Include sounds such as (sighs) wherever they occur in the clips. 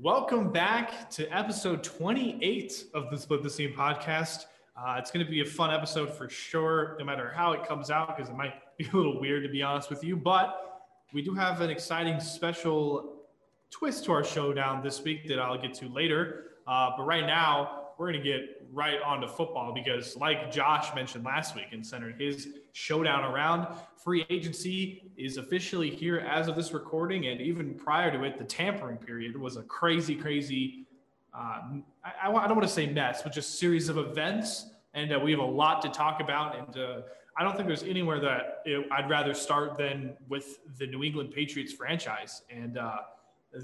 Welcome back to episode 28 of the Split the Seam podcast. Uh, it's going to be a fun episode for sure, no matter how it comes out, because it might (laughs) be a little weird to be honest with you. But we do have an exciting special twist to our showdown this week that I'll get to later. Uh, but right now, we're going to get right onto football because, like Josh mentioned last week and centered his showdown around, free agency is officially here as of this recording. And even prior to it, the tampering period was a crazy, crazy, uh, I, I, don't want to say mess, but just series of events. And uh, we have a lot to talk about. And uh, I don't think there's anywhere that it, I'd rather start than with the New England Patriots franchise and uh,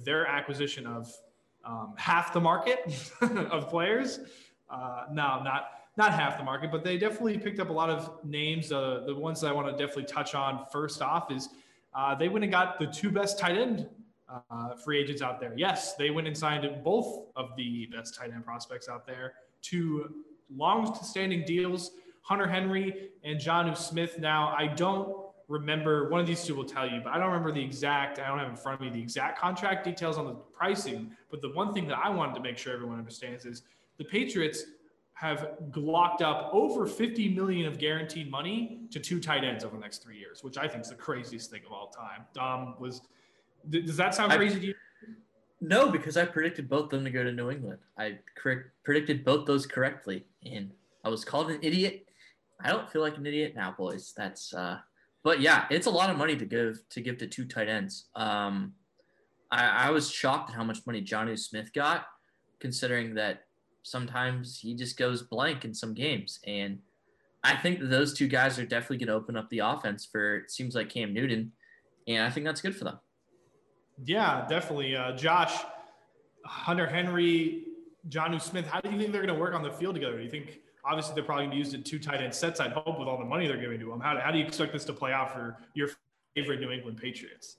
their acquisition of um, half the market (laughs) of players. Uh, no, not not half the market, but they definitely picked up a lot of names. Uh, the ones that I want to definitely touch on first off is uh, they went and got the two best tight end uh, free agents out there. Yes, they went and signed both of the best tight end prospects out there to long-standing deals. Hunter Henry and Jonnu Smith. Now, I don't remember one of these two will tell you, but I don't remember the exact, I don't have in front of me the exact contract details on the pricing. But the one thing that I wanted to make sure everyone understands is the Patriots have glocked up over 50 million of guaranteed money to two tight ends over the next three years, which I think is the craziest thing of all time. Dom was, does that sound crazy I, to you? No, because I predicted both them to go to New England. I predicted both those correctly, and I was called an idiot. I don't feel like an idiot now, boys. That's uh, but yeah, it's a lot of money to give to give to two tight ends. Um, I, I was shocked at how much money Jonnu Smith got, considering that sometimes he just goes blank in some games. And I think that those two guys are definitely going to open up the offense for it seems like Cam Newton, and I think that's good for them. Yeah, definitely. Uh, Josh, Hunter Henry, Jonnu Smith. How do you think they're going to work on the field together? Do you think obviously they're probably going to use it two tight end sets. I'd hope with all the money they're giving to them. How, how do you expect this to play out for your favorite New England Patriots?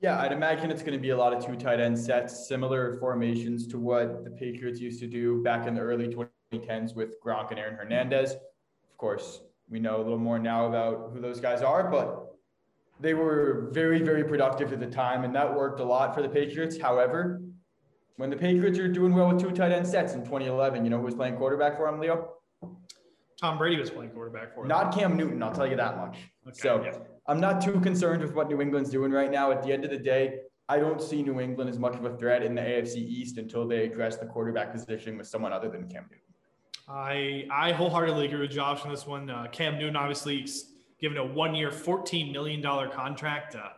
Yeah, I'd imagine it's going to be a lot of two tight end sets, similar formations to what the Patriots used to do back in the early 2010s with Gronk and Aaron Hernandez. Of course, we know a little more now about who those guys are, but they were very, very productive at the time, and that worked a lot for the Patriots. However, when the Patriots are doing well with two tight end sets in 2011, you know who was playing quarterback for them, Leo? Tom Brady was playing quarterback for them. Not Cam Newton, I'll tell you that much. Okay, so yeah. I'm not too concerned with what New England's doing right now. At the end of the day, I don't see New England as much of a threat in the AFC East until they address the quarterback position with someone other than Cam Newton. I I wholeheartedly agree with Josh on this one. Uh, Cam Newton obviously given a one-year, $14 million contract. Uh,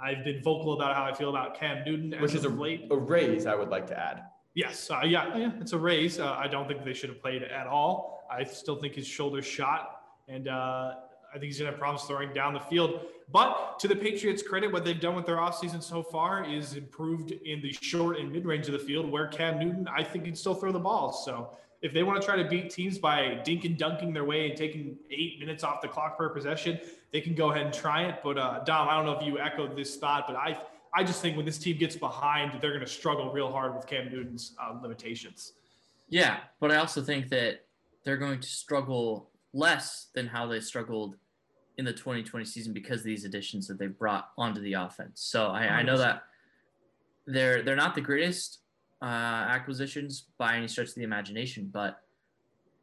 I've been vocal about how I feel about Cam Newton, which is a, late. a raise. I would like to add. Yes, uh, yeah, yeah, it's a raise. Uh, I don't think they should have played at all. I still think his shoulder's shot, and uh, I think he's to have problems throwing down the field. But to the Patriots' credit, what they've done with their offseason so far is improved in the short and mid range of the field, where Cam Newton, I think, can still throw the ball. So if they want to try to beat teams by dink and dunking their way and taking eight minutes off the clock per possession, they can go ahead and try it. But uh, Dom, I don't know if you echoed this thought, but I I just think when this team gets behind, they're going to struggle real hard with Cam Newton's uh, limitations. Yeah, but I also think that they're going to struggle less than how they struggled in the 2020 season because of these additions that they brought onto the offense. So I, I know that they're they're not the greatest uh, acquisitions by any stretch of the imagination, but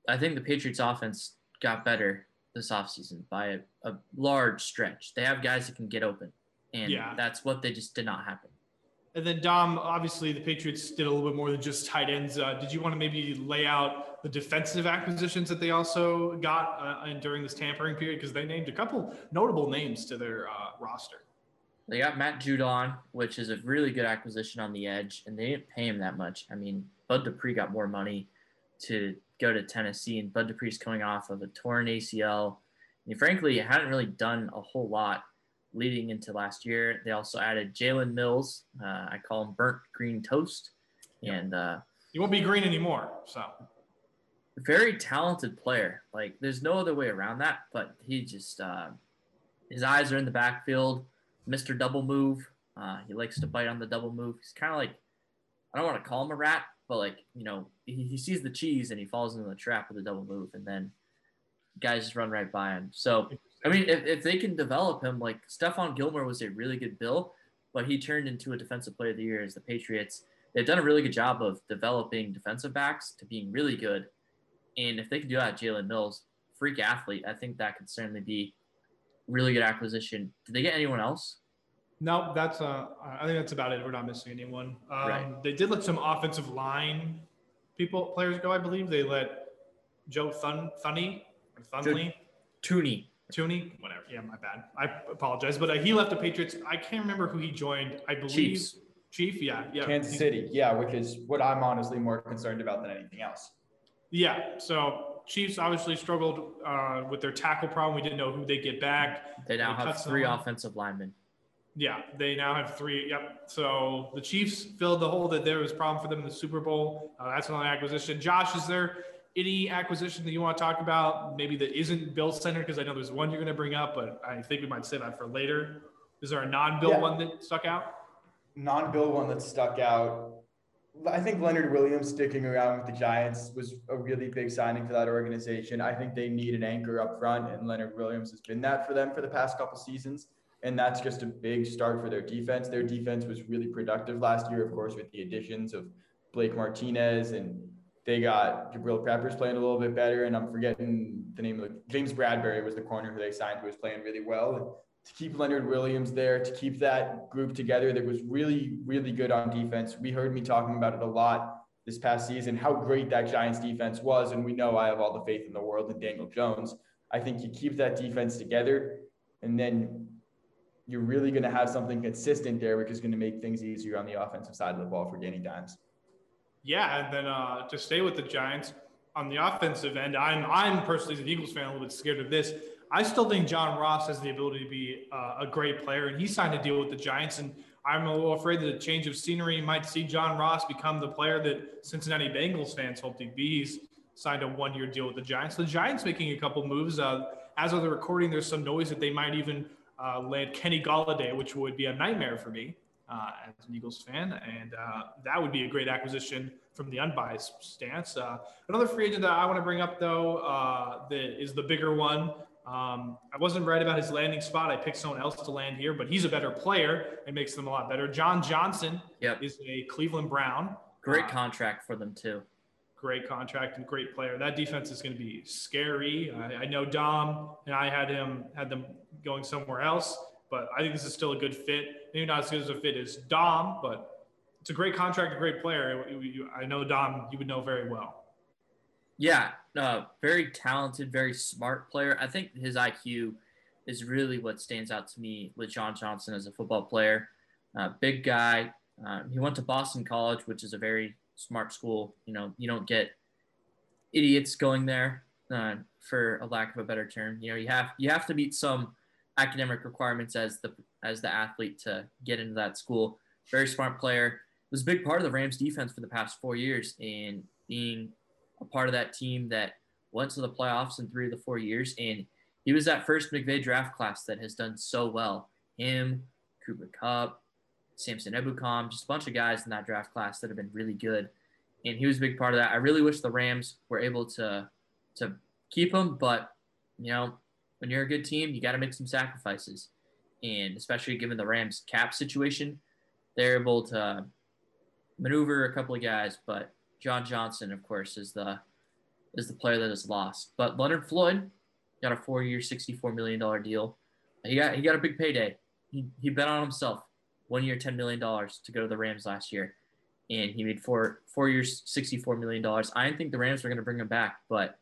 I think the Patriots offense got better this offseason by a, a large stretch. They have guys that can get open, and yeah. that's what they just did not happen. And then Dom, obviously the Patriots did a little bit more than just tight ends. Uh, did you want to maybe lay out the defensive acquisitions that they also got uh, during this tampering period? Because they named a couple notable names to their uh, roster. They got Matt Judon, which is a really good acquisition on the edge, and they didn't pay him that much. I mean, Bud Dupree got more money to go to Tennessee, and Bud Dupree's coming off of a torn ACL. And frankly, hadn't really done a whole lot leading into last year. They also added Jalen Mills. Uh, I call him burnt green toast. And uh, he won't be green anymore. So very talented player. Like there's no other way around that. But he just uh, his eyes are in the backfield. Mr. Double Move. Uh, he likes to bite on the double move. He's kind of like I don't want to call him a rat, but like you know he, he sees the cheese and he falls into the trap with a double move, and then guys just run right by him. So I mean, if, if they can develop him, like Stephon Gilmore was a really good bill, but he turned into a defensive player of the year as the Patriots they've done a really good job of developing defensive backs to being really good. And if they can do that, Jalen Mills, freak athlete, I think that could certainly be really good acquisition. Did they get anyone else? No, that's uh, I think that's about it. We're not missing anyone. Um, Right. They did let some offensive line people players go. I believe they let Joe Thun Thunny or Thunley. Tooney. Tooney, whatever. Yeah, my bad. I apologize, but uh, he left the Patriots. I can't remember who he joined. I believe Chiefs. Chief. Yeah, yeah. Kansas City, yeah, which is what I'm honestly more concerned about than anything else. Yeah. So Chiefs obviously struggled uh, with their tackle problem. We didn't know who they get back. They now They have three someone. offensive linemen. Yeah, they now have three. Yep. So the Chiefs filled the hole that there was a problem for them in the Super Bowl. Uh, that's another acquisition. Josh, is there any acquisition that you want to talk about? Maybe that isn't Bill Center? because I know there's one you're going to bring up, but I think we might save that for later. Is there a non-Bill Yeah. one that stuck out? non-bill one that stuck out. I think Leonard Williams sticking around with the Giants was a really big signing for that organization. I think they need an anchor up front, and Leonard Williams has been that for them for the past couple seasons. And that's just a big start for their defense. Their defense was really productive last year, of course, with the additions of Blake Martinez and they got Jabril Peppers playing a little bit better. And I'm forgetting the name of the James Bradberry was the corner who they signed who was playing really well. To keep Leonard Williams there, to keep that group together that was really, really good on defense. We heard me talking about it a lot this past season, how great that Giants defense was. And we know I have all the faith in the world in Daniel Jones. I think you keep that defense together, and then you're really going to have something consistent there, which is going to make things easier on the offensive side of the ball for Danny Dimes. Yeah, and then uh, to stay with the Giants on the offensive end, I'm I'm personally as an Eagles fan a little bit scared of this. I still think John Ross has the ability to be uh, a great player, and he signed a deal with the Giants. And I'm a little afraid that a change of scenery might see John Ross become the player that Cincinnati Bengals fans hoped he'd be. He's signed a one-year deal with the Giants. The Giants making a couple moves. Uh, as of the recording, there's some noise that they might even uh, land Kenny Golladay, which would be a nightmare for me uh, as an Eagles fan, and uh, that would be a great acquisition from the unbiased stance. Uh, another free agent that I want to bring up, though, uh, that is the bigger one. Um, I wasn't right about his landing spot. I picked someone else to land here, but he's a better player and makes them a lot better. John Johnson Yep. is a Cleveland Brown. Great Uh, contract for them too. great contract and great player. That defense is going to be scary. I, I know Dom and I had him had them going somewhere else, but I think this is still a good fit. Maybe not as good as a fit as Dom, but it's a great contract, a great player. I know Dom, you would know very well. Yeah, uh, very talented, very smart player. I think his IQ is really what stands out to me with John Johnson as a football player. Uh, big guy. Uh, he went to Boston College, which is a very smart school. You know, you don't get idiots going there, uh, for a lack of a better term. You know, you have you have to meet some academic requirements as the as the athlete to get into that school. Very smart player. Was a big part of the Rams defense for the past four years, and being a part of that team that went to the playoffs in three of the four years. And he was that first McVay draft class that has done so well. Him, Cooper Kupp, Samson Ebukam, just a bunch of guys in that draft class that have been really good. And he was a big part of that. I really wish the Rams were able to to keep him, but you know, when you're a good team, you got to make some sacrifices. And especially given the Rams cap situation, they're able to maneuver a couple of guys, but John Johnson, of course, is the is the player that is lost. But Leonard Floyd got a four-year, sixty-four million dollar deal. He got he got a big payday. He he bet on himself. One year, ten million dollars to go to the Rams last year, and he made four four years, sixty-four million dollars. I didn't think the Rams were going to bring him back, but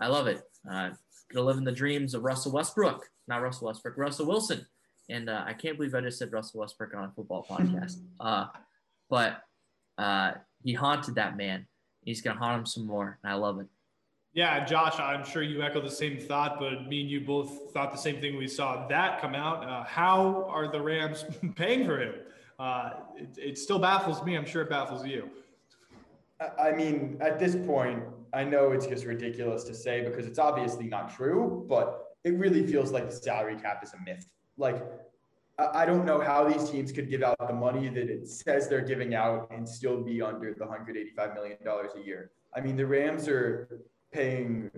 I love it. Uh, gonna live in the dreams of Russell Westbrook, not Russell Westbrook, Russell Wilson. And uh, I can't believe I just said Russell Westbrook on a football (laughs) podcast. Uh, but uh, he haunted that man. He's gonna haunt him some more, and I love it. Yeah, Josh, I'm sure you echo the same thought, but me and you both thought the same thing. We saw that come out. Uh, how are the Rams (laughs) paying for him? Uh, it, it still baffles me. I'm sure it baffles you. I- I mean, at this point, I know it's just ridiculous to say because it's obviously not true, but it really feels like the salary cap is a myth. Like, I don't know how these teams could give out the money that it says they're giving out and still be under the $185 million a year. I mean, the Rams are paying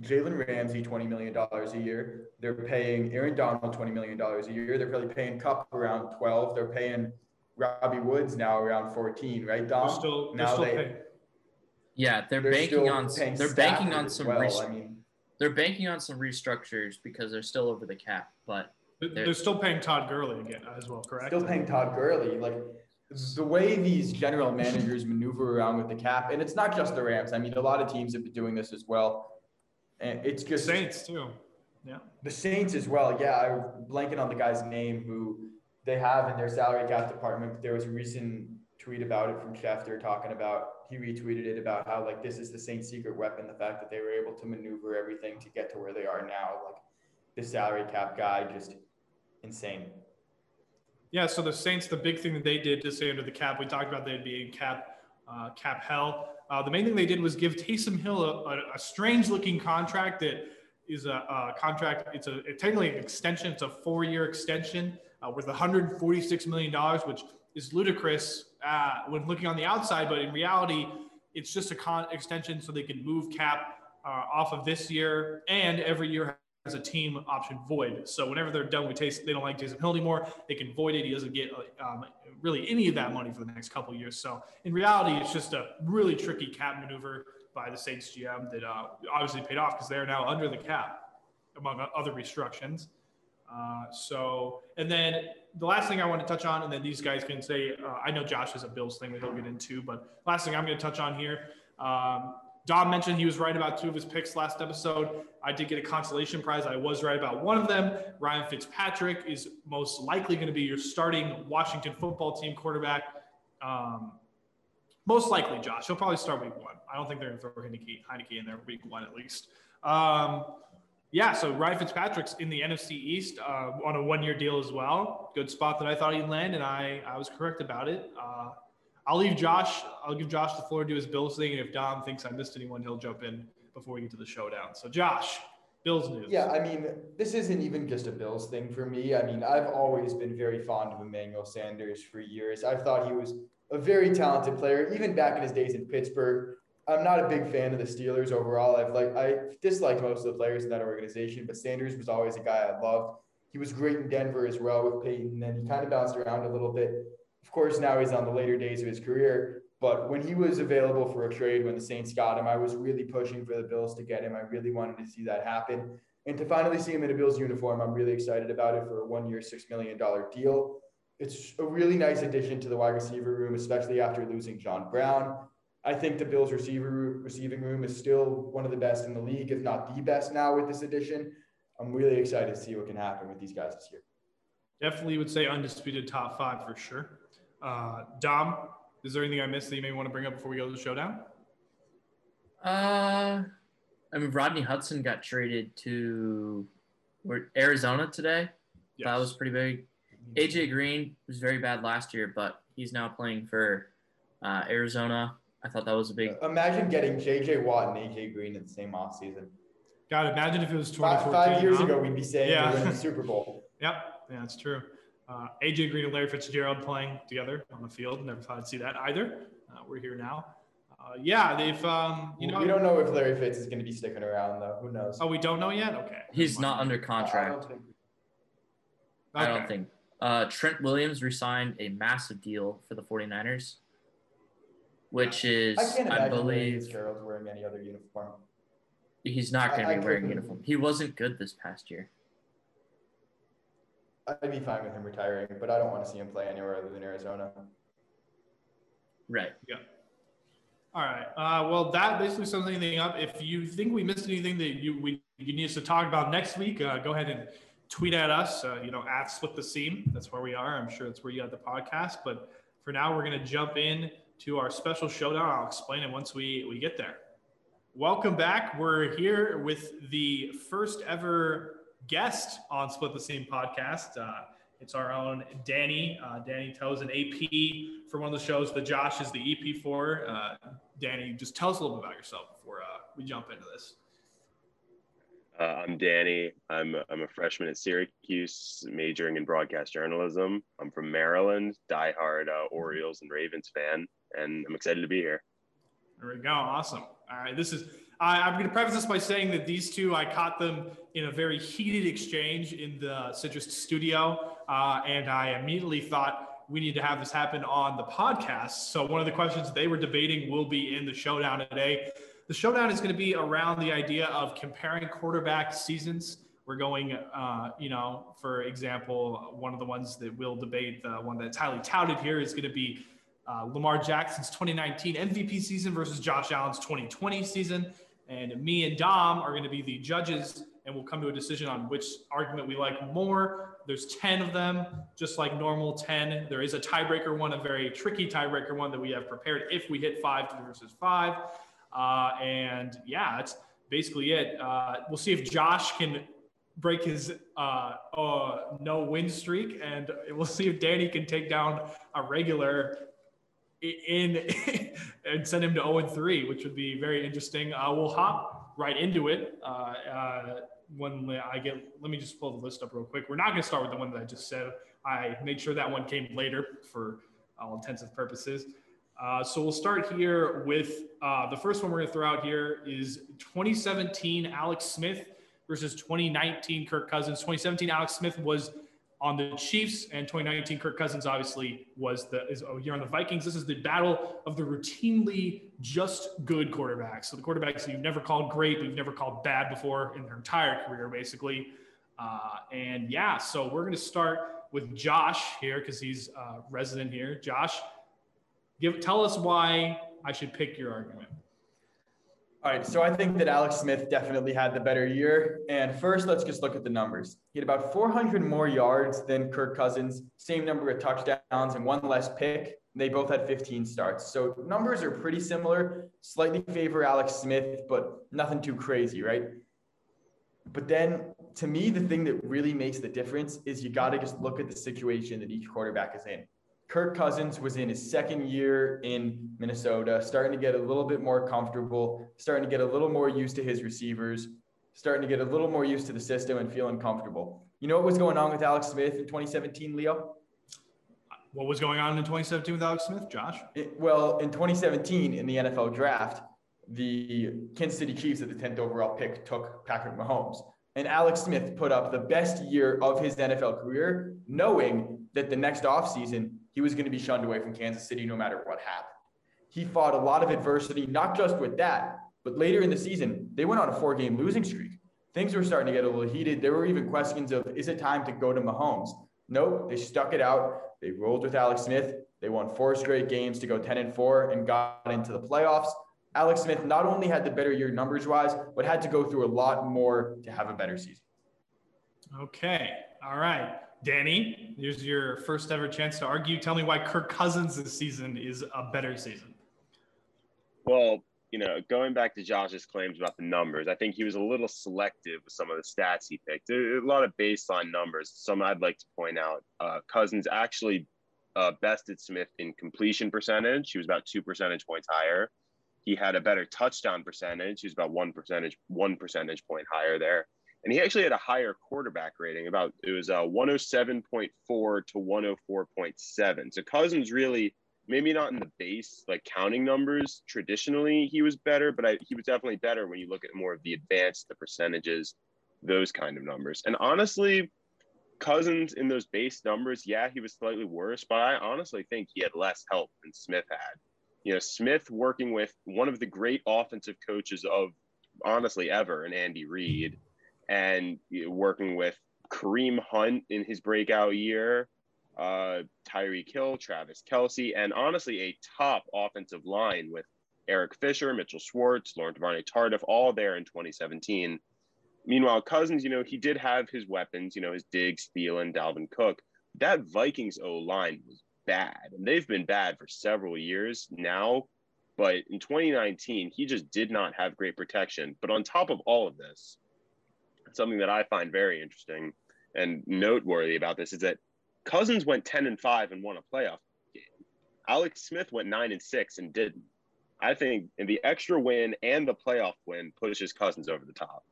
Jalen Ramsey $20 million a year. They're paying Aaron Donald $20 million a year. They're probably paying Kupp around 12. They're paying Robbie Woods now around 14, right, Dom? They're still, they're now still they, paying. Yeah, they're, they're banking on paying they're banking on some well. res- I mean, they're banking on some restructures because they're still over the cap. But They're, They're- they're still paying Todd Gurley again as well, correct? still paying Todd Gurley. Like the way these general managers maneuver around with the cap, and it's not just the Rams. I mean, a lot of teams have been doing this as well. And it's just Saints too. Yeah. the Saints as well. Yeah, I'm blanking on the guy's name who they have in their salary cap department. But there was a recent tweet about it from Schefter talking about he retweeted it about how like this is the Saints' secret weapon, the fact that they were able to maneuver everything to get to where they are now. Like the salary cap guy, just insane. Yeah, so the Saints, the big thing that they did to stay under the cap, we talked about they'd be in cap uh, cap hell. Uh, the main thing they did was give Taysom Hill a, a, a strange looking contract that is a, a contract. It's a it's technically an extension. It's a four year extension uh, worth 146 million dollars, which is ludicrous uh, when looking on the outside. But in reality, it's just a con extension so they can move cap uh, off of this year and every year has a team option void. So whenever they're done with Taysom, they don't like Taysom Hill anymore. They can void it. He doesn't get um, really any of that money for the next couple years. So in reality, it's just a really tricky cap maneuver by the Saints GM that uh, obviously paid off because they're now under the cap, among other restrictions. Uh, so, and then the last thing I want to touch on, and then these guys can say, uh, I know Josh has a Bills thing that he'll get into, but last thing I'm going to touch on here. Um, Dom mentioned he was right about two of his picks last episode. I did get a consolation prize. I was right about one of them. Ryan Fitzpatrick is most likely going to be your starting Washington football team quarterback. Um, most likely, Josh. He'll probably start week one. I don't think they're going to throw Heinicke, Heinicke in there week one at least. Um, yeah, so Ryan Fitzpatrick's in the NFC East uh, on a one-year deal as well. Good spot that I thought he'd land, and I, I was correct about it. Uh, I'll leave Josh. I'll give Josh the floor to do his Bills thing, and if Dom thinks I missed anyone, he'll jump in before we get to the showdown. So, Josh, Bills news. Yeah, I mean, this isn't even just a Bills thing for me. I mean, I've always been very fond of Emmanuel Sanders for years. I thought he was a very talented player, even back in his days in Pittsburgh. I'm not a big fan of the Steelers overall. I've like I disliked most of the players in that organization, but Sanders was always a guy I loved. He was great in Denver as well with Peyton, and he kind of bounced around a little bit. Of course, now he's on the later days of his career. But when he was available for a trade, when the Saints got him, I was really pushing for the Bills to get him. I really wanted to see that happen. And to finally see him in a Bills uniform, I'm really excited about it for a one year, $6 million deal. It's a really nice addition to the wide receiver room, especially after losing John Brown. I think the Bills receiver receiving room is still one of the best in the league, if not the best now with this addition. I'm really excited to see what can happen with these guys this year. Definitely would say undisputed top five for sure. Uh, Dom, is there anything I missed that you may want to bring up before we go to the showdown? uh, I mean, Rodney Hudson got traded to Arizona today. Yes. That was pretty big. AJ Green was very bad last year, but he's now playing for uh, Arizona. I thought that was a big. Imagine getting JJ Watt and AJ Green in the same offseason. God, imagine if it was Five, 2014. five years huh? ago, we'd be saying Yeah. they're the (laughs) Super Bowl. Yep, yeah, that's true. Uh, AJ Green and Larry Fitzgerald playing together on the field. Never thought I'd see that either. Uh, we're here now. Uh, yeah, they've, um, you know, we don't know if Larry Fitz is going to be sticking around, though. Who knows? oh, we don't know yet? Okay. He's not mind. under I contract. don't think- I don't think. Uh, Trent Williams resigned a massive deal for the 49ers, which is, I can't I, imagine Larry believe, Fitzgerald's wearing any other uniform. he's not going I- to I be wearing couldn't- uniform. He wasn't good this past year. I'd be fine with him retiring, but I don't want to see him play anywhere other than Arizona. Right. Yeah. All right. Uh, well, that basically sums anything up. If you think we missed anything that you we you need us to talk about next week, uh, go ahead and tweet at us. Uh, you know, at Split the Seam. That's where we are. I'm sure that's where you got the podcast. But for now, we're gonna jump in to our special showdown. I'll explain it once we we get there. Welcome back. We're here with the first ever guest on Split the Seam podcast. Uh, it's our own Danny. Uh, Danny Toes, an AP for one of the shows that Josh is the EP for. Uh, Danny, just tell us a little bit about yourself before uh, we jump into this. Uh, I'm Danny. I'm I'm a freshman at Syracuse, majoring in broadcast journalism. I'm from Maryland, diehard uh, Orioles and Ravens fan, and I'm excited to be here. There we go. Awesome. All right. This is, I, I'm going to preface this by saying that these two, I caught them in a very heated exchange in the Citrus studio. Uh, and I immediately thought, we need to have this happen on the podcast. So one of the questions they were debating will be in the showdown today. The showdown is going to be around the idea of comparing quarterback seasons. We're going, uh, you know, for example, one of the ones that we'll debate, the one that's highly touted here is going to be uh, Lamar Jackson's 2019 MVP season versus Josh Allen's 2020 season. And me and Dom are going to be the judges, and we'll come to a decision on which argument we like more. There's 10 of them, just like normal 10. There is a tiebreaker one, a very tricky tiebreaker one that we have prepared if we hit five versus five. Uh, and yeah, that's basically it. Uh, we'll see if Josh can break his uh, uh, no win streak, and we'll see if Danny can take down a regular in (laughs) and send him to 0 and 3, which would be very interesting. Uh, we'll hop right into it. Uh, uh, when I get, let me just pull the list up real quick. We're not going to start with the one that I just said. I made sure that one came later for all intensive purposes. Uh, so we'll start here with uh, the first one we're going to throw out here is 2017 Alex Smith versus 2019 Kirk Cousins. 2017 Alex Smith was on the Chiefs, and 2019 Kirk Cousins obviously was the is a year on the Vikings. This is the battle of the routinely just good quarterbacks. So the quarterbacks you've never called great, but you've never called bad before in their entire career, basically. Uh, and yeah, so we're to start with Josh here because he's uh, resident here. Josh, give tell us why I should pick your argument. All right, so I think that Alex Smith definitely had the better year. And first, let's just look at the numbers. He had about 400 more yards than Kirk Cousins, same number of touchdowns, and one less pick. They both had 15 starts. So numbers are pretty similar, slightly favor Alex Smith, but nothing too crazy, right? But then to me, the thing that really makes the difference is you got to just look at the situation that each quarterback is in. Kirk Cousins was in his second year in Minnesota, starting to get a little bit more comfortable, starting to get a little more used to his receivers, starting to get a little more used to the system and feeling comfortable. You know what was going on with Alex Smith in 2017, Leo? What was going on in 2017 with Alex Smith, Josh? It, well, in 2017 in the NFL draft, the Kansas City Chiefs at the 10th overall pick took Patrick Mahomes. And Alex Smith put up the best year of his NFL career, knowing that the next offseason he was going to be shunned away from Kansas City no matter what happened. He fought a lot of adversity, not just with that, but later in the season, they went on a four game losing streak. Things were starting to get a little heated. There were even questions of, is it time to go to Mahomes? Nope, they stuck it out. They rolled with Alex Smith. They won four straight games to go 10 and 4 and got into the playoffs. Alex Smith not only had the better year numbers wise, but had to go through a lot more to have a better season. Okay. All right. Danny, here's your first ever chance to argue. Tell me why Kirk Cousins this season is a better season. Well, you know, going back to Josh's claims about the numbers, I think he was a little selective with some of the stats he picked. A lot of baseline numbers. Some I'd like to point out. Uh, Cousins actually uh, bested Smith in completion percentage. He was about two percentage points higher. He had a better touchdown percentage. He was about one percentage one percentage point higher there and he actually had a higher quarterback rating about it was uh, 107.4 to 104.7 so cousins really maybe not in the base like counting numbers traditionally he was better but I, he was definitely better when you look at more of the advanced the percentages those kind of numbers. And honestly cousins in those base numbers yeah he was slightly worse but i honestly think he had less help than smith had. You know smith working with one of the great offensive coaches of honestly ever and andy reid and working with Kareem Hunt in his breakout year, uh, Tyreek Hill, Travis Kelce, and honestly, a top offensive line with Eric Fisher, Mitchell Schwartz, Laurent Duvernay Tardif, all there in 2017. Meanwhile, Cousins, you know, he did have his weapons, you know, his Diggs, Thielen, Dalvin Cook. That Vikings O line was bad, and they've been bad for several years now. But in 2019, he just did not have great protection. But on top of all of this, something that I find very interesting and noteworthy about this is that Cousins went 10 and 5 and won a playoff game. Alex Smith went 9 and 6 and didn't. I think in the extra win and the playoff win pushes Cousins over the top.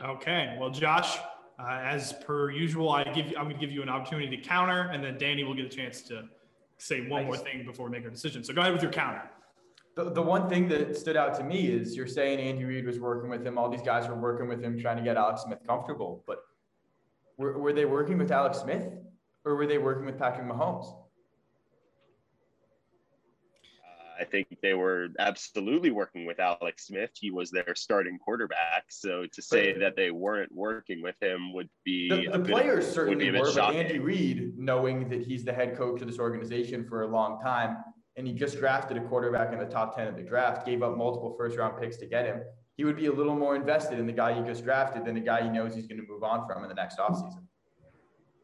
Okay. Well, Josh, uh, as per usual, I give you, I'm going to give you an opportunity to counter, and then Danny will get a chance to say one more thing before we make our decision. So go ahead with your counter the, the one thing that stood out to me is you're saying Andy Reid was working with him, all these guys were working with him trying to get Alex Smith comfortable, but were, were they working with Alex Smith or were they working with Patrick Mahomes? Uh, I think they were absolutely working with Alex Smith. He was their starting quarterback. So to say but, that they weren't working with him would be the, the players bit, certainly were, but Andy Reid, knowing that he's the head coach of this organization for a long time, and he just drafted a quarterback in the top 10 of the draft, gave up multiple first round picks to get him, he would be a little more invested in the guy he just drafted than the guy he knows he's going to move on from in the next offseason.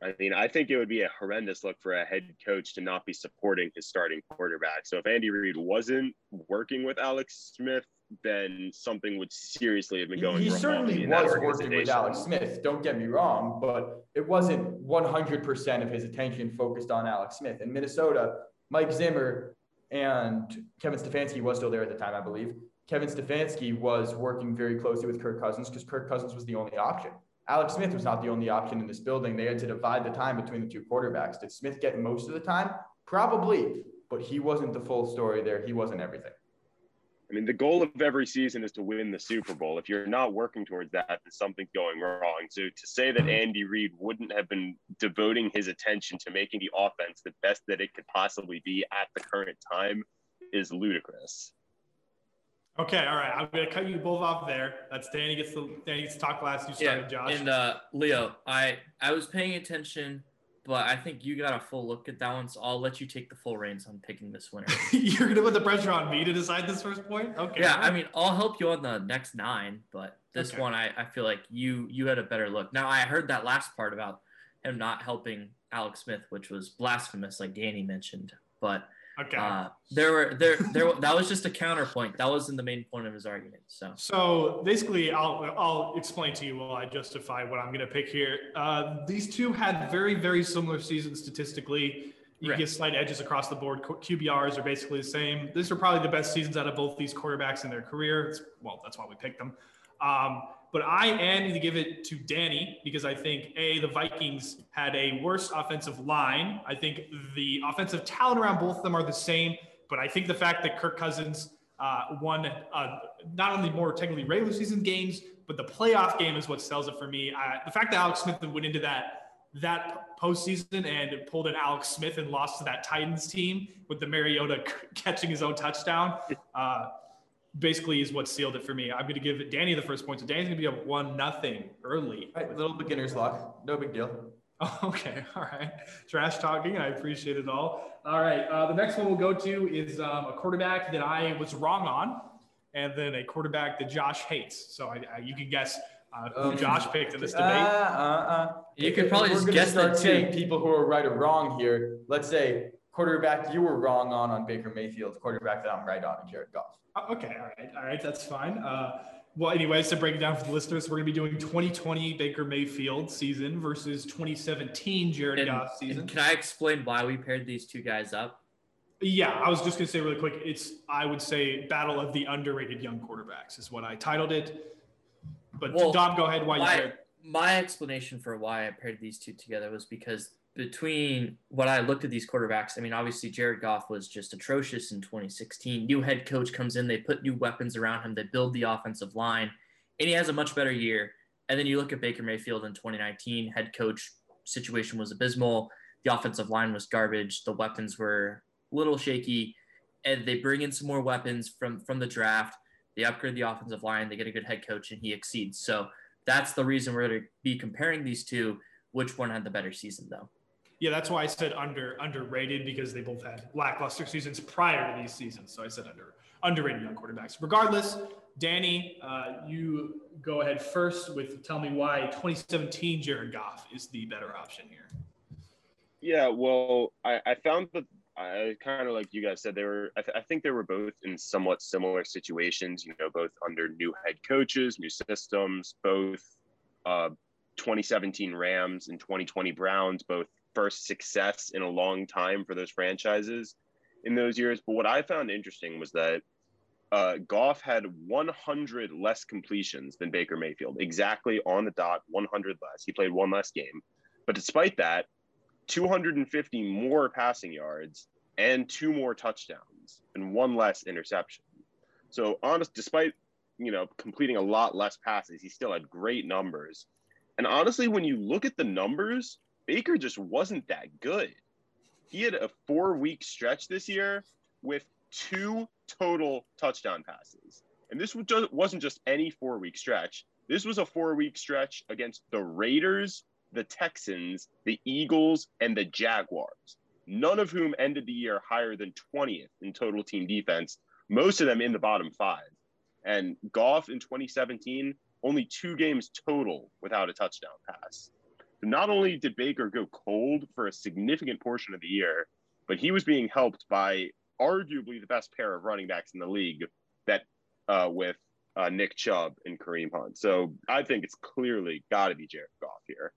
I mean, I think it would be a horrendous look for a head coach to not be supporting his starting quarterback. So if Andy Reid wasn't working with Alex Smith, then something would seriously have been He, going he wrong certainly was working with. Alex Smith, don't get me wrong, but it wasn't 100% of his attention focused on Alex Smith. In Minnesota, Mike Zimmer and Kevin Stefanski was still there at the time, I believe. Kevin Stefanski was working very closely with Kirk Cousins because Kirk Cousins was the only option. Alex Smith was not the only option in this building. They had to divide the time between the two quarterbacks. Did Smith get most of the time? Probably, but he wasn't the full story there. He wasn't everything. I mean, the goal of every season is to win the Super Bowl. If you're not working towards that, then something's going wrong. So to say that Andy Reid wouldn't have been devoting his attention to making the offense the best that it could possibly be at the current time is ludicrous. Okay, all right. I'm gonna cut you both off there. That's Danny gets the Danny gets to talk last. You started, Josh. And uh, Leo, I I was paying attention, but I think you got a full look at that one, so I'll let you take the full reins on picking this winner. (laughs) You're gonna put the pressure on me to decide this first point. Okay. yeah, I mean, I'll help you on the next nine, but this Okay. one, I, I feel like you you had a better look. Now, I heard that last part about him not helping Alex Smith, which was blasphemous, like Danny mentioned. But okay. uh, there were there there that was just a counterpoint. That wasn't the main point of his argument. So So basically, I'll I'll explain to you while I justify what I'm going to pick here. Uh, these two had very very similar seasons statistically. You Right. get slight edges across the board. QBRs are basically the same. These are probably the best seasons out of both these quarterbacks in their career. It's, well, that's why we picked them. Um, but I am going to give it to Danny because I think a the Vikings had a worse offensive line. I think the offensive talent around both of them are the same. But I think the fact that Kirk Cousins uh, won uh, not only more technically regular season games, but the playoff game is what sells it for me. Uh, the fact that Alex Smith went into that that postseason and pulled in Alex Smith and lost to that Titans team with the Mariota catching his own touchdown, uh, basically is what sealed it for me. I'm going to give Danny the first point. So Danny's going to be up one nothing early. All right, little beginner's luck. No big deal. (laughs) Okay, all right. Trash talking. I appreciate it all. All right. Uh, the next one we'll go to is um, a quarterback that I was wrong on, and then a quarterback that Josh hates. So I, I, you can guess uh, who Um, Josh picked in this Uh, debate. uh, uh. You could probably just guess start that too. people who are right or wrong here. Let's say quarterback you were wrong on on Baker Mayfield, quarterback that I'm right on, Jared Goff. Uh, okay, all right, all right, that's fine. Uh, well, anyways, to break it down for the listeners, we're going to be doing 2020 Baker Mayfield season versus 2017 Jared and, Goff season. and can I explain why we paired these two guys up? Yeah, I was just gonna say really quick. It's I would say battle of the underrated young quarterbacks is what I titled it. But Well, Dom, go ahead. Why you my, paired? my explanation for why I paired these two together was because between what I looked at these quarterbacks, I mean, obviously Jared Goff was just atrocious in 2016. New head coach comes in, they put new weapons around him, they build the offensive line, and he has a much better year. And then you look at Baker Mayfield in 2019, head coach situation was abysmal. The offensive line was garbage. The weapons were a little shaky. And they bring in some more weapons from from the draft. They upgrade the offensive line. They get a good head coach, and he exceeds. So that's the reason we're going to be comparing these two. Which one had the better season, though? Yeah, that's why I said under underrated because they both had lackluster seasons prior to these seasons. So I said under underrated young quarterbacks. Regardless, Danny, uh, you go ahead first with tell me why 2017 Jared Goff is the better option here. Yeah, well, I, I found that I kind of like you guys said they were. I, th- I think they were both in somewhat similar situations. You know, both under new head coaches, new systems. Both uh, 2017 Rams and 2020 Browns, both first success in a long time for those franchises in those years. But what I found interesting was that uh, Goff had 100 less completions than Baker Mayfield, exactly on the dot, 100 less. He played one less game, but despite that, 250 more passing yards and two more touchdowns and one less interception. So honest, despite you know completing a lot less passes, he still had great numbers. And honestly, when you look at the numbers, Baker just wasn't that good. He had a four-week stretch this year with two total touchdown passes. And this wasn't just any four week stretch. This was a four week stretch against the Raiders, the Texans, the Eagles, and the Jaguars, none of whom ended the year higher than 20th in total team defense, most of them in the bottom five. And Goff in 2017, only two games total without a touchdown pass. Not only did Baker go cold for a significant portion of the year, but he was being helped by arguably the best pair of running backs in the league that uh, with uh, Nick Chubb and Kareem Hunt. So I think it's clearly got to be Jared Goff here.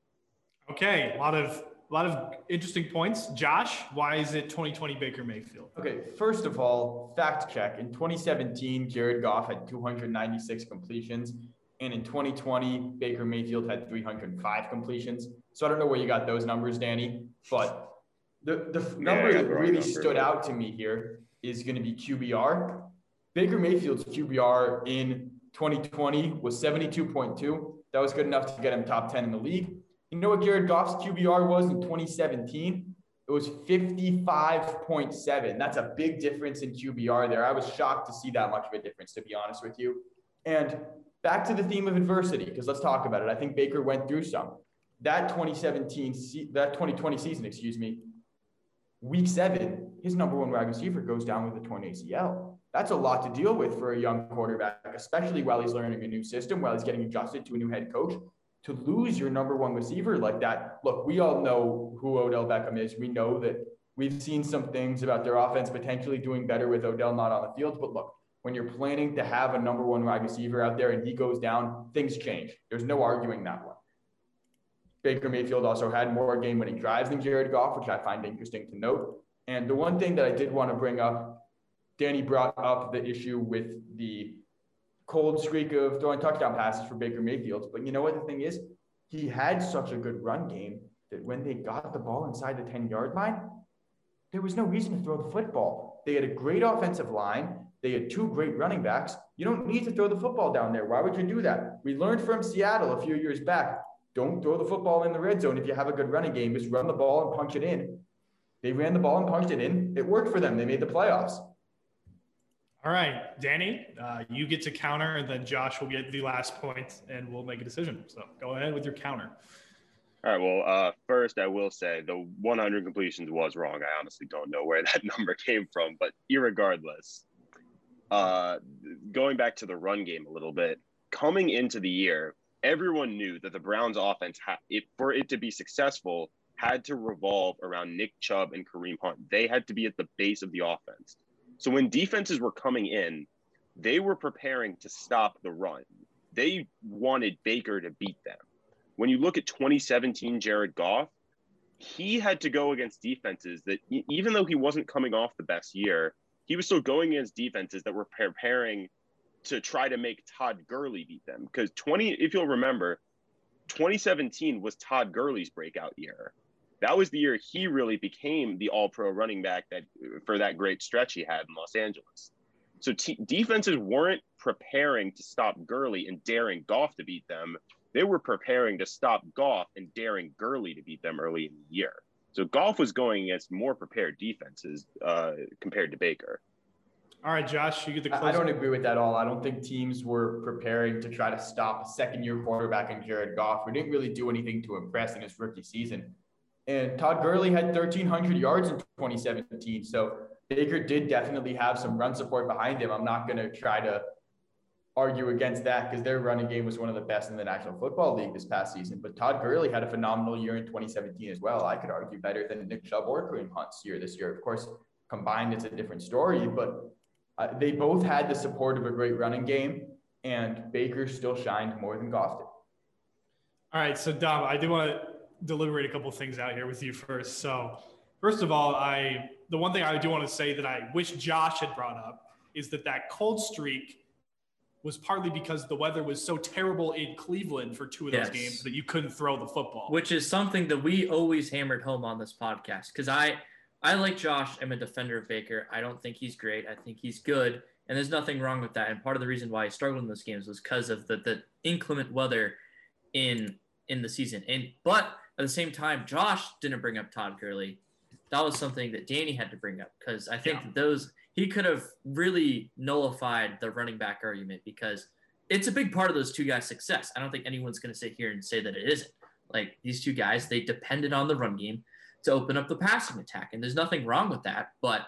Okay, a lot of a lot of interesting points. Josh, why is it 2020 Baker Mayfield? Okay, first of all, fact check. In 2017, Jared Goff had 296 completions. And in 2020, Baker Mayfield had 305 completions. So I don't know where you got those numbers, Danny, but the, the yeah, number that really number, stood out to me here is going to be QBR. Baker Mayfield's QBR in 2020 was 72.2. That was good enough to get him top 10 in the league. You know what Jared Goff's QBR was in 2017? It was 55.7. That's a big difference in QBR there. I was shocked to see that much of a difference, to be honest with you. And back to the theme of adversity, because let's talk about it. I think Baker went through some. That 2017, that 2020 season, excuse me, week seven, his number one wide receiver goes down with a torn ACL. That's a lot to deal with for a young quarterback, especially while he's learning a new system, while he's getting adjusted to a new head coach to lose your number one receiver like that. Look, we all know who Odell Beckham is. We know that we've seen some things about their offense potentially doing better with Odell not on the field. But look, when you're planning to have a number one wide receiver out there and he goes down, things change. There's no arguing that one. Baker Mayfield also had more game winning drives than Jared Goff, which I find interesting to note. And the one thing that I did want to bring up, Danny brought up the issue with the cold streak of throwing touchdown passes for Baker Mayfield. But you know what the thing is? He had such a good run game that when they got the ball inside the 10 yard line, there was no reason to throw the football. They had a great offensive line. They had two great running backs. You don't need to throw the football down there. Why would you do that? We learned from Seattle a few years back. Don't throw the football in the red zone if you have a good running game. Just run the ball and punch it in. They ran the ball and punched it in. It worked for them. They made the playoffs. All right, Danny, uh, you get to counter, and then Josh will get the last point, and we'll make a decision. So go ahead with your counter. All right. Well, uh, first, I will say the 100 completions was wrong. I honestly don't know where that (laughs) number came from, but irregardless, uh, going back to the run game a little bit, coming into the year, everyone knew that the Browns' offense, had, it, for it to be successful, had to revolve around Nick Chubb and Kareem Hunt. They had to be at the base of the offense. So when defenses were coming in, they were preparing to stop the run. They wanted Baker to beat them. When you look at 2017 Jared Goff, he had to go against defenses that even though he wasn't coming off the best year, he was still going against defenses that were preparing to try to make Todd Gurley beat them. Because 20, if you'll remember, 2017 was Todd Gurley's breakout year that was the year he really became the all pro running back that for that great stretch he had in Los Angeles. So t- defenses weren't preparing to stop Gurley and daring Goff to beat them. They were preparing to stop Goff and daring Gurley to beat them early in the year. So Goff was going against more prepared defenses uh, compared to Baker. All right, Josh, you get the. Closer. I don't agree with that at all. I don't think teams were preparing to try to stop a second-year quarterback in Jared Goff. We didn't really do anything to impress in his rookie season. And Todd Gurley had 1,300 yards in 2017. So Baker did definitely have some run support behind him. I'm not going to try to argue against that because their running game was one of the best in the National Football League this past season. But Todd Gurley had a phenomenal year in 2017 as well. I could argue better than Nick Chubb or Kareem Hunt's year this year. Of course, combined, it's a different story, but uh, they both had the support of a great running game, and Baker still shined more than Goff did. All right, so Dom, I do want to deliberate a couple things out here with you first. So, first of all, I the one thing I do want to say that I wish Josh had brought up is that that cold streak was partly because the weather was so terrible in Cleveland for two of those yes. games that you couldn't throw the football. Which is something that we always hammered home on this podcast because I I like Josh. I'm a defender of Baker. I don't think he's great. I think he's good, and there's nothing wrong with that. And part of the reason why he struggled in those games was because of the the inclement weather in in the season. And but at the same time, Josh didn't bring up Todd Gurley. That was something that Danny had to bring up because I think yeah. those he could have really nullified the running back argument because it's a big part of those two guys' success. I don't think anyone's going to sit here and say that it isn't. Like these two guys, they depended on the run game to open up the passing attack, and there's nothing wrong with that. But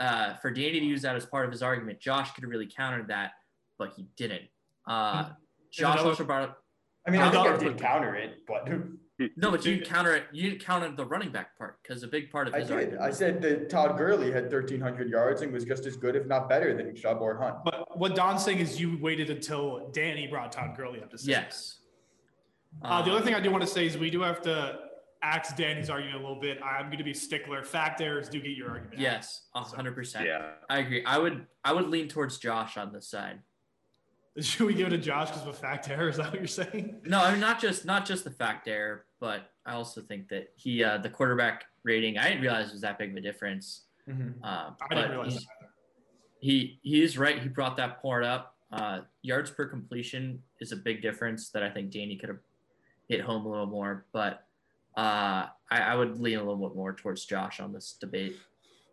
uh, for Danny to use that as part of his argument, Josh could have really countered that, but he didn't. Uh, Josh also brought up. I mean, I I think I did counter it, but No, but you counter it. You didn't counter the running back part because a big part of I his did. I said that Todd Gurley had 1,300 yards and was just as good, if not better, than Chubb or Hunt. But what Don's saying is you waited until Danny brought Todd Gurley up to say yes. Uh, the Um, other thing I do want to say is we do have to axe Danny's argument a little bit. I'm going to be stickler. Fact errors do get your argument. Yes, a hundred percent. Yeah. I agree. I would I would lean towards Josh on this side. (laughs) Should we give it to Josh because of a fact error? Is that what you're saying? No, I mean not just not just the fact error, but I also think that he uh, the quarterback rating. I didn't realize it was that big of a difference. Um, I but didn't realize he's- that he he is right. He brought that part up. Uh, yards per completion is a big difference that I think Danny could have hit home a little more. But uh, I, I would lean a little bit more towards Josh on this debate.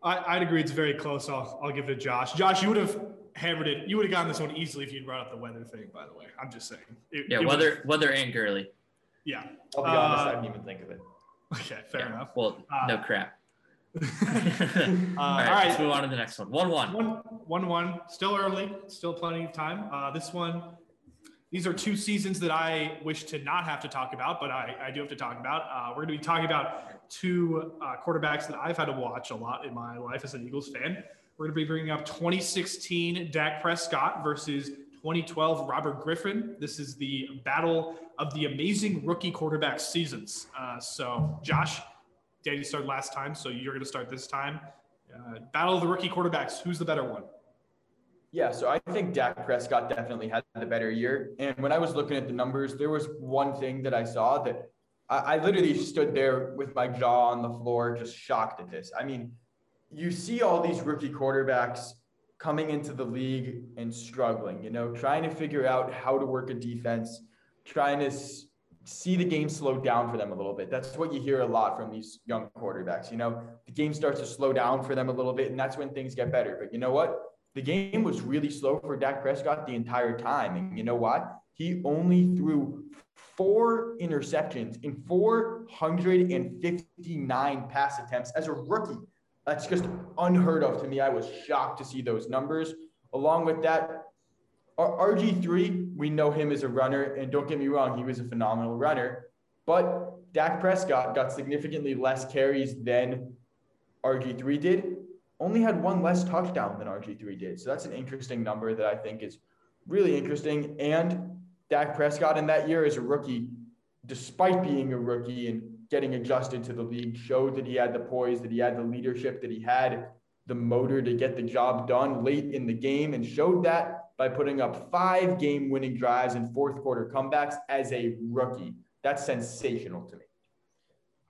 I, I'd agree. It's very close. I'll, I'll give it to Josh. Josh, you would have hammered it. You would have gotten this one easily if you'd brought up the weather thing. By the way, I'm just saying. It- Yeah, it whether would've- whether and Gurley. Yeah. I'll be honest, Uh, I didn't even think of it. Okay. Fair Yeah, enough. Well, Uh, no crap. (laughs) uh, all all right, right. let's move on to the next one. One one. One, one, one. Still early. Still plenty of time. Uh, this one. These are two seasons that I wish to not have to talk about, but I, I do have to talk about. Uh, we're going to be talking about two uh, quarterbacks that I've had to watch a lot in my life as an Eagles fan. We're going to be bringing up 2016 Dak Prescott versus 2012 Robert Griffin. This is the battle of the amazing rookie quarterback seasons. Uh, so, Josh, Danny started last time, so you're going to start this time. Uh, battle of the rookie quarterbacks. Who's the better one? Yeah, so I think Dak Prescott definitely had the better year. And when I was looking at the numbers, there was one thing that I saw that I, I literally stood there with my jaw on the floor, just shocked at this. I mean, you see all these rookie quarterbacks coming into the league and struggling, you know, trying to figure out how to work a defense, trying to see the game slow down for them a little bit. That's what you hear a lot from these young quarterbacks. You know, the game starts to slow down for them a little bit, and that's when things get better. But you know what? The game was really slow for Dak Prescott the entire time. And you know what? He only threw four interceptions in 459 pass attempts as a rookie. That's just unheard of to me. I was shocked to see those numbers. Along with that, RG3, we know him as a runner, and don't get me wrong, he was a phenomenal runner. But Dak Prescott got significantly less carries than RG3 did, only had one less touchdown than RG3 did. So that's an interesting number that I think is really interesting. And Dak Prescott in that year as a rookie, despite being a rookie and getting adjusted to the league, showed that he had the poise, that he had the leadership, that he had the motor to get the job done late in the game, and showed that by putting up five game winning drives and fourth quarter comebacks as a rookie. That's sensational to me.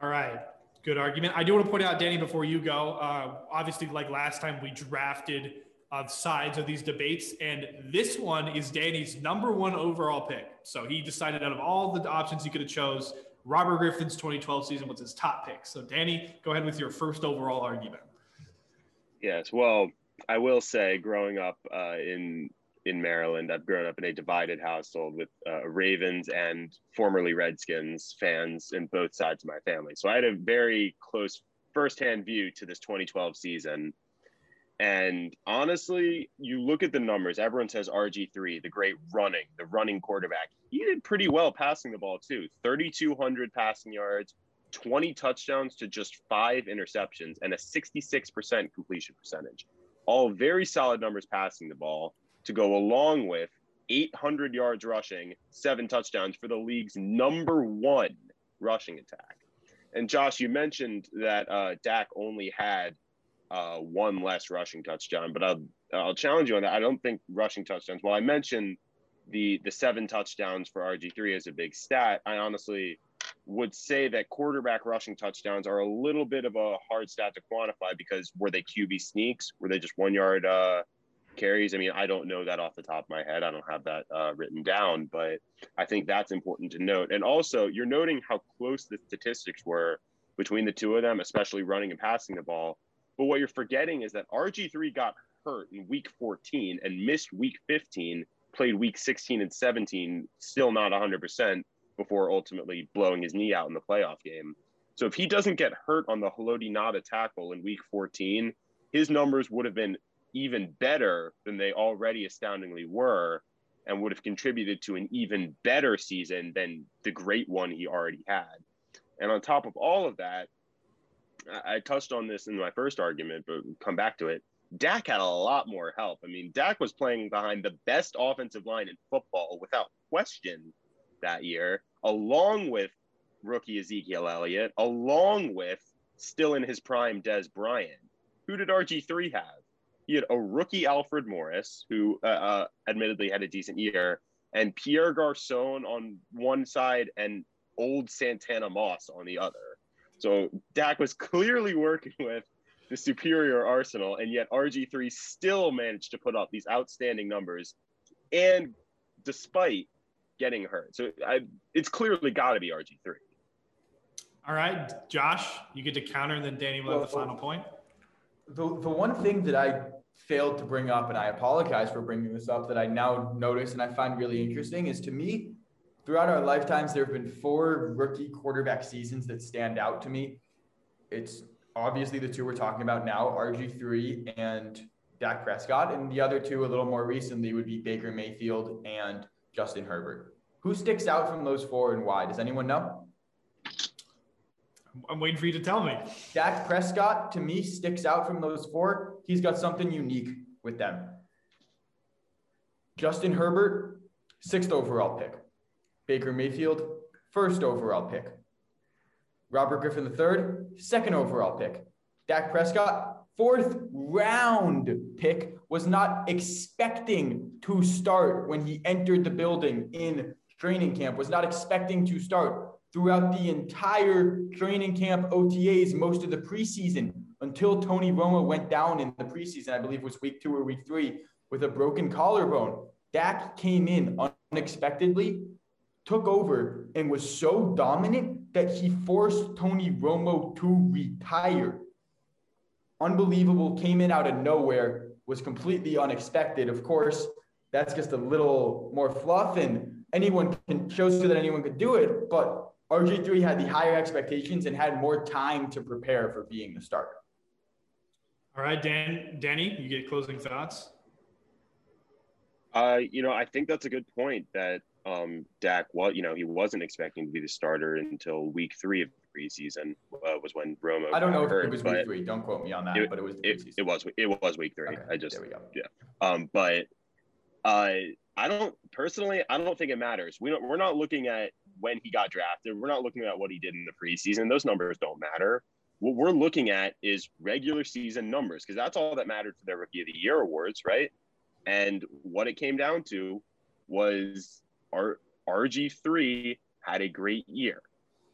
All right. Good argument. I do want to point out, Danny, before you go, uh, obviously, like last time, we drafted uh, sides of these debates, and this one is Danny's number one overall pick. So he decided out of all the options he could have chose, Robert Griffin's 2012 season was his top pick. So Danny, go ahead with your first overall argument. Yes. Well, I will say, growing up uh, in in Maryland, I've grown up in a divided household with uh, Ravens and formerly Redskins fans in both sides of my family. So I had a very close firsthand view to this 2012 season. And honestly, you look at the numbers. Everyone says RG3, the great running, the running quarterback. He did pretty well passing the ball too. 3,200 passing yards, 20 touchdowns to just five interceptions, and a 66% completion percentage. All very solid numbers passing the ball to go along with 800 yards rushing, seven touchdowns for the league's number one rushing attack. And Josh, you mentioned that uh, Dak only had uh, one less rushing touchdown, but I'll I'll challenge you on that. I don't think rushing touchdowns. Well, I mentioned the the seven touchdowns for RG three as a big stat. I honestly would say that quarterback rushing touchdowns are a little bit of a hard stat to quantify because were they QB sneaks? Were they just one yard uh, carries? I mean, I don't know that off the top of my head. I don't have that uh, written down, but I think that's important to note. And also, you're noting how close the statistics were between the two of them, especially running and passing the ball. But what you're forgetting is that RG3 got hurt in week 14 and missed week 15, played week 16 and 17, still not 100% before ultimately blowing his knee out in the playoff game. So if he doesn't get hurt on the Haloti Ngata tackle in week 14, his numbers would have been even better than they already astoundingly were and would have contributed to an even better season than the great one he already had. And on top of all of that, I, touched on this in my first argument, but come back to it. Dak had a lot more help. I mean, Dak was playing behind the best offensive line in football without question that year, along with rookie Ezekiel Elliott, along with still in his prime Dez Bryant. Who did RG3 have? He had a rookie Alfred Morris, who uh, uh, admittedly had a decent year, and Pierre Garcon on one side and old Santana Moss on the other. So Dak was clearly working with the superior arsenal, and yet RG3 still managed to put up these outstanding numbers, and despite getting hurt. So I, it's clearly got to be RG3. All right, Josh, you get to counter, and then Danny will have the final point. The, the one thing that I failed to bring up, and I apologize for bringing this up, that I now notice and I find really interesting is to me, throughout our lifetimes, there have been four rookie quarterback seasons that stand out to me. It's obviously the two we're talking about now, RG3 and Dak Prescott, and the other two a little more recently would be Baker Mayfield and Justin Herbert. Who sticks out from those four and why? Does anyone know? I'm waiting for you to tell me. Dak Prescott to me sticks out from those four. He's got something unique with them. Justin Herbert, sixth overall pick. Baker Mayfield, first overall pick. Robert Griffin III, second overall pick. Dak Prescott, fourth round pick, was not expecting to start when he entered the building in training camp, was not expecting to start throughout the entire training camp OTAs, most of the preseason, until Tony Romo went down in the preseason, I believe it was week two or week three, with a broken collarbone. Dak came in unexpectedly, took over, and was so dominant that he forced Tony Romo to retire. Unbelievable, came in out of nowhere, was completely unexpected. Of course, that's just a little more fluff, and anyone can shows you that anyone could do it, but RG3 had the higher expectations and had more time to prepare for being the starter. All right, Dan, Danny, you get closing thoughts. Uh, you know, I think that's a good point that um, Dak, well, you know, he wasn't expecting to be the starter until week three of the preseason uh, was when Romo. I don't know hurt, if it was week three. Don't quote me on that, it, but it was. It, it, was. It was week three. Okay, I just. There we go. Yeah. Um, but uh, I don't personally. I don't think it matters. We don't. We're not looking at when he got drafted. We're not looking at what he did in the preseason. Those numbers don't matter. What we're looking at is regular season numbers because that's all that mattered for their Rookie of the Year awards, right? And what it came down to was our RG3 had a great year,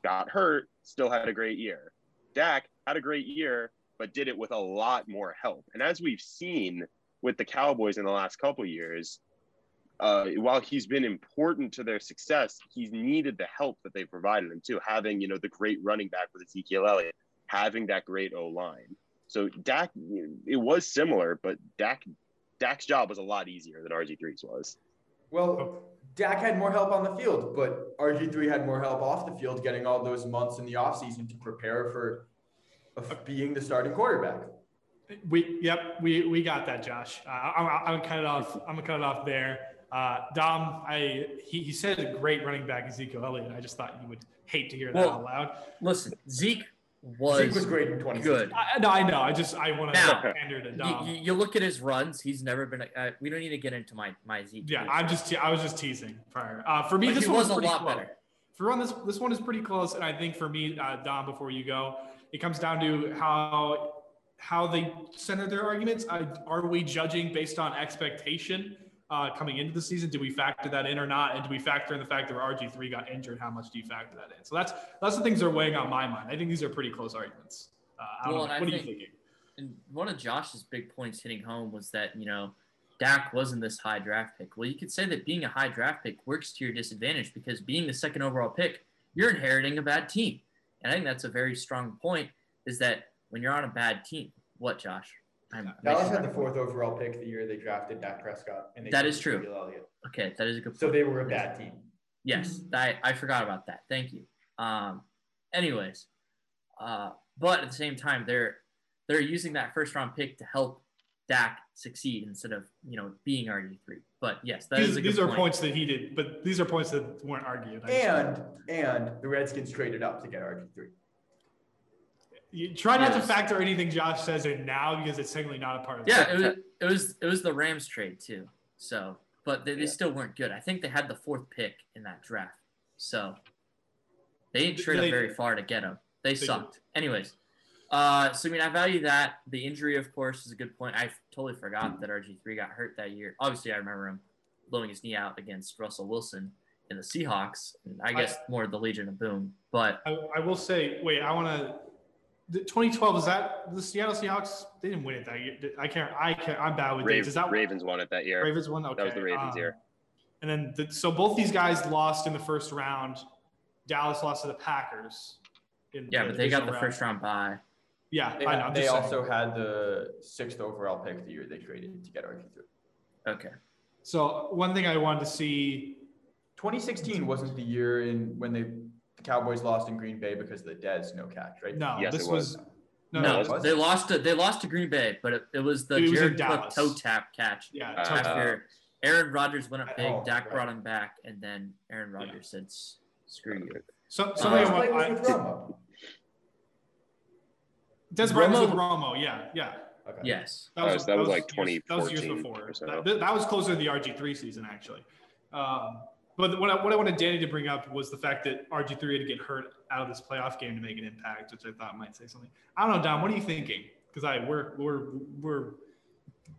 got hurt, still had a great year. Dak had a great year, but did it with a lot more help. And as we've seen with the Cowboys in the last couple years, uh, while he's been important to their success, he's needed the help that they provided him too. Having you know the great running back with Ezekiel Elliott, having that great O line. So Dak, it was similar, but Dak, Dak's job was a lot easier than RG3's was. Well, Dak had more help on the field, but RG3 had more help off the field, getting all those months in the offseason to prepare for being the starting quarterback. We, yep, we, we got that, Josh. Uh, I'm, I'm cut it off. I'm gonna cut it off there. Uh, Dom, I he, he said a great running back Ezekiel Elliott. I just thought you would hate to hear that well, out loud. Listen, Zeke was Zeke was great in 20 good. I, no, I know. I just I want to pander to Dom. You, you, look at his runs. He's never been. Uh, we don't need to get into my my Zeke. Yeah, I'm just te- I was just teasing prior. Uh, for me, but this one was a lot close. better. For one, this this one is pretty close, and I think for me, uh, Dom, before you go, it comes down to how how they center their arguments. I, are we judging based on expectation? Uh, coming into the season? Do we factor that in or not? And do we factor in the fact that RG three got injured? How much do you factor that in? So that's that's the things that are weighing on my mind. I think these are pretty close arguments. Uh, well, what are think, you thinking? And one of Josh's big points hitting home was that you know Dak wasn't this high draft pick. Well, you could say that being a high draft pick works to your disadvantage because being the second overall pick, you're inheriting a bad team. And I think that's a very strong point. Is that when you're on a bad team, what Josh? I'm Dallas had the fourth overall pick the year they drafted Dak Prescott. And they That took is true. Okay, that is a good point. So they were a bad team. Yes, I, I forgot about that. Thank you. Um, anyways, uh, but at the same time, they're they're using that first round pick to help Dak succeed instead of you know being RG three. But yes, that is These, a good these are point. points that he did, but these are points that weren't argued. I And and the Redskins traded up to get RG three. You try not to factor anything Josh says in now because it's technically not a part of the Yeah, it was, it was it was the Rams trade too. So, but they, they Yeah. still weren't good. I think they had the fourth pick in that draft. So they didn't trade They- up very far to get him. They, did. sucked. Anyways, uh, so I mean, I value that. The injury, of course, is a good point. I totally forgot that RG three got hurt that year. Obviously, I remember him blowing his knee out against Russell Wilson in the Seahawks. And I guess more the Legion of Boom, but I, I will say, wait, I want to. The 2012 is that the Seattle Seahawks? They didn't win it that year. I can't. I can't. I'm bad with dates. Is that Ravens won it that year. Ravens won? Okay, That was the Ravens um, year. And then, the, so both these guys lost in the first round. Dallas lost to the Packers. In yeah, but they got divisional the first round bye. Yeah, They, I know. They just saying. also had the sixth overall pick the year they traded to get RG three. Okay. So one thing I wanted to see. 2016 wasn't the year in when they the Cowboys lost in Green Bay because of the Dez no catch, right? No, Yes, this it was. was. no, No, no, it was? they lost to they lost to Green Bay, but it, it was the It was in Jared Cook Dallas. toe tap catch. yeah. Uh, toe tap. after Aaron Rodgers went up big, Dak right. brought him back, and then Aaron Rodgers said, "S- "Screw you." So, Uh, somebody I want, played I, with Romo. Dez Bryant with Romo- Romo. Yeah, yeah. Okay. Yes. That was- that was like years- That was years before. so. That, that was closer to the RG3 season, actually. Um, but what I, what I wanted Danny to bring up was the fact that RG3 had to get hurt out of this playoff game to make an impact, which I thought might say something. I don't know, Dom. What are you thinking? Because I we're we're we're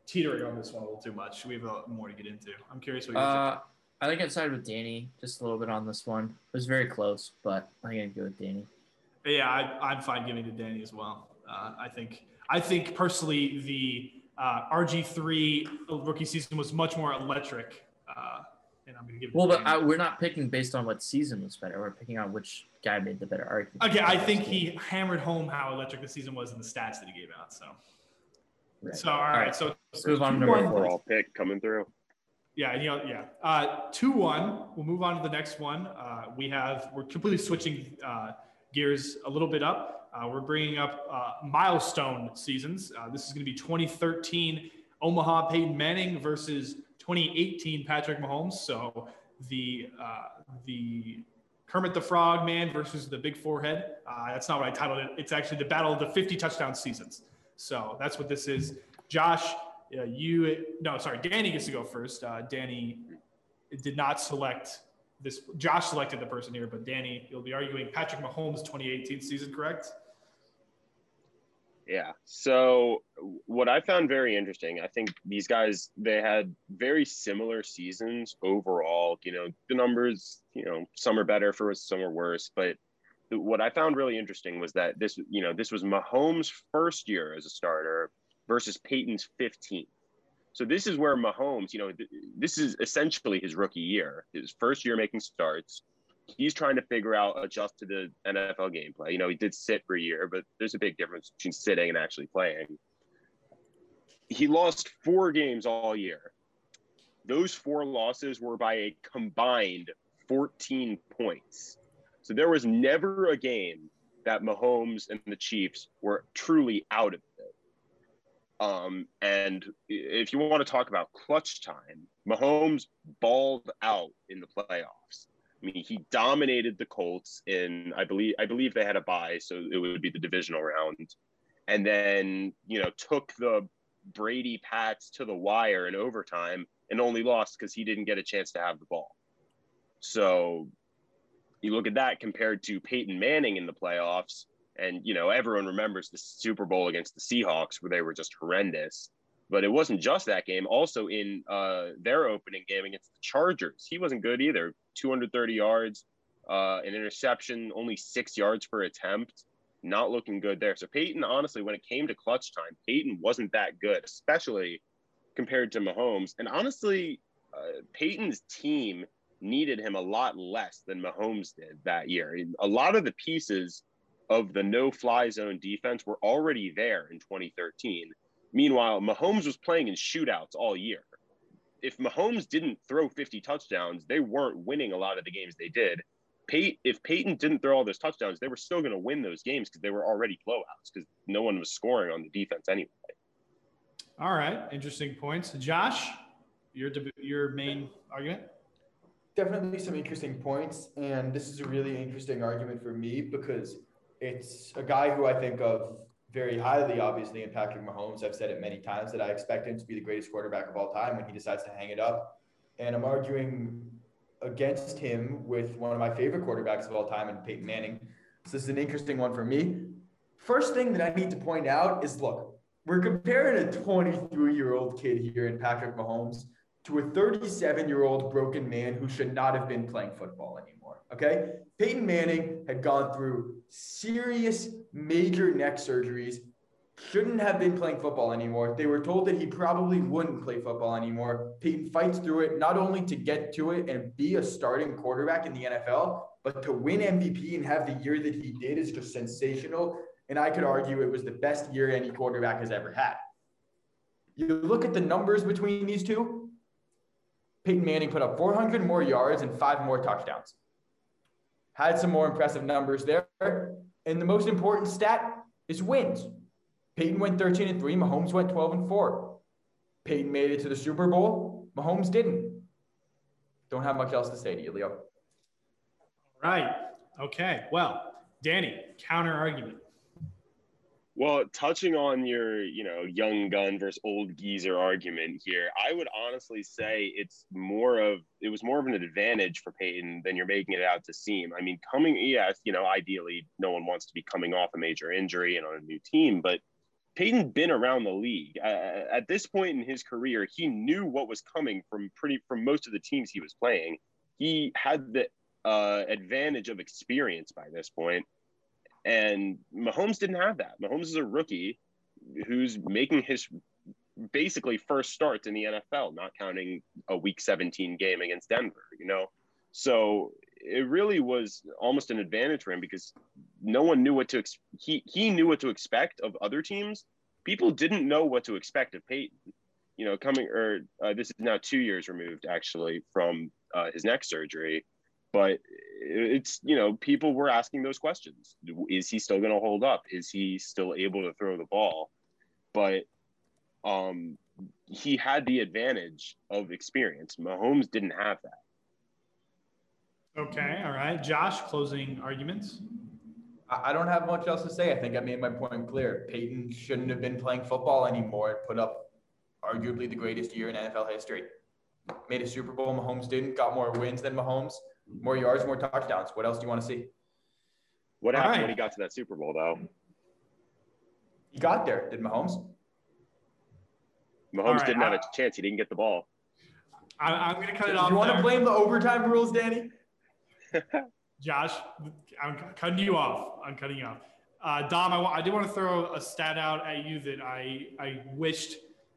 teetering on this one a little too much. We have a lot more to get into. I'm curious what you're Uh, I think I sided with Danny just a little bit on this one. It was very close, but I'm gonna go with Danny. Yeah, I, I'm fine giving to Danny as well. Uh, I think I think personally the uh, RG3 rookie season was much more electric. Uh, I'm going to give Well, but Danny. uh, we're not picking based on what season was better. We're picking on which guy made the better argument. Okay, I think he hammered home how electric the season was in the stats that he gave out. So, Right. so all right, so Let's move on to two number one. four. Overall pick coming through. Yeah, you know, yeah. Uh, two one. We'll move on to the next one. Uh, we have we're completely switching uh, gears a little bit up. Uh, we're bringing up uh, milestone seasons. Uh, this is going to be 2013 Omaha Peyton Manning versus 2018 Patrick Mahomes. So the uh, the Kermit the Frog man versus the Big Forehead. Uh, that's not what I titled it. It's actually the battle of the 50 touchdown seasons. So that's what this is. Josh, uh, you no, sorry, Danny gets to go first. Uh, Danny did not select this. Josh selected the person here, but Danny, you'll be arguing Patrick Mahomes' 2018 season, correct? Yeah. So what I found very interesting, I think these guys they had very similar seasons overall. You know, the numbers, you know, some are better for us, some are worse. But what I found really interesting was that this, you know, this was Mahomes' first year as a starter versus Peyton's 15th. So this is where Mahomes, you know, th- this is essentially his rookie year, his first year making starts. He's trying to figure out adjust to the NFL gameplay. You know, he did sit for a year, but there's a big difference between sitting and actually playing. He lost four games all year. Those four losses were by a combined 14 points. So there was never a game that Mahomes and the Chiefs were truly out of it. Um, and if you want to talk about clutch time, Mahomes balled out in the playoffs. I mean, he dominated the Colts in I believe I believe they had a bye, so it would be the divisional round, and then you know took the Brady Pats to the wire in overtime and only lost because he didn't get a chance to have the ball. So you look at that compared to Peyton Manning in the playoffs, and you know everyone remembers the Super Bowl against the Seahawks where they were just horrendous. But it wasn't just that game. Also in uh, their opening game against the Chargers, he wasn't good either. 230 yards, uh, an interception, only six yards per attempt. Not looking good there. So Peyton, honestly, when it came to clutch time, Peyton wasn't that good, especially compared to Mahomes. And honestly, uh, Peyton's team needed him a lot less than Mahomes did that year. A lot of the pieces of the no-fly zone defense were already there in 2013 Meanwhile, Mahomes was playing in shootouts all year. If Mahomes didn't throw 50 touchdowns, they weren't winning a lot of the games they did. Pey- if Peyton didn't throw all those touchdowns, they were still going to win those games because they were already blowouts because no one was scoring on the defense anyway. All right, interesting points. Josh, your deb- your main argument? Definitely some interesting points, and this is a really interesting argument for me because it's a guy who I think of very highly, obviously, in Patrick Mahomes. I've said it many times that I expect him to be the greatest quarterback of all time when he decides to hang it up. And I'm arguing against him with one of my favorite quarterbacks of all time, and Peyton Manning. So this is an interesting one for me. First thing that I need to point out is look, we're comparing a 23 year old kid here in Patrick Mahomes to a 37 year old broken man who should not have been playing football anymore. Okay. Peyton Manning had gone through serious major neck surgeries, shouldn't have been playing football anymore. They were told that he probably wouldn't play football anymore. Peyton fights through it, not only to get to it and be a starting quarterback in the NFL, but to win MVP and have the year that he did is just sensational. And I could argue it was the best year any quarterback has ever had. You look at the numbers between these two, Peyton Manning put up 400 more yards and five more touchdowns. Had some more impressive numbers there. And the most important stat is wins. Peyton went 13 and 3, Mahomes went 12 and 4. Peyton made it to the Super Bowl, Mahomes didn't. Don't have much else to say to you, Leo. Right. Okay. Well, Danny, counter argument. Well, touching on your, you know, young gun versus old geezer argument here, I would honestly say it's more of it was more of an advantage for Peyton than you're making it out to seem. I mean, coming, yes, you know, ideally, no one wants to be coming off a major injury and on a new team, but Peyton been around the league uh, at this point in his career. He knew what was coming from pretty from most of the teams he was playing. He had the uh, advantage of experience by this point and Mahomes didn't have that. Mahomes is a rookie who's making his basically first starts in the NFL, not counting a week 17 game against Denver, you know? So it really was almost an advantage for him because no one knew what to ex- he he knew what to expect of other teams. People didn't know what to expect of Peyton. You know, coming or uh, this is now two years removed actually from uh, his neck surgery, but it's you know people were asking those questions is he still going to hold up is he still able to throw the ball but um he had the advantage of experience mahomes didn't have that Okay. All right. Josh, closing arguments. I don't have much else to say. I think I made my point clear. Peyton shouldn't have been playing football anymore and put up arguably the greatest year in NFL history. Made a Super Bowl. Mahomes didn't. Got more wins than Mahomes more yards, more touchdowns. What else do you want to see? What happened right. when he got to that Super Bowl, though? He got there. Did Mahomes? Mahomes right, didn't I, have a chance. He didn't get the ball. I, am going to cut it off. You want there. to blame the overtime rules, Danny? (laughs) Josh, I'm cutting you off. I'm cutting you off. Uh, Dom, I, I did want to throw a stat out at you that I, I wished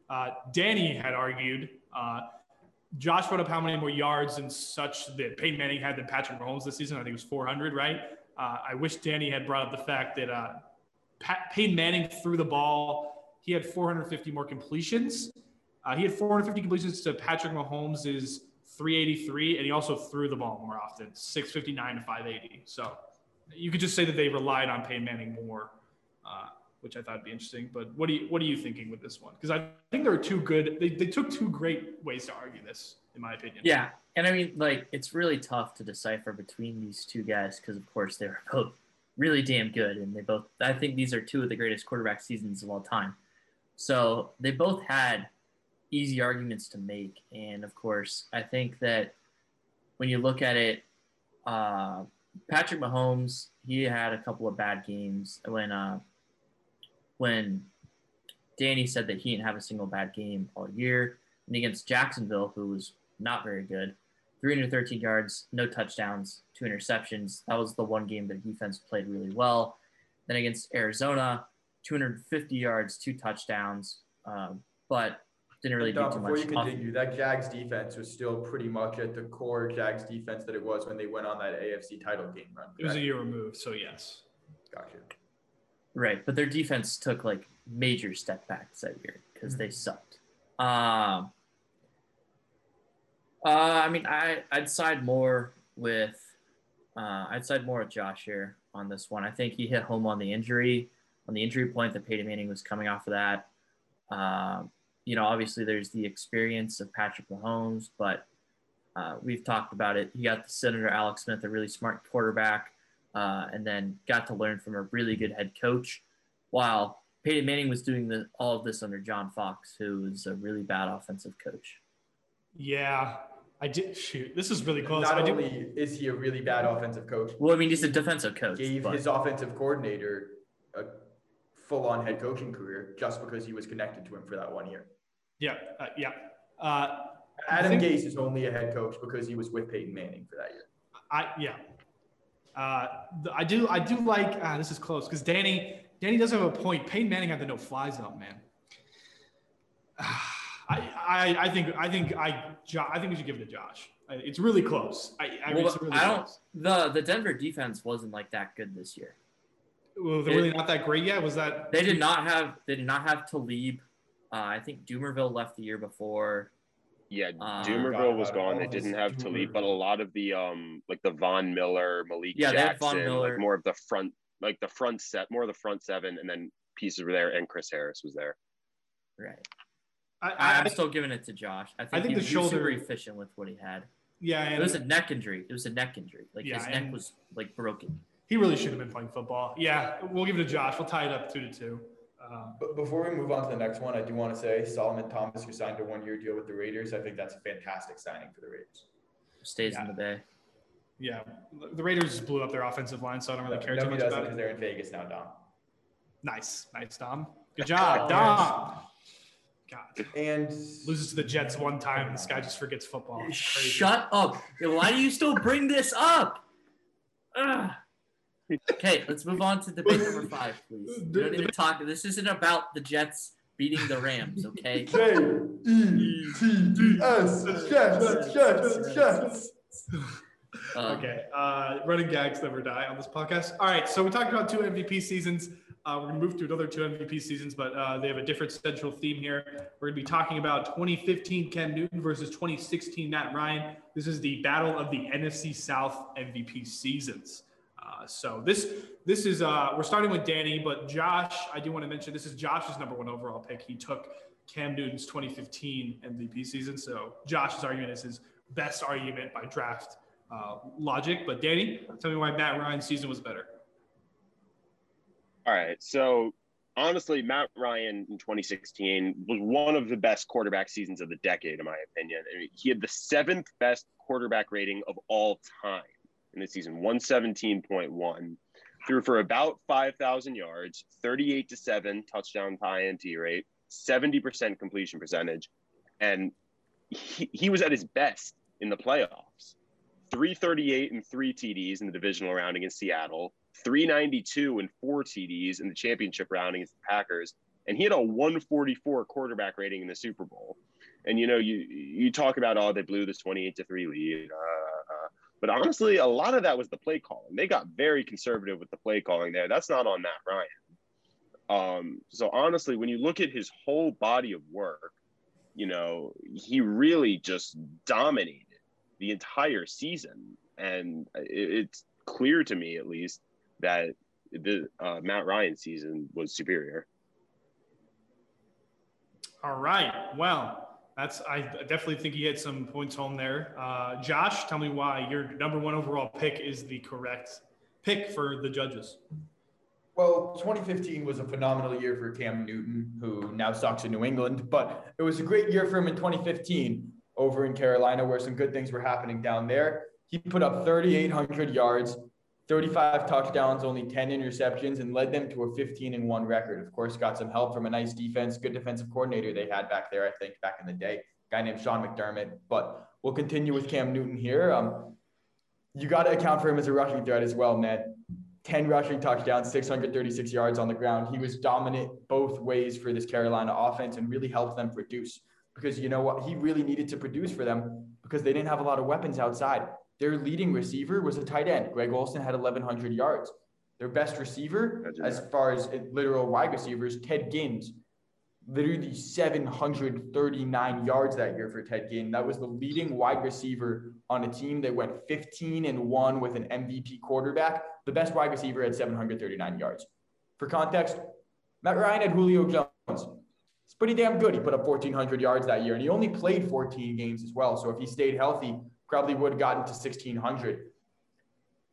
uh, Danny had argued. Uh, Josh brought up how many more yards and such that Peyton Manning had than Patrick Mahomes this season. I think it was 400, right? Uh, I wish Danny had brought up the fact that uh, Pat, Peyton Manning threw the ball. He had 450 more completions. Uh, he had 450 completions to Patrick Mahomes' 383, and he also threw the ball more often, 659 to 580. So you could just say that they relied on Peyton Manning more. Uh, which I thought would be interesting. But what do you what are you thinking with this one? Because I think there are two good. They, they took two great ways to argue this, in my opinion. Yeah, and I mean, like it's really tough to decipher between these two guys because, of course, they were (laughs) both really damn good, and they both. I think these are two of the greatest quarterback seasons of all time. So they both had easy arguments to make, and of course, I think that when you look at it. Uh, Patrick Mahomes, he had a couple of bad games when uh, when Danny said that he didn't have a single bad game all year. And against Jacksonville, who was not very good, 313 yards, no touchdowns, two interceptions. That was the one game that defense played really well. Then against Arizona, 250 yards, two touchdowns, um, but didn't really Dom, do too before much. Before you continue, that Jags defense was still pretty much at the core Jags defense that it was when they went on that AFC title game run. Correct? It was a year removed, so yes. Gotcha. Right, but their defense took like major step backs that year because they sucked. Um, uh, I mean, I I'd side more with uh, I'd side more with Josh here on this one. I think he hit home on the injury on the injury point that Peyton Manning was coming off of that. Um, you know, obviously there's the experience of Patrick Mahomes, but uh, we've talked about it. He got the Senator Alex Smith, a really smart quarterback, uh, and then got to learn from a really good head coach. While Peyton Manning was doing the, all of this under John Fox, who was a really bad offensive coach. Yeah, I did. Shoot, this is really close. Not I do, only is he a really bad offensive coach, Well, I mean, he's a defensive coach. gave but- his offensive coordinator a full-on head coaching career just because he was connected to him for that one year. yeah, uh, yeah. Uh, Adam think- Gase is only a head coach because he was with Peyton Manning for that year. I yeah. Uh, I do I do like ah, this is close because Danny Danny does have a point. Peyton Manning had the no fly zone, man. (sighs) I, I I think I think I I think we should give it to Josh. It's really close. I, I Well, really I don't. close. The the Denver defense wasn't like that good this year. Well, they're really not that great yet. Was that They did not have. They did not have Talib. Uh, I think Dumervil left the year before. Yeah, Uh, Dumervil was gone. They didn't have Doomer- Talib, but a lot of the um like the Von Miller, Malik Yeah, they Von Jackson, Miller. like more of the front, like the front set, more of the front seven, and then pieces were there, and Chris Harris was there. Right. I, I, I, I'm still giving it to Josh. I think, I think he, the he was super shoulder- efficient with what he had. yeah, It was a neck injury. It was a neck injury. Like Yeah, his neck was like broken. he really should have been playing football. Yeah, we'll give it to Josh. We'll tie it up two to two. Um, But before we move on to the next one, I do want to say Solomon Thomas, who signed a one-year deal with the Raiders, I think that's a fantastic signing for the Raiders. Stays Yeah. in the bay. yeah, the Raiders just blew up their offensive line, so I don't really care too he much doesn't about because they're in Vegas now, Dom. Nice, nice, Dom. Good job, (laughs) Dom. God. And loses to the Jets one time, and this guy just forgets football. Crazy. Shut up. Why do you still bring this up? Ugh. Okay, let's move on to debate number five, please. We don't need to talk. This isn't about the Jets beating the Rams, okay? J E T E S Jets Jets Jets. Uh, Okay, uh, running gags never die on this podcast. All right, so we talked about two MVP seasons. Uh, we're gonna move to another two MVP seasons, but uh, they have a different central theme here. We're gonna be talking about 2015 Cam Newton versus 2016 Matt Ryan. This is the battle of the NFC South MVP seasons. Uh, so this this is uh, we're starting with Danny, but Josh, I do want to mention this is Josh's number one overall pick. He took Cam Newton's 2015 MVP season, so Josh's argument is his best argument by draft uh, logic. But Danny, tell me why Matt Ryan's season was better. All right. So honestly, Matt Ryan in 2016 was one of the best quarterback seasons of the decade, in my opinion. I mean, he had the seventh best quarterback rating of all time in the season, 117.1. Threw for about 5,000 yards, 38 to 7 touchdown tie and T rate, 70% completion percentage. And he, he was at his best in the playoffs. 338 and three TDs in the divisional round against Seattle, 392 and four TDs in the championship round against the Packers, and he had a 144 quarterback rating in the Super Bowl. And you know, you you talk about oh they blew this 28 to three lead, uh, but honestly, a lot of that was the play calling. They got very conservative with the play calling there. That's not on Matt Ryan. Um, so honestly, when you look at his whole body of work, you know, he really just dominated the entire season, and it, it's clear to me at least that the uh, Matt Ryan season was superior. All right. Well, that's I definitely think he hit some points home there. Uh, Josh, tell me why your number one overall pick is the correct pick for the judges. Well, 2015 was a phenomenal year for Cam Newton, who now sucks in New England, but it was a great year for him in 2015 over in Carolina, where some good things were happening down there. He put up 3,800 yards, 35 touchdowns, only 10 interceptions, and led them to a 15 and 1 record. Of course, got some help from a nice defense, good defensive coordinator they had back there, I think, back in the day, guy named Sean McDermott. But we'll continue with Cam Newton here. Um, you got to account for him as a rushing threat as well, man. 10 rushing touchdowns, 636 yards on the ground. He was dominant both ways for this Carolina offense and really helped them produce because you know what? He really needed to produce for them because they didn't have a lot of weapons outside. Their leading receiver was a tight end. Greg Olsen had 1,100 yards. Their best receiver, as far as uh, literal wide receivers, Ted Ginn, literally 739 yards that year for Ted Ginn. That was the leading wide receiver on a team that went 15 and 1 with an MVP quarterback. The best wide receiver had 739 yards. For context, Matt Ryan had Julio Jones. It's pretty damn good. He put up 1,400 yards that year, and he only played 14 games as well. So if he stayed healthy, probably would have gotten to 1,600.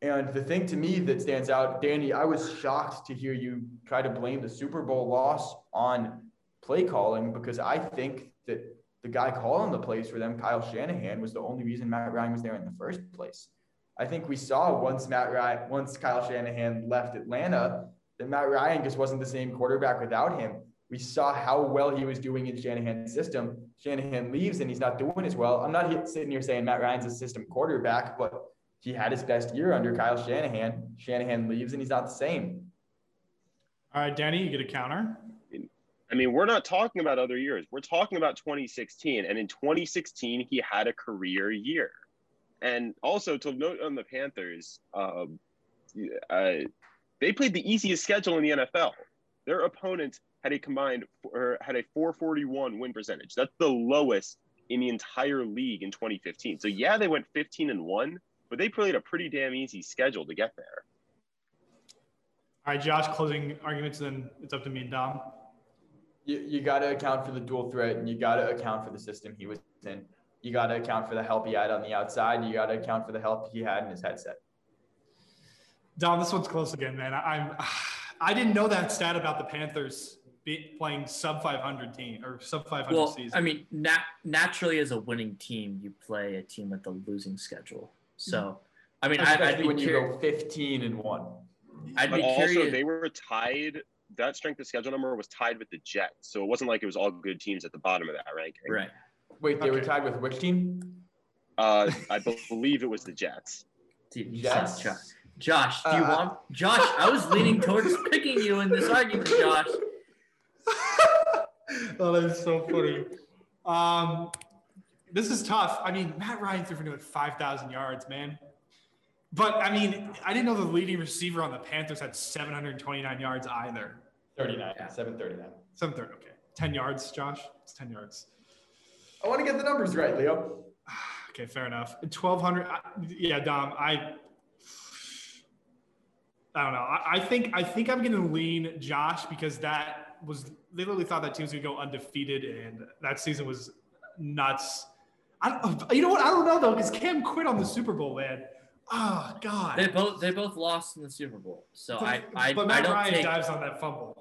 And the thing to me that stands out, Danny, I was shocked to hear you try to blame the Super Bowl loss on play calling because I think that the guy calling the plays for them, Kyle Shanahan, was the only reason Matt Ryan was there in the first place. I think we saw once Matt Ryan, once Kyle Shanahan left Atlanta, that Matt Ryan just wasn't the same quarterback without him. We saw how well he was doing in Shanahan's system. Shanahan leaves and he's not doing as well. I'm not sitting here saying Matt Ryan's a system quarterback, but he had his best year under Kyle Shanahan. Shanahan leaves and he's not the same. All right, Danny, you get a counter. I mean, we're not talking about other years. We're talking about 2016. And in 2016, he had a career year. And also to note on the Panthers, um, uh, they played the easiest schedule in the NFL. Their opponent had a combined or had a 441 win percentage. That's the lowest in the entire league in 2015. So yeah, they went 15 and one, but they played a pretty damn easy schedule to get there. All right, Josh, closing arguments, then it's up to me and Dom. You, you got to account for the dual threat and you got to account for the system he was in. You got to account for the help he had on the outside. You got to account for the help he had in his headset. Dom, this one's close again, man. I, I'm (sighs) I didn't know that stat about the Panthers be, playing sub 500 team or sub 500 Well, season. I mean, nat- naturally, as a winning team, you play a team with a losing schedule. So, I mean, I, I'd be, when you go 15 and 1. I'd But be also, curious. they were tied. That strength of schedule number was tied with the Jets, so it wasn't like it was all good teams at the bottom of that ranking. right. Wait, they were tied with which team? Uh, I believe it was the Jets. Dude, Yes. Josh. Josh, do you Uh, want Josh? I was leaning towards picking you in this argument, Josh. (laughs) oh, that is so funny. Um, this is tough. I mean, Matt Ryan threw for nearly 5,000 yards, man. But I mean, I didn't know the leading receiver on the Panthers had 729 yards either. 39, Yeah. 739. 730, okay. 10 yards, Josh? It's 10 yards. I want to get the numbers right, Leo. (sighs) Okay, fair enough. 1,200. I- Yeah, Dom, I. I don't know. I, I think I think I'm going to lean Josh because that was they literally thought that team was going to go undefeated, and that season was nuts. I you know what? I don't know though because Cam quit on the Super Bowl, man. Oh God. They both they both lost in the Super Bowl. So I I, but I Matt don't Ryan take. dives on that fumble.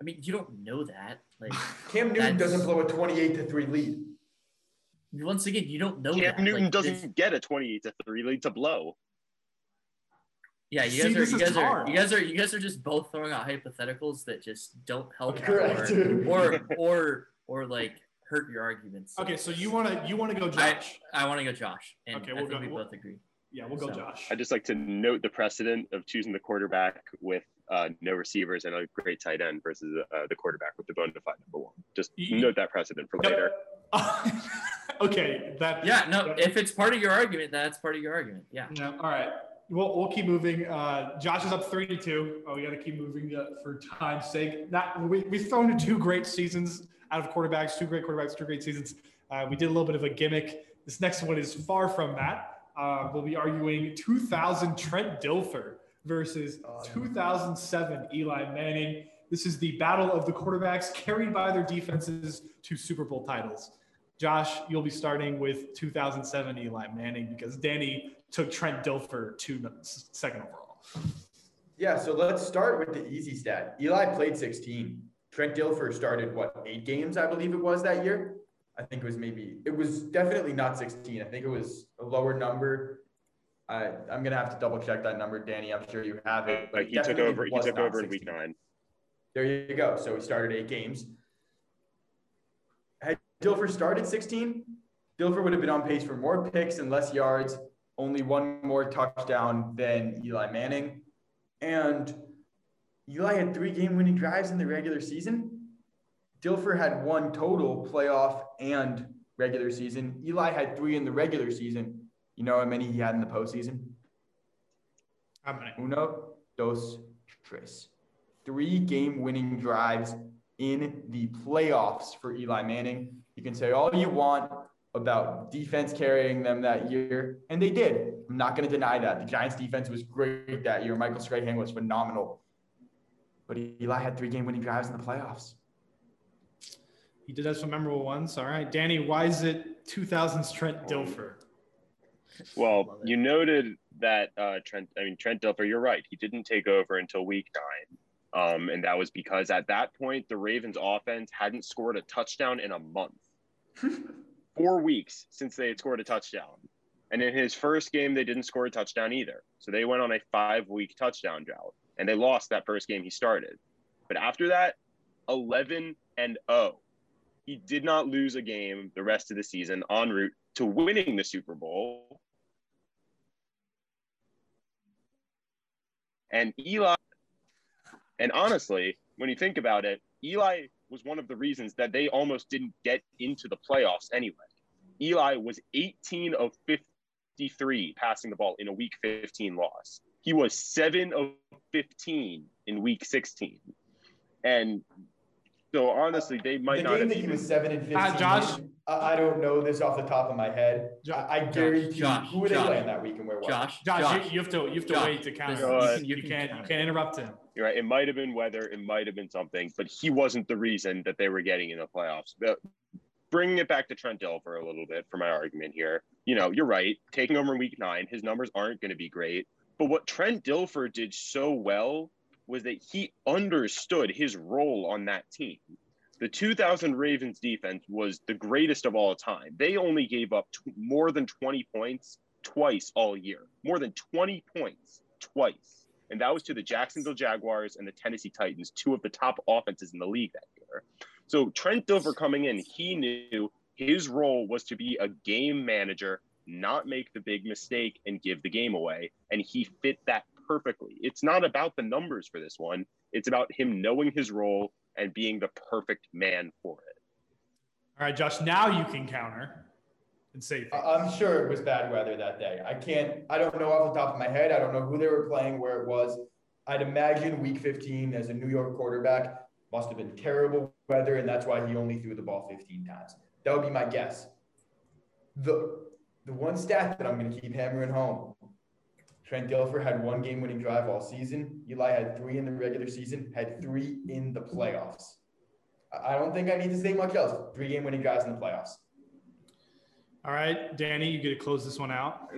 I mean, you don't know that. Like (laughs) Cam Newton doesn't blow a 28 to 3 lead. once again, you don't know Cam that. Newton Like, doesn't this- get a 28 to 3 lead to blow. Yeah, you See, guys are you is guys are you guys are you guys are just both throwing out hypotheticals that just don't help you Correct. or, (laughs) or or or like hurt your arguments. Okay, so you want to you want to go Josh? I want to go Josh, and Okay, I we'll think go- we we'll- both agree. yeah, we'll go so- Josh. I'd just like to note the precedent of choosing the quarterback with uh, no receivers and a great tight end versus uh, the quarterback with the bona fide number one. Just You- note that precedent for Yep. later. (laughs) okay, that Yeah, no, if it's part of your argument, that's part of your argument. Yeah. No, all right. We'll, we'll keep moving. Uh, Josh is up three to two. Oh, we got to keep moving uh, for time's sake. Not, we, we've thrown two great seasons out of quarterbacks, two great quarterbacks, two great seasons. Uh, we did a little bit of a gimmick. This next one is far from that. Uh, we'll be arguing 2000 Trent Dilfer versus 2007 Eli Manning. This is the battle of the quarterbacks carried by their defenses to Super Bowl titles. Josh, you'll be starting with 2007 Eli Manning because Danny took Trent Dilfer to second overall. Yeah, so let's start with the easy stat. Eli played 16. Trent Dilfer started what eight games, I believe it was that year. I think it was maybe it was definitely not 16. I think it was a lower number. I I'm gonna have to double check that number, Danny. I'm sure you have it. but he took over. He took not over in week nine. There you go. So he started eight games. Had Dilfer started 16, Dilfer would have been on pace for more picks and less yards, only one more touchdown than Eli Manning. And Eli had three game winning drives in the regular season. Dilfer had one total playoff and regular season. Eli had three in the regular season. You know how many he had in the postseason? How many? Uno? dos, tres. Three game winning drives in the playoffs for Eli Manning. You can say all you want about defense carrying them that year, and they did. I'm not going to deny that. The Giants' defense was great that year. Michael Strahan was phenomenal. But Eli had three game winning drives in the playoffs. He did have some memorable ones. All right. Danny, why is it 2000s Trent Dilfer? Well, you noted that uh, Trent, I mean, Trent Dilfer, you're right. He didn't take over until week nine. Um, and that was because at that point, the Ravens offense hadn't scored a touchdown in a month. (laughs) Four weeks since they had scored a touchdown. And in his first game, they didn't score a touchdown either. So they went on a five week touchdown drought and they lost that first game he started. But after that, 11 and 0. He did not lose a game the rest of the season en route to winning the Super Bowl. And Eli, and honestly, when you think about it, Eli was one of the reasons that they almost didn't get into the playoffs anyway. Eli was 18 of 53 passing the ball in a week 15 loss. He was 7 of 15 in week 16. And so honestly, they might the not game have that he was seven and fifteen. Uh, Josh? I, I don't know this off the top of my head. Jo- I, I guarantee. Josh, who were they Josh, playing that week and where was? it? Josh, Josh, Josh, You, you have to you have to Josh, wait to count. this- You, you can, can- you you can can't you can't interrupt him. You're right. It might have been weather. It might have been something, but he wasn't the reason that they were getting in the playoffs. But bringing it back to Trent Dilfer a little bit for my argument here, you know, you're right. Taking over in week nine, his numbers aren't going to be great. But what Trent Dilfer did so well was that he understood his role on that team. The 2000 Ravens defense was the greatest of all time. They only gave up t- more than 20 points twice all year. More than 20 points twice. And that was to the Jacksonville Jaguars and the Tennessee Titans, two of the top offenses in the league that year. So Trent Dilfer coming in, he knew his role was to be a game manager, not make the big mistake and give the game away. And he fit that perfectly. It's not about the numbers for this one, it's about him knowing his role and being the perfect man for it. All right, Josh. Now you can counter and say I- things. I'm sure it was bad weather that day. I can't. I don't know off the top of my head. I don't know who they were playing, where it was. I'd imagine Week 15 as a New York quarterback must have been terrible weather, and that's why he only threw the ball 15 times. That would be my guess. The the one stat that I'm going to keep hammering home. Trent Dilfer had one game-winning drive all season. Eli had three in the regular season. Had three in the playoffs. I I don't think I need to say much else. Three game-winning drives in the playoffs. All right, Danny, you get to close this one out.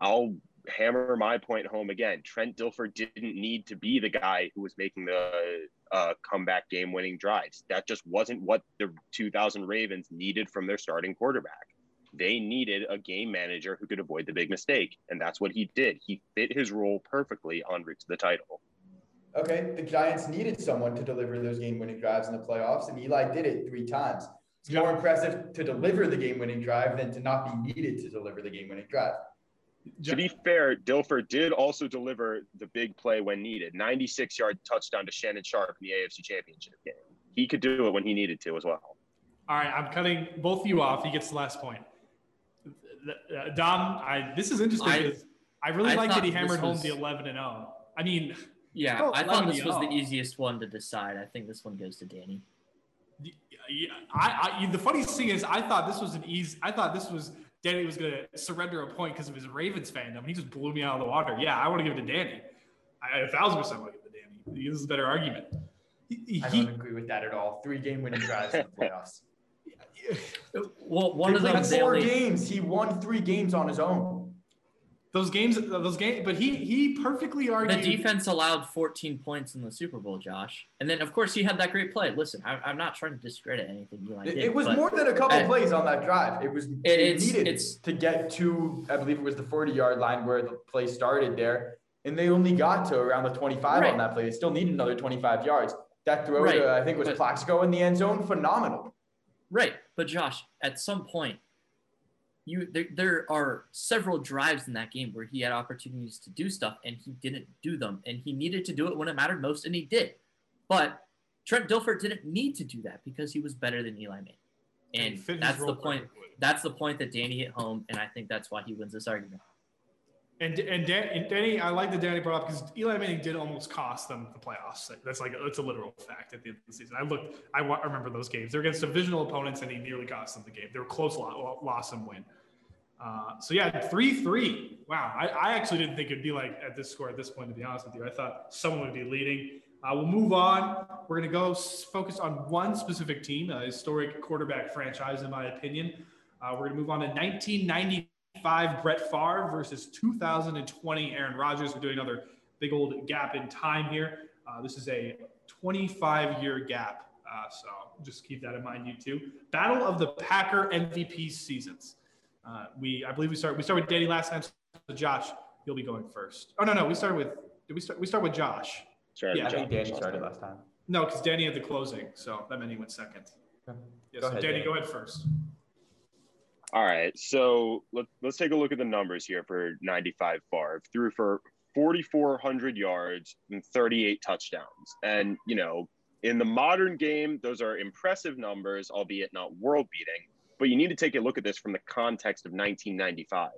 I'll hammer my point home again. Trent Dilfer didn't need to be the guy who was making the uh, comeback game winning drives. That just wasn't what the 2000 Ravens needed from their starting quarterback. They needed a game manager who could avoid the big mistake. And that's what he did. He fit his role perfectly en route to the title. Okay, the Giants needed someone to deliver those game-winning drives in the playoffs, and Eli did it three times. It's more impressive to deliver the game-winning drive than to not be needed to deliver the game-winning drive. To be fair, Dilfer did also deliver the big play when needed 96 yard touchdown to Shannon Sharpe in the AFC Championship game. He could do it when he needed to as well. All right, I'm cutting both of you off. He gets the last point. Uh, Dom, I this is interesting I- I really I like that he hammered this home was- the 11 and 0. I mean, Yeah, Oh, I thought this was the oh. easiest one to decide. I think this one goes to Danny. yeah, I, I the funniest thing is I thought this was an easy. I thought this was Danny was gonna surrender a point because of his Ravens fandom. and He just blew me out of the water. Yeah, I want to give it to Danny. I a thousand percent want to give it to Danny. This is a better argument. He, I don't agree with that at all. Three game-winning drives in the playoffs. Well, one They of them played four only- games. He won three games on his own. those games, those games, but he he perfectly argued. The defense allowed 14 points in the Super Bowl, Josh. And then, of course, he had that great play. Listen, I, I'm not trying to discredit anything Eli It, did. it was but more than a couple Hey. plays on that drive. It was they it's- needed it's- to get to, I believe it was the 40-yard line where the play started there, and they only got to around the 25 Right. on that play. They still needed another 25 yards. That throw Right, to, I think it was but- Plaxico in the end zone, phenomenal. Right, but Josh, at some point, you there, there are several drives in that game where he had opportunities to do stuff and he didn't do them, and he needed to do it when it mattered most, and he did. But Trent Dilfer didn't need to do that because he was better than Eli Manning, and that's the point. That's the point that Danny hit home, and I think that's why he wins this argument. And and, Dan, and Danny, I like that Danny brought up because Eli Manning did almost cost them the playoffs. That's like that's a literal fact at the end of the season. I looked, I remember those games. They're against divisional opponents, and he nearly cost them the game. They were close, lo- loss and win. Uh, so yeah, three three. Wow, I, I actually didn't think it'd be like at this score at this point. To be honest with you, I thought someone would be leading. Uh, we'll move on. We're gonna go focus on one specific team, a historic quarterback franchise, in my opinion. Uh, we're gonna move on to 1995 Brett Favre versus 2020 Aaron Rodgers. We're doing another big old gap in time here. Uh, this is a 25 year gap, uh, so just keep that in mind, you two. Battle of the Packer MVP seasons. Uh, we, I believe we start. We started with Danny last time. So Josh, you'll be going first. Oh no, no, we started with. Did we start? We start with Josh. Sorry, Yeah, I think Danny started last time. No, because Danny had the closing, so that meant he went second. Okay. Yeah, Go so ahead, Danny, Danny. go ahead first. All right, so let, let's take a look at the numbers here for 95 Favre. Threw for 4,400 yards and 38 touchdowns. And, you know, in the modern game, those are impressive numbers, albeit not world beating. But you need to take a look at this from the context of 1995.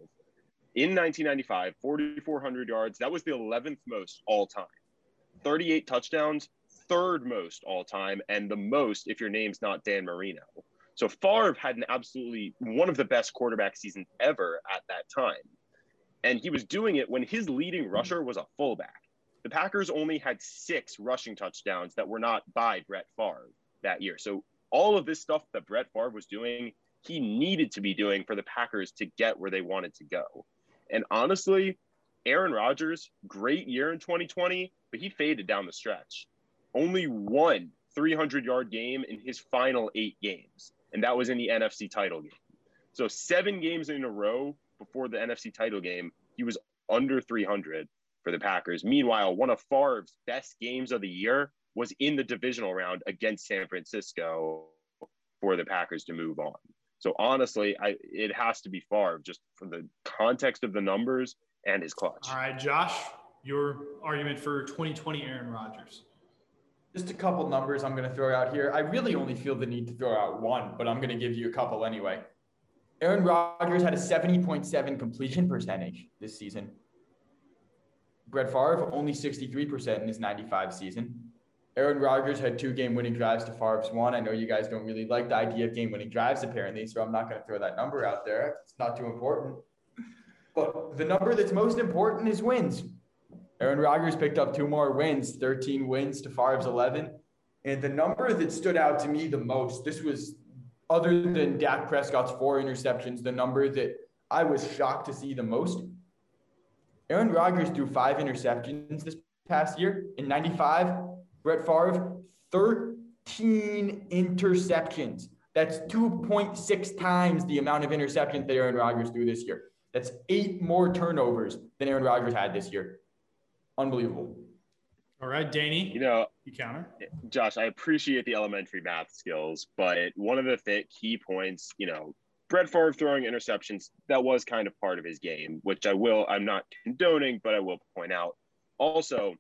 In 1995, 4,400 yards, that was the 11th most all time. 38 touchdowns, third most all time, and the most if your name's not Dan Marino. So Favre had an absolutely one of the best quarterback seasons ever at that time. And he was doing it when his leading rusher was a fullback. The Packers only had six rushing touchdowns that were not by Brett Favre that year. So all of this stuff that Brett Favre was doing, he needed to be doing for the Packers to get where they wanted to go. And honestly, Aaron Rodgers, great year in 2020, but he faded down the stretch. Only one 300 yard game in his final eight games, and that was in the NFC title game. So, seven games in a row before the NFC title game, he was under 300 for the Packers. Meanwhile, one of Favre's best games of the year was in the divisional round against San Francisco for the Packers to move on. So honestly, I it has to be Favre just for the context of the numbers and his clutch. All right, Josh, your argument for 2020 Aaron Rodgers. Just a couple numbers I'm going to throw out here. I really only feel the need to throw out one, but I'm going to give you a couple anyway. Aaron Rodgers had a 70.7 completion percentage this season. Brett Favre only 63% in his 95 season. Aaron Rodgers had two game winning drives to Favre's one. I know you guys don't really like the idea of game winning drives, apparently, so I'm not going to throw that number out there. It's not too important. But the number that's most important is wins. Aaron Rodgers picked up two more wins, 13 wins to Favre's 11. And the number that stood out to me the most, this was other than Dak Prescott's four interceptions, the number that I was shocked to see the most. Aaron Rodgers threw five interceptions this past year. In 95, Brett Favre, 13 interceptions. That's 2.6 times the amount of interceptions that Aaron Rodgers threw this year. That's eight more turnovers than Aaron Rodgers had this year. Unbelievable. All right, Danny, You know, you counter. Josh, I appreciate the elementary math skills, but one of the th- key points, you know, Brett Favre throwing interceptions, that was kind of part of his game, which I will, I'm not condoning, but I will point out. Also,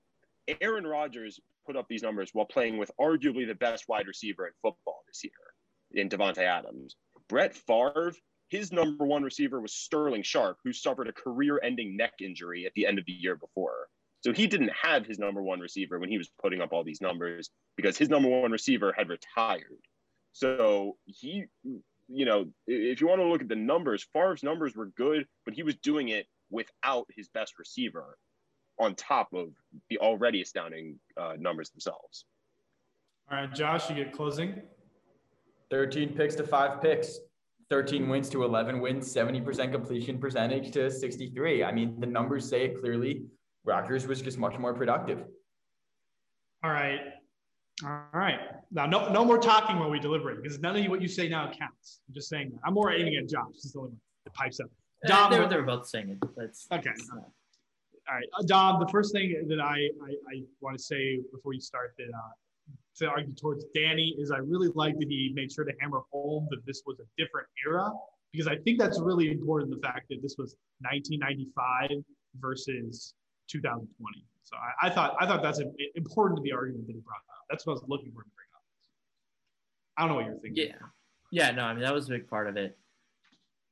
Aaron Rodgers put up these numbers while playing with arguably the best wide receiver in football this year in Davante Adams. Brett Favre, his number one receiver was Sterling Sharpe, who suffered a career ending neck injury at the end of the year before. So he didn't have his number one receiver when he was putting up all these numbers because his number one receiver had retired. So he, you know, if you want to look at the numbers, Favre's numbers were good, but he was doing it without his best receiver on top of the already astounding uh, numbers themselves. All right, Josh, you get closing. 13 picks to five picks, 13 wins to 11 wins, 70% completion percentage to 63. I mean, the numbers say it clearly. Rodgers was just much more productive. All right. All right. Now, no, no more talking while we deliberate because none of what you say now counts. I'm just saying that. I'm more aiming at Josh. He's the only one that pipes up. Uh, they're, what- they're both saying it. That's Okay. that's not- All right, uh, Dom. The first thing that I, I, I want to say before you start that uh, to argue towards Danny is I really like that he made sure to hammer home that this was a different era because I think that's really important. The fact that this was 1995 versus 2020. So I, I thought I thought that's a, important to the argument that he brought up. That's what I was looking for him to bring up. I don't know what you're thinking. Yeah. Yeah, no, I mean that was a big part of it.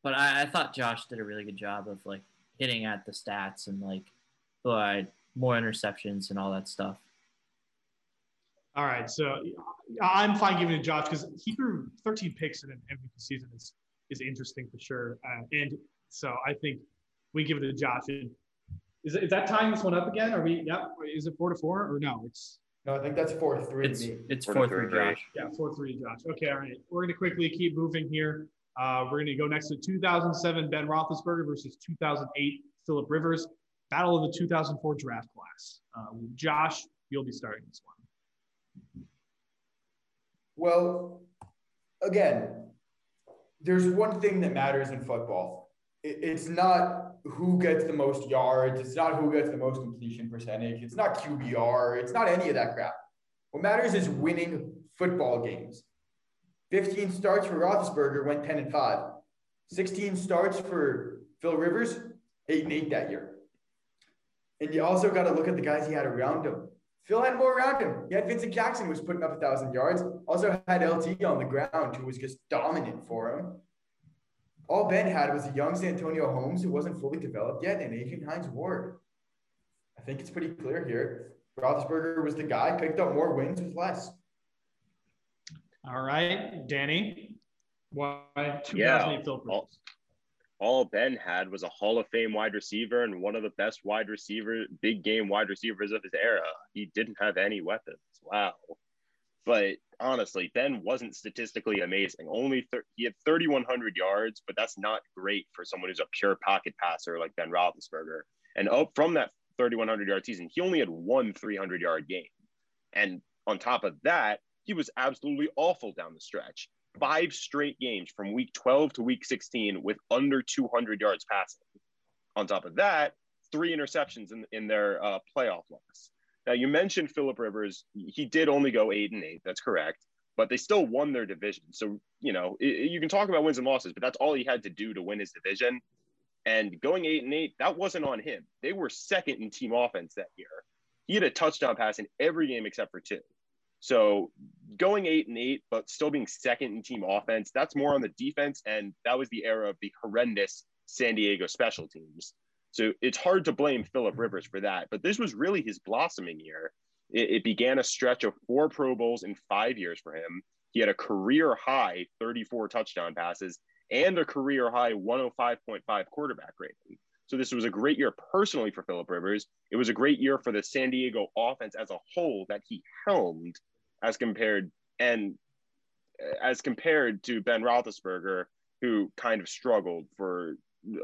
But I, I thought Josh did a really good job of like hitting at the stats and like, but more interceptions and all that stuff. All right, so I'm fine giving it to Josh because he threw 13 picks in an MVP season is is interesting for sure, uh, and so I think we give it to Josh. And is, is that tying this one up again? Are we? Yep. Is it four to four or no? It's No, I think that's four three It's to me. it's Four four to three, three. Josh. yeah, four three Josh. Okay, all right. We're gonna quickly keep moving here. Uh, we're gonna go next to 2007 Ben Roethlisberger versus 2008 Philip Rivers. Battle of the 2004 draft class. Uh, Josh, you'll be starting this one. Well, again, there's one thing that matters in football. It- It's not who gets the most yards. It's not who gets the most completion percentage. It's not QBR. It's not any of that crap. What matters is winning football games. 15 starts for Roethlisberger went 10 and 5. 16 starts for Phil Rivers, 8 and 8 that year. And you also got to look at the guys he had around him. Phil had more around him. He had Vincent Jackson who was putting up a thousand yards. Also had LT on the ground who was just dominant for him. All Ben had was a young Santonio Holmes who wasn't fully developed yet, and Adrian Hines Ward. I think it's pretty clear here. Roethlisberger was the guy, picked up more wins with less. All right, Danny. Why 2008 Yeah. All- all Ben had was a Hall of Fame wide receiver and one of the best wide receiver, big game wide receivers of his era. He didn't have any weapons. Wow. But honestly, Ben wasn't statistically amazing. Only thir- he had 3,100 yards, but that's not great for someone who's a pure pocket passer like Ben Roethlisberger. And from that 3,100 yard season, he only had one 300 yard game. And on top of that, he was absolutely awful down the stretch five straight games from week 12 to week 16 with under 200 yards passing. On top of that, three interceptions in, in their uh, playoff loss. Now, you mentioned Philip Rivers. He did only go eight and eight. That's correct. But they still won their division. So, you know, it, you can talk about wins and losses, but that's all he had to do to win his division. And going eight and eight, that wasn't on him. They were second in team offense that year. He had a touchdown pass in every game except for two. So going eight and eight, but still being second in team offense, that's more on the defense. And that was the era of the horrendous San Diego special teams. So it's hard to blame Philip mm-hmm. Rivers for that. But this was really his blossoming year. It, it began a stretch of four Pro Bowls in five years for him. He had a career high 34 touchdown passes and a career high 105.5 quarterback rating. So this was a great year personally for Philip Rivers. It was a great year for the San Diego offense as a whole that he helmed as compared and uh, as compared to Ben Roethlisberger, who kind of struggled for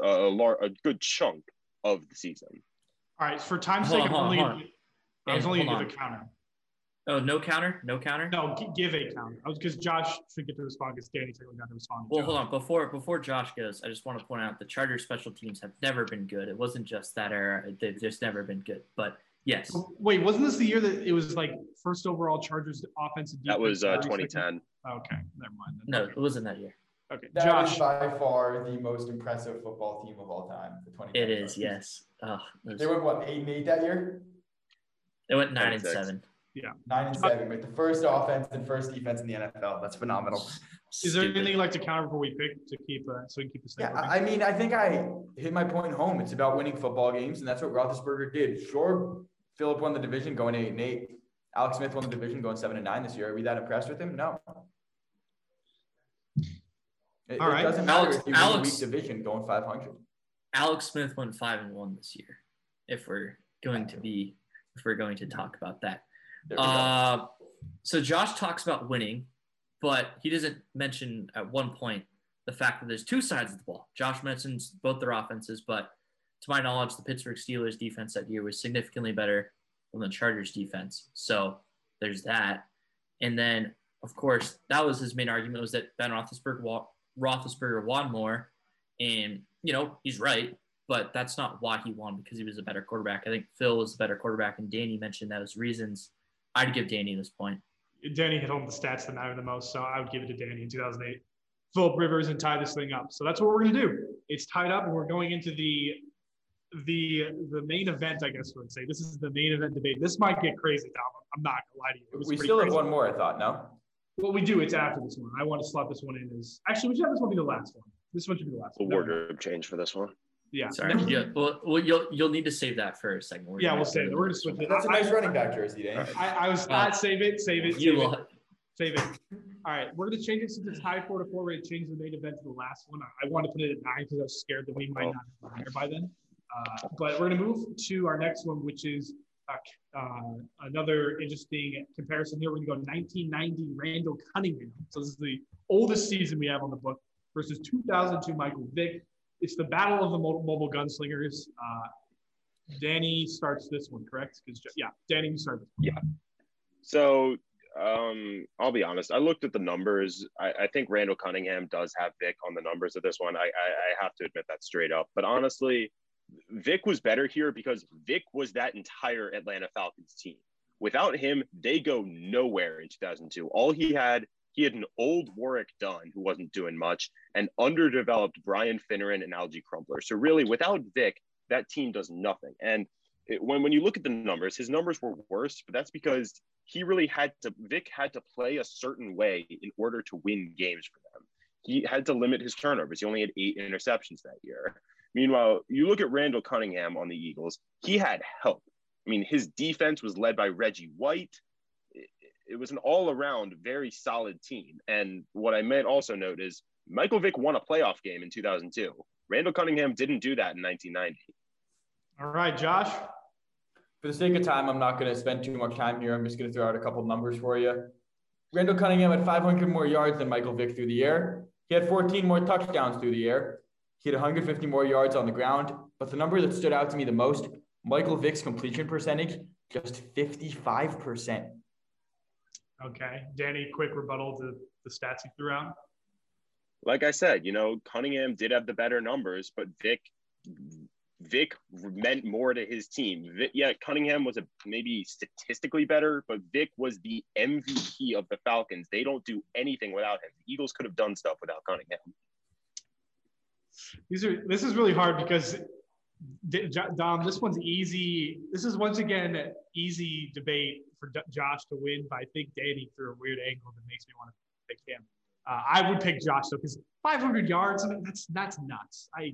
a, lar- a good chunk of the season. All right, for time's sake, I'm only. hold. I was only going to give on. a counter. Oh, no counter, no counter. No, give a counter. I was because Josh should get to respond because Danny technically got to respond. Well, hold on. Before before Josh goes, I just want to point out the Charger special teams have never been good. It wasn't just that era; they've just never been good. But yes, Wait, wasn't this the year that it was like first overall Chargers offensive defense? That was uh, 32nd? 2010. Okay, never mind. Then. no, it wasn't that year. Okay, That Josh. is by far the most impressive football team of all time. The 20. It is, yes. Oh, it, They went what eight and eight that year, They went nine and 26. seven. nine and seven, with the first offense and first defense in the NFL. That's phenomenal. Is there Stupid. anything you'd like to counter before we pick to keep uh, so we can keep this thing Yeah. I I mean, I think I hit my point home. It's about winning football games, and that's what Roethlisberger did. Sure, Philip won the division going eight and eight. Alex Smith won the division going seven and nine this year. Are we that impressed with him? No. It, All it right. doesn't matter Alex- if you win a Alex- weak division going 500. Alex Smith went five and one this year. If we're going to be, if we're going to talk about that. There we go. Uh, so Josh talks about winning, but he doesn't mention at one point the fact that there's two sides of the ball. Josh mentions both their offenses, but to my knowledge, the Pittsburgh Steelers defense that year was significantly better than the Chargers defense. So there's that. And then, of course, that was his main argument was that Ben Roethlisberger, wa- Roethlisberger won more. And, you know, he's right, but that's not why he won because he was a better quarterback. I think Phil was a better quarterback, and Danny mentioned those reasons. I'd give Danny this point. Danny hit home the stats that matter the most, so I would give it to Danny in 2008. Philip Rivers and tie this thing up. So that's what we're gonna do. It's tied up, and we're going into the the the main event. I guess I would say this is the main event debate. This might get crazy, Tom. I'm not gonna lie to you. It was we still crazy. have one more, I thought. No. Well, we do. It's after this one. I want to slot this one in as actually we should have this one be the last one. This one should be the last A one. Never mind. wardrobe change for this one. Yeah. Sorry. Yeah. Well, well, you'll you'll need to save that for a second. We're Yeah, we'll save it. We're gonna switch it. That's a I- nice running back jersey, Danny. I, I was Wow. ah, save it, save it, You save will. it, save it. All right, we're gonna change it since it's high four to four. We're gonna change the main event to the last one. I, I wanted to put it at nine because I was scared that we might Oh. not be there by then. Uh, but we're gonna move to our next one, which is uh, another interesting comparison here. We're gonna go 1990 Randall Cunningham. So this is the oldest season we have on the book versus 2002 Michael Vick. It's the battle of the mobile gunslingers. Uh, Danny starts this one, correct? Because yeah, Danny, you start. Yeah. So um, I'll be honest. I looked at the numbers. I, I think Randall Cunningham does have Vick on the numbers of this one. I, I, I have to admit that straight up. But honestly, Vick was better here because Vick was that entire Atlanta Falcons team. Without him, they go nowhere in 2002. All he had, he had an old Warrick Dunn who wasn't doing much, and underdeveloped Brian Finneran and Alge Crumpler. So really, without Vick, that team does nothing. And it, when when you look at the numbers, his numbers were worse, but that's because he really had to. Vick had to play a certain way in order to win games for them. He had to limit his turnovers. He only had eight interceptions that year. Meanwhile, you look at Randall Cunningham on the Eagles. He had help. I mean, his defense was led by Reggie White. It, it was an all-around very solid team. And what I meant also note is Michael Vick won a playoff game in 2002. Randall Cunningham didn't do that in 1990. All right, Josh. For the sake of time, I'm not going to spend too much time here. I'm just going to throw out a couple numbers for you. Randall Cunningham had 500 more yards than Michael Vick through the air. He had 14 more touchdowns through the air. He had 150 more yards on the ground. But the number that stood out to me the most, Michael Vick's completion percentage, just 55%. Okay, Danny, quick rebuttal to the stats you threw out. Like I said, you know, Cunningham did have the better numbers, but Vick Vic meant more to his team. Vick, yeah, Cunningham was a maybe statistically better, but Vick was the MVP of the Falcons. They don't do anything without him. The Eagles could have done stuff without Cunningham. These are this is really hard because Dom, this one's easy. This is once again an easy debate for D- Josh to win, but I think Danny threw a weird angle that makes me want to pick him. Uh, I would pick Josh though because 500 yards. I mean, that's that's nuts. I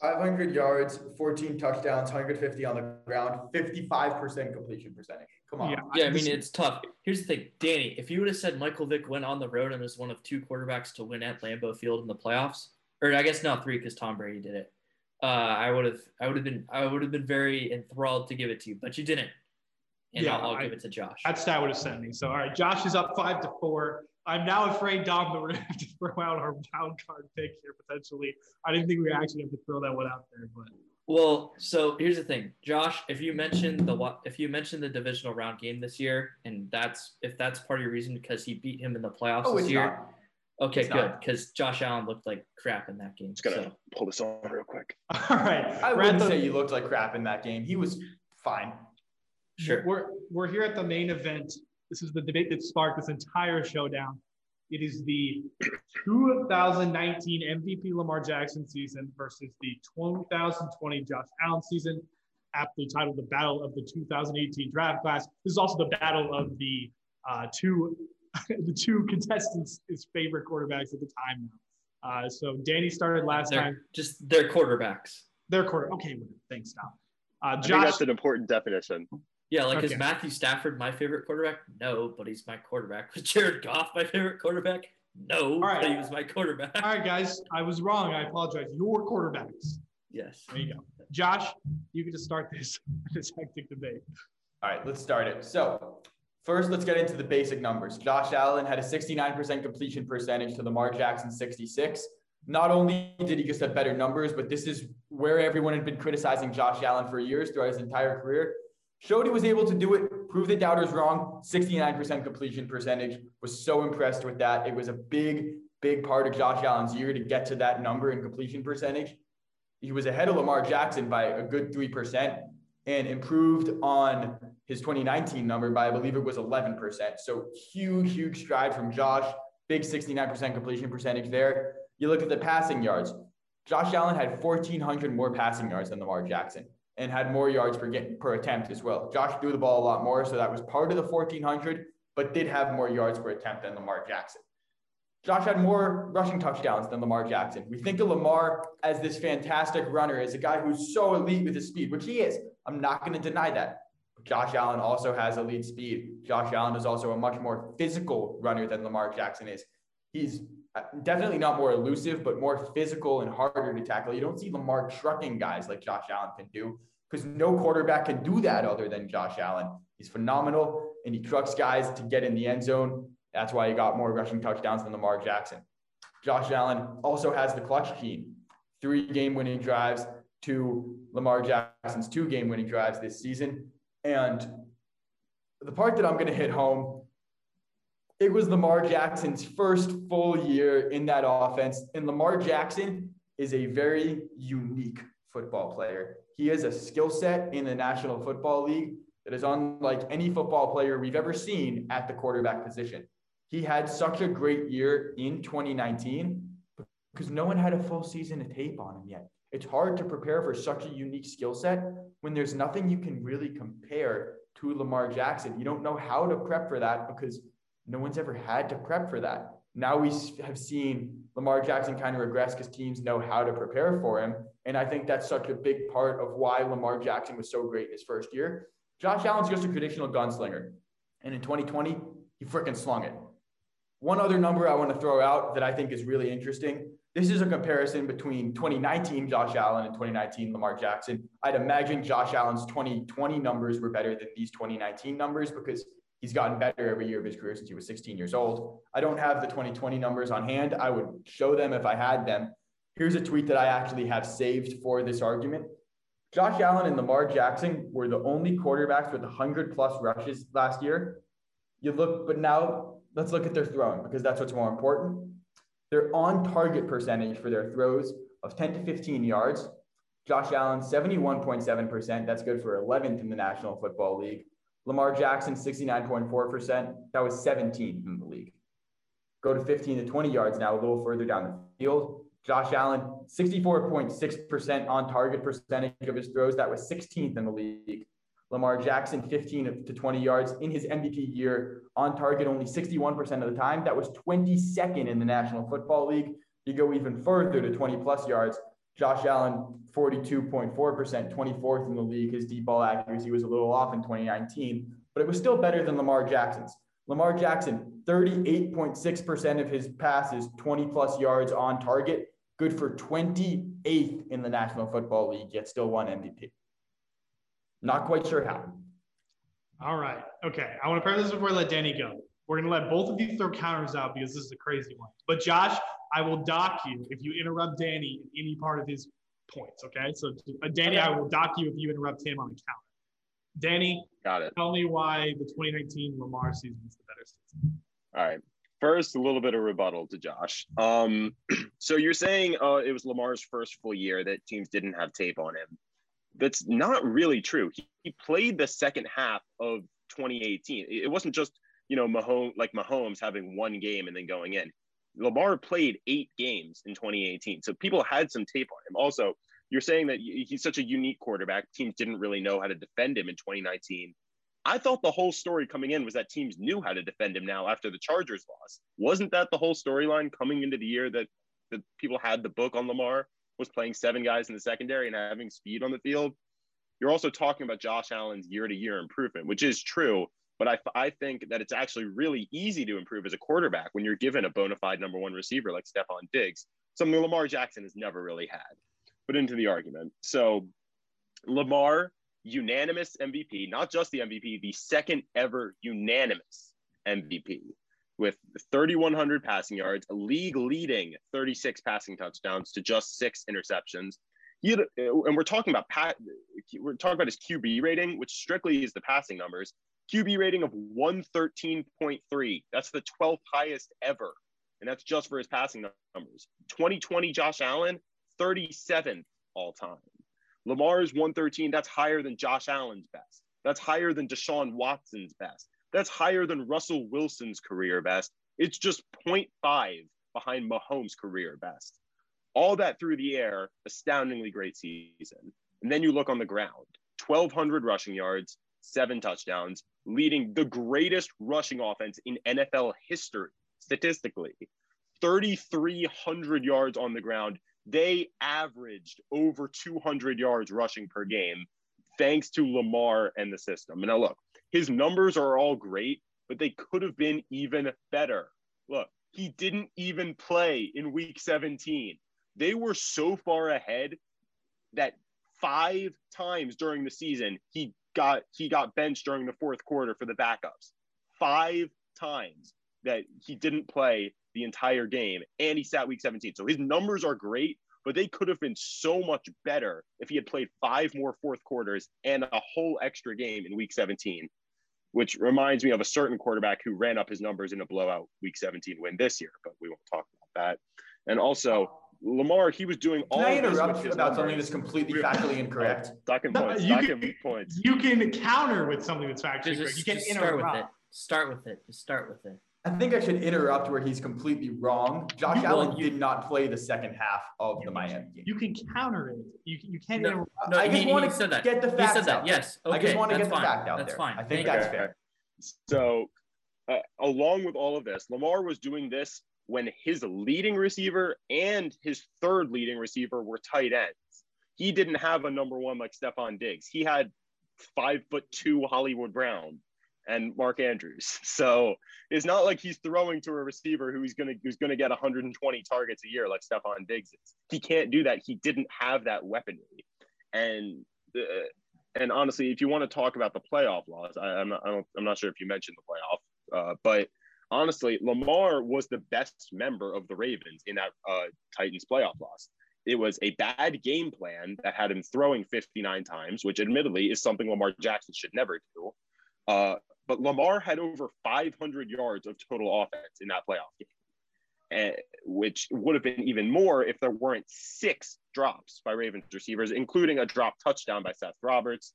500 yards, 14 touchdowns, 150 on the ground, 55% completion percentage. Come on. yeah. Yeah, I mean it's tough. Here's the thing, Danny. If you would have said Michael Vick went on the road and was one of two quarterbacks to win at Lambeau Field in the playoffs, or I guess not three because Tom Brady did it, uh, I would have, I would have been, I would have been very enthralled to give it to you, but you didn't, and Yeah, I'll, I'll I- give it to Josh. that stat would have sent me. So all right, Josh is up five to four. I'm now afraid, Dom, that we're gonna have to throw out our wild card pick here potentially. I didn't think we actually have to throw that one out there, but Well, so here's the thing, Josh. If you mentioned the if you mentioned the divisional round game this year, and that's if that's part of your reason because he beat him in the playoffs Oh, this year. not. Okay, It's good because Josh Allen looked like crap in that game. Just gonna so. pull this on real quick. (laughs) all right. I we're wouldn't the- say he looked like crap in that game. He was fine. Sure. We're we're here at the main event. This is the debate that sparked this entire showdown. It is the 2019 MVP Lamar Jackson season versus the 2020 Josh Allen season, aptly titled the Battle of the 2018 Draft Class. This is also the battle of the uh, two (laughs) the two contestants' his favorite quarterbacks at the time. Now. Uh, so Danny started last They're time. just their quarterbacks. Their quarter. Okay, thanks, Tom. Uh, I think Josh. that's an important definition. Yeah, like Okay. is Matthew Stafford my favorite quarterback? No, but he's my quarterback. (laughs) Was Jared Goff my favorite quarterback? No, right. but he was my quarterback. All right, guys, I was wrong. I apologize. Your quarterbacks. Yes. There you go. Josh, you get to start this (laughs) this hectic debate. All right, let's start it. So, first, let's get into the basic numbers. Josh Allen had a 69% completion percentage to Lamar Jackson 66. Not only did he just have better numbers, but this is where everyone had been criticizing Josh Allen for years throughout his entire career. Showed he was able to do it, prove the doubters wrong. 69% completion percentage. Was so impressed with that. It was a big, big part of Josh Allen's year to get to that number in completion percentage. He was ahead of Lamar Jackson by a good 3% and improved on his 2019 number by, I believe it was 11%. So huge, huge stride from Josh. Big 69% completion percentage there. You look at the passing yards. Josh Allen had 1,400 more passing yards than Lamar Jackson and had more yards per, per attempt as well. Josh threw the ball a lot more, so that was part of the 1,400, but did have more yards per attempt than Lamar Jackson. Josh had more rushing touchdowns than Lamar Jackson. We think of Lamar as this fantastic runner, as a guy who's so elite with his speed, which he is. I'm not going to deny that. Josh Allen also has elite speed. Josh Allen is also a much more physical runner than Lamar Jackson is. He's uh, definitely not more elusive, but more physical and harder to tackle. You don't see Lamar trucking guys like Josh Allen can do because no quarterback can do that other than Josh Allen. He's phenomenal and he trucks guys to get in the end zone. That's why he got more rushing touchdowns than Lamar Jackson. Josh Allen also has the clutch gene, three game winning drives to Lamar Jackson's two game winning drives this season. And the part that I'm going to hit home, it was Lamar Jackson's first full year in that offense. And Lamar Jackson is a very unique football player. He has a skill set in the National Football League that is unlike any football player we've ever seen at the quarterback position. He had such a great year in 2019 because no one had a full season of tape on him yet. It's hard to prepare for such a unique skill set when there's nothing you can really compare to Lamar Jackson. You don't know how to prep for that because no one's ever had to prep for that. Now we have seen Lamar Jackson kind of regress because teams know how to prepare for him. And I think that's such a big part of why Lamar Jackson was so great in his first year. Josh Allen's just a traditional gunslinger. And in 2020, he freaking slung it. One other number I want to throw out that I think is really interesting. This is a comparison between 2019 Josh Allen and 2019 Lamar Jackson. I'd imagine Josh Allen's 2020 numbers were better than these 2019 numbers because he's gotten better every year of his career since he was 16 years old. I don't have the 2020 numbers on hand. I would show them if I had them. Here's a tweet that I actually have saved for this argument. Josh Allen and Lamar Jackson were the only quarterbacks with 100 plus rushes last year. You look, but now let's look at their throwing because that's what's more important. Their on target percentage for their throws of 10 to 15 yards. Josh Allen, 71.7%. That's good for 11th in the National Football League. Lamar Jackson, 69.4%. That was 17th in the league. Go to 15 to 20 yards now, a little further down the field. Josh Allen, 64.6% on target percentage of his throws. That was 16th in the league. Lamar Jackson, 15 to 20 yards in his MVP year, on target only 61% of the time. That was 22nd in the National Football League. You go even further to 20 plus yards. Josh Allen, 42.4%, 24th in the league. His deep ball accuracy was a little off in 2019, but it was still better than Lamar Jackson's. Lamar Jackson, 38.6% of his passes, 20 plus yards on target, good for 28th in the National Football League, yet still won MVP. Not quite sure how. All right. Okay. I want to preface this before I let Danny go. We're going to let both of you throw counters out because this is a crazy one. But Josh, I will dock you if you interrupt Danny in any part of his points. Okay. So, uh, Danny, I will dock you if you interrupt him on the counter. Danny, got it. Tell me why the 2019 Lamar season is the better season. All right. First, a little bit of rebuttal to Josh. Um, (clears throat) so you're saying uh, it was Lamar's first full year that teams didn't have tape on him that's not really true. He, he played the second half of 2018. It wasn't just you know Mahomes like Mahomes having one game and then going in. Lamar played eight games in 2018, so people had some tape on him. Also, you're saying that he's such a unique quarterback. Teams didn't really know how to defend him in 2019. I thought the whole story coming in was that teams knew how to defend him now after the Chargers loss. Wasn't that the whole storyline coming into the year that that people had the book on Lamar? Was playing seven guys in the secondary and having speed on the field. You're also talking about Josh Allen's year to year improvement, which is true. But I, I think that it's actually really easy to improve as a quarterback when you're given a bona fide number one receiver like Stefon Diggs, something Lamar Jackson has never really had. But into the argument. So Lamar, unanimous MVP, not just the MVP, the second ever unanimous MVP with 3,100 passing yards, a league leading 36 passing touchdowns to just six interceptions. Had, uh, and we're talking about pat, we're talking about his QB rating, which strictly is the passing numbers. QB rating of 113.3. That's the 12th highest ever. And that's just for his passing numbers. 2020 Josh Allen, 37th all time. Lamar's 113, that's higher than Josh Allen's best. That's higher than Deshaun Watson's best. That's higher than Russell Wilson's career best. It's just 0.5 behind Mahomes' career best. All that through the air, astoundingly great season. And then you look on the ground 1,200 rushing yards, seven touchdowns, leading the greatest rushing offense in NFL history statistically. 3,300 yards on the ground. They averaged over 200 yards rushing per game, thanks to Lamar and the system. And now, look, his numbers are all great, but they could have been even better. Look, he didn't even play in week 17. They were so far ahead that five times during the season he got he got benched during the fourth quarter for the backups. Five times that he didn't play the entire game and he sat week 17. So his numbers are great, but they could have been so much better if he had played five more fourth quarters and a whole extra game in week 17 which reminds me of a certain quarterback who ran up his numbers in a blowout week 17 win this year, but we won't talk about that. And also, Lamar, he was doing Can all I of this with interrupt his about something that's completely factually incorrect? Oh, stocking No, points, you stocking can- points. You can counter with something that's factually Just, correct. You can just start with it. interrupt. Start with it. Just start with it. I think I should interrupt where he's completely wrong. Josh Well, Allen you- did not play the second half of the Miami game. You can counter it. You, you can't No, interrupt. No, I just he want to that. get the He facts said that. out. Yes. Okay. I just want to that's get the fine. fact out That's there. fine. I think Thank that's you. fair. So, uh, along with all of this, Lamar was doing this when his leading receiver and his third leading receiver were tight ends. He didn't have a number one like Stefon Diggs. He had five foot two Hollywood Brown and Mark Andrews. (laughs) So it's not like he's throwing to a receiver who's gonna who's gonna get 120 targets a year like Stefon Diggs is. He can't do that. He didn't have that weaponry. And uh, and honestly, if you want to talk about the playoff laws, I, I'm not I don't, I'm not sure if you mentioned the playoff, uh, but honestly, Lamar was the best member of the Ravens in that uh, Titans playoff loss. It was a bad game plan that had him throwing 59 times, which admittedly is something Lamar Jackson should never do. Uh, but Lamar had over 500 yards of total offense in that playoff game, and, which would have been even more if there weren't six drops by Ravens receivers, including a drop touchdown by Seth Roberts,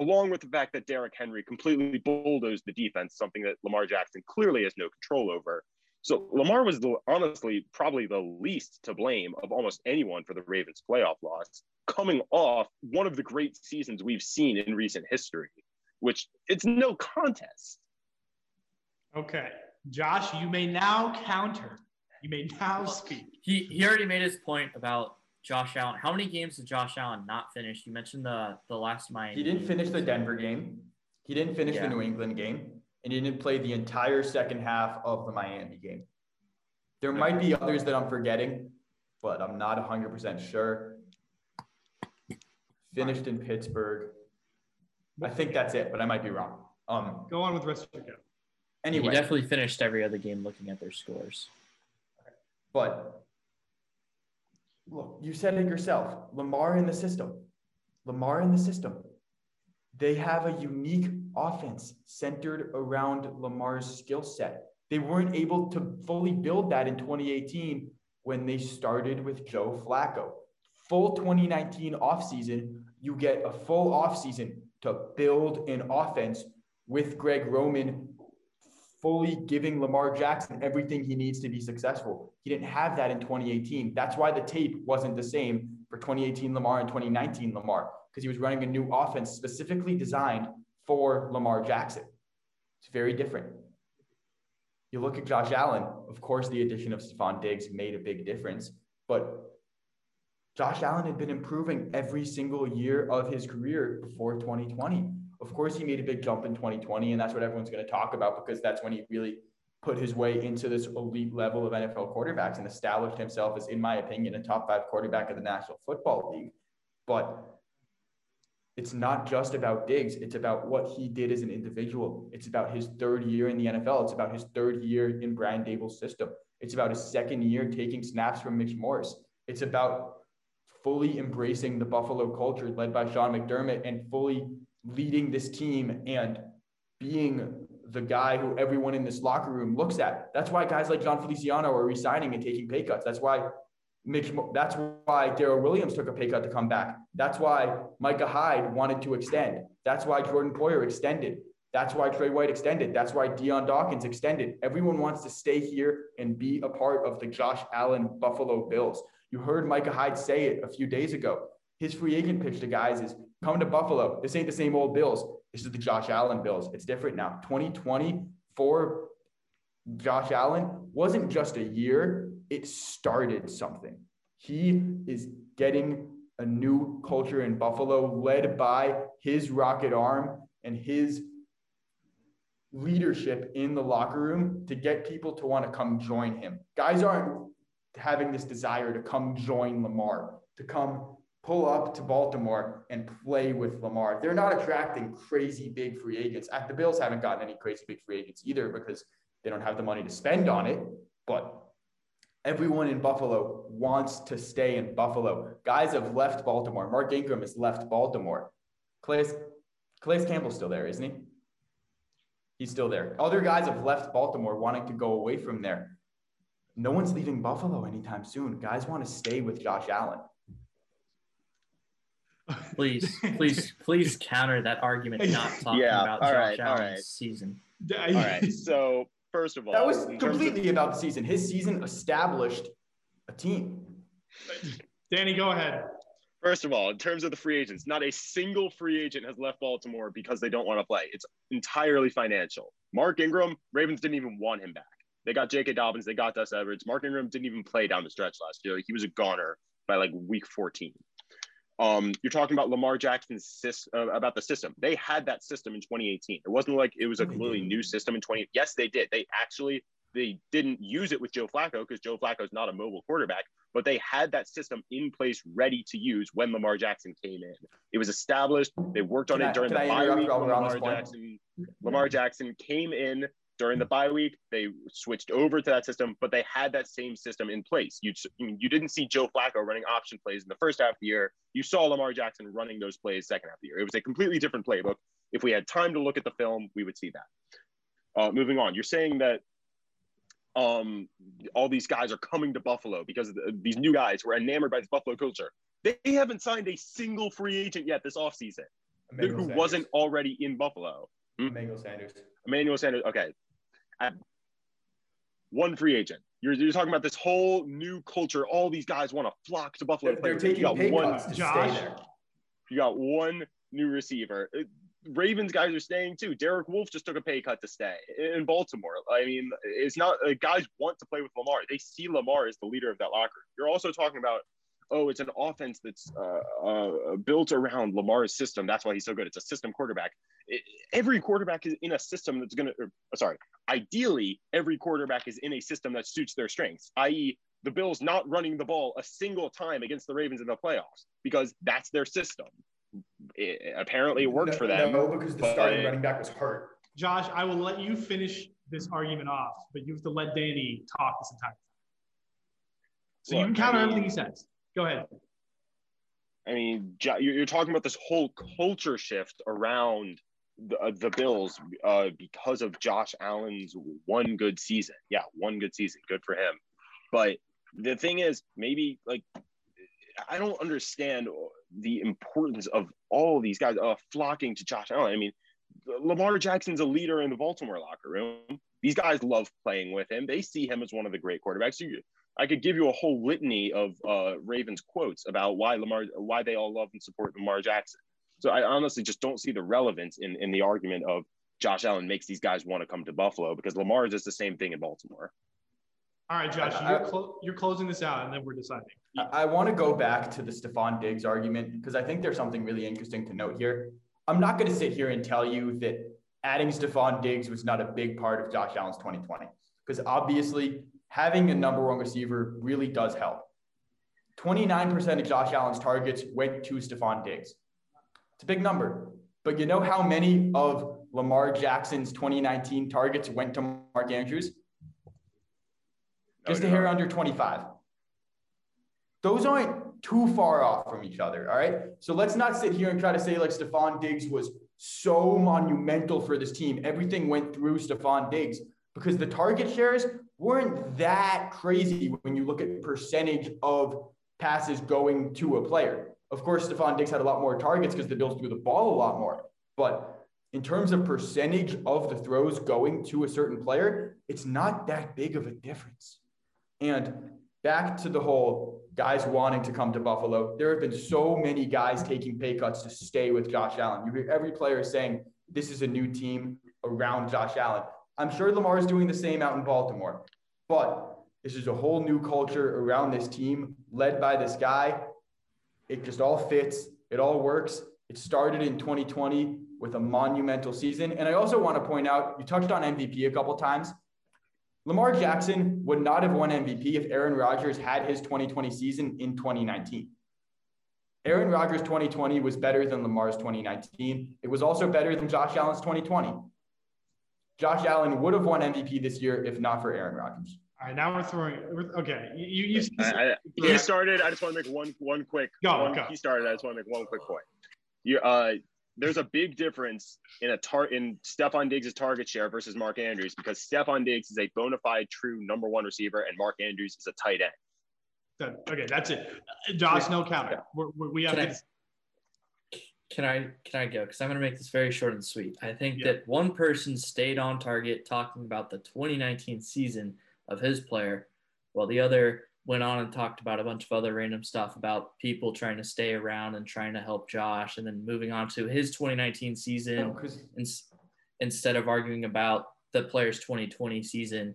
along with the fact that Derrick Henry completely bulldozed the defense, something that Lamar Jackson clearly has no control over. So Lamar was the, honestly probably the least to blame of almost anyone for the Ravens playoff loss, coming off one of the great seasons we've seen in recent history, which it's no contest. Okay. Josh, you may now counter. You may now speak. He he already made his point about Josh Allen. How many games did Josh Allen not finish? You mentioned the the last Miami. He didn't finish the Denver game. He didn't finish Yeah. the New England game. And he didn't play the entire second half of the Miami game. There might be others that I'm forgetting, but I'm not 100% sure. Finished in Pittsburgh. I think that's it, but I might be wrong. Um. Go on with the rest of your go. He Anyway, definitely finished every other game looking at their scores. But look, you said it yourself. Lamar in the system. Lamar in the system. They have a unique offense centered around Lamar's skill set. They weren't able to fully build that in 2018 when they started with Joe Flacco. Full 2019 offseason, you get a full offseason to build an offense with Greg Roman fully giving Lamar Jackson everything he needs to be successful. He didn't have that in 2018. That's why the tape wasn't the same for 2018 Lamar and 2019 Lamar, because he was running a new offense specifically designed for Lamar Jackson. It's very different. You look at Josh Allen, of course, the addition of Stefon Diggs made a big difference, but Josh Allen had been improving every single year of his career before 2020. Of course, he made a big jump in 2020, and that's what everyone's going to talk about because that's when he really put his way into this elite level of NFL quarterbacks and established himself as, in my opinion, a top five quarterback of the National Football League. But it's not just about Diggs, it's about what he did as an individual. It's about his third year in the NFL, it's about his third year in Brian Daboll's system. It's about his second year taking snaps from Mitch Morse. It's about fully embracing the Buffalo culture led by Sean McDermott and fully leading this team and being the guy who everyone in this locker room looks at. That's why guys like Jon Feliciano are resigning and taking pay cuts. That's why Mitch, that's why Daryl Williams took a pay cut to come back. That's why Micah Hyde wanted to extend. That's why Jordan Poyer extended. That's why Tre White extended. That's why Dion Dawkins extended. Everyone wants to stay here and be a part of the Josh Allen Buffalo Bills. You heard Micah Hyde say it a few days ago. His free agent pitch to guys is come to Buffalo. This ain't the same old Bills. This is the Josh Allen Bills. It's different now. 2020 for Josh Allen wasn't just a year, it started something. He is getting a new culture in Buffalo led by his rocket arm and his leadership in the locker room to get people to want to come join him. Guys aren't having this desire to come join Lamar, to come pull up to Baltimore and play with Lamar. They're not attracting crazy big free agents. The Bills haven't gotten any crazy big free agents either because they don't have the money to spend on it. But everyone in Buffalo wants to stay in Buffalo. Guys have left Baltimore. Mark Ingram has left Baltimore. Calais, Calais Campbell's still there, isn't he? He's still there. Other guys have left Baltimore wanting to go away from there. No one's leaving Buffalo anytime soon. Guys want to stay with Josh Allen. Please, (laughs) please, please counter that argument. Not talking Yeah, about all Josh right, Allen's right. season. All right. (laughs) So first of all, That was in terms of- completely about the season. His season established a team. Danny, go ahead. First of all, in terms of the free agents, not a single free agent has left Baltimore because they don't want to play. It's entirely financial. Mark Ingram, Ravens didn't even want him back. They got J.K. Dobbins, they got Gus Edwards. Mark Ingram didn't even play down the stretch last year. He was a goner by like week 14. Um, you're talking about Lamar Jackson's sys- uh, about the system. They had that system in 2018. It wasn't like it was a completely new system in 20. Yes, they did. They actually they didn't use it with Joe Flacco because Joe Flacco is not a mobile quarterback, but they had that system in place ready to use when Lamar Jackson came in. It was established. They worked on Can it during can the I bye week. while when we're on this Lamar? Jackson, Lamar Jackson came in during the bye week. They switched over to that system, but they had that same system in place. You you didn't see Joe Flacco running option plays in the first half of the year. You saw Lamar Jackson running those plays second half of the year. It was a completely different playbook. If we had time to look at the film, we would see that. Uh, moving on, you're saying that um, all these guys are coming to Buffalo because the, these new guys were enamored by this Buffalo culture. They haven't signed a single free agent yet this offseason who Sanders. wasn't already in Buffalo. Emmanuel Sanders. Emmanuel Sanders. Okay. At one free agent. You're, you're talking about this whole new culture. All these guys want to flock to Buffalo. They're, they're taking you got pay one. cuts to Josh. stay there. You got one new receiver. Uh, Ravens guys are staying too. Derek Wolfe just took a pay cut to stay in Baltimore. I mean, it's not uh, guys want to play with Lamar. They see Lamar as the leader of that locker. You're also talking about, oh, it's an offense that's uh, uh, built around Lamar's system. That's why he's so good. It's a system quarterback. It- every quarterback is in a system that's going to. Sorry, ideally, every quarterback is in a system that suits their strengths. I.e., the Bills not running the ball a single time against the Ravens in the playoffs because that's their system. It, apparently, it worked no, for them. No, because the but- starting running back was hurt. Josh, I will let you finish this argument off, but you have to let Danny talk this entire time. So you can counter I mean- everything he says. Go ahead. I mean, you're talking about this whole culture shift around the, uh, the Bills uh, because of Josh Allen's one good season. Yeah, one good season. Good for him. But the thing is, maybe like I don't understand the importance of all these guys uh, flocking to Josh Allen. I mean, Lamar Jackson's a leader in the Baltimore locker room. These guys love playing with him. They see him as one of the great quarterbacks. You, I could give you a whole litany of uh, Ravens quotes about why Lamar, why they all love and support Lamar Jackson. So I honestly just don't see the relevance in, in the argument of Josh Allen makes these guys want to come to Buffalo because Lamar is just the same thing in Baltimore. All right, Josh, you're, clo- you're closing this out, and then we're deciding. I, I want to go back to the Stefon Diggs argument because I think there's something really interesting to note here. I'm not going to sit here and tell you that adding Stefon Diggs was not a big part of Josh Allen's 2020 because obviously having a number one receiver really does help. 29% of Josh Allen's targets went to Stefon Diggs. It's a big number. But you know how many of Lamar Jackson's 2019 targets went to Mark Andrews? Just a hair under 25. Those aren't too far off from each other. All right. So let's not sit here and try to say like Stefon Diggs was so monumental for this team. Everything went through Stefon Diggs because the target shares weren't that crazy when you look at percentage of passes going to a player. Of course, Stefon Diggs had a lot more targets because the Bills threw the ball a lot more. But in terms of percentage of the throws going to a certain player, it's not that big of a difference. And back to the whole guys wanting to come to Buffalo, there have been so many guys taking pay cuts to stay with Josh Allen. You hear every player saying this is a new team around Josh Allen. I'm sure Lamar is doing the same out in Baltimore, but This is a whole new culture around this team led by this guy. It just all fits, it all works. It started in 2020 with a monumental season. And I also want to point out you touched on MVP a couple times. Lamar Jackson would not have won MVP if Aaron Rodgers had his 2020 season in 2019. Aaron Rodgers' 2020 was better than Lamar's 2019. It was also better than Josh Allen's 2020. Josh Allen would have won MVP this year if not for Aaron Rodgers. All right, now we're throwing. Okay, you, you, you I, I, he started. I just want to make one one quick. Go, one, go. He started. I just want to make one quick point. You, uh, there's a big difference in a tar in Stefon Diggs' target share versus Mark Andrews because Stefon Diggs is a bona fide true number one receiver and Mark Andrews is a tight end. Okay, that's it. Josh, no counter. We're, we're, we have Can I, to. Can I can I go? Because I'm gonna make this very short and sweet. I think Yeah. that one person stayed on target talking about the 2019 season of his player, while the other went on and talked about a bunch of other random stuff about people trying to stay around and trying to help Josh, and then moving on to his 2019 season No, 'cause ins- instead of arguing about the player's 2020 season.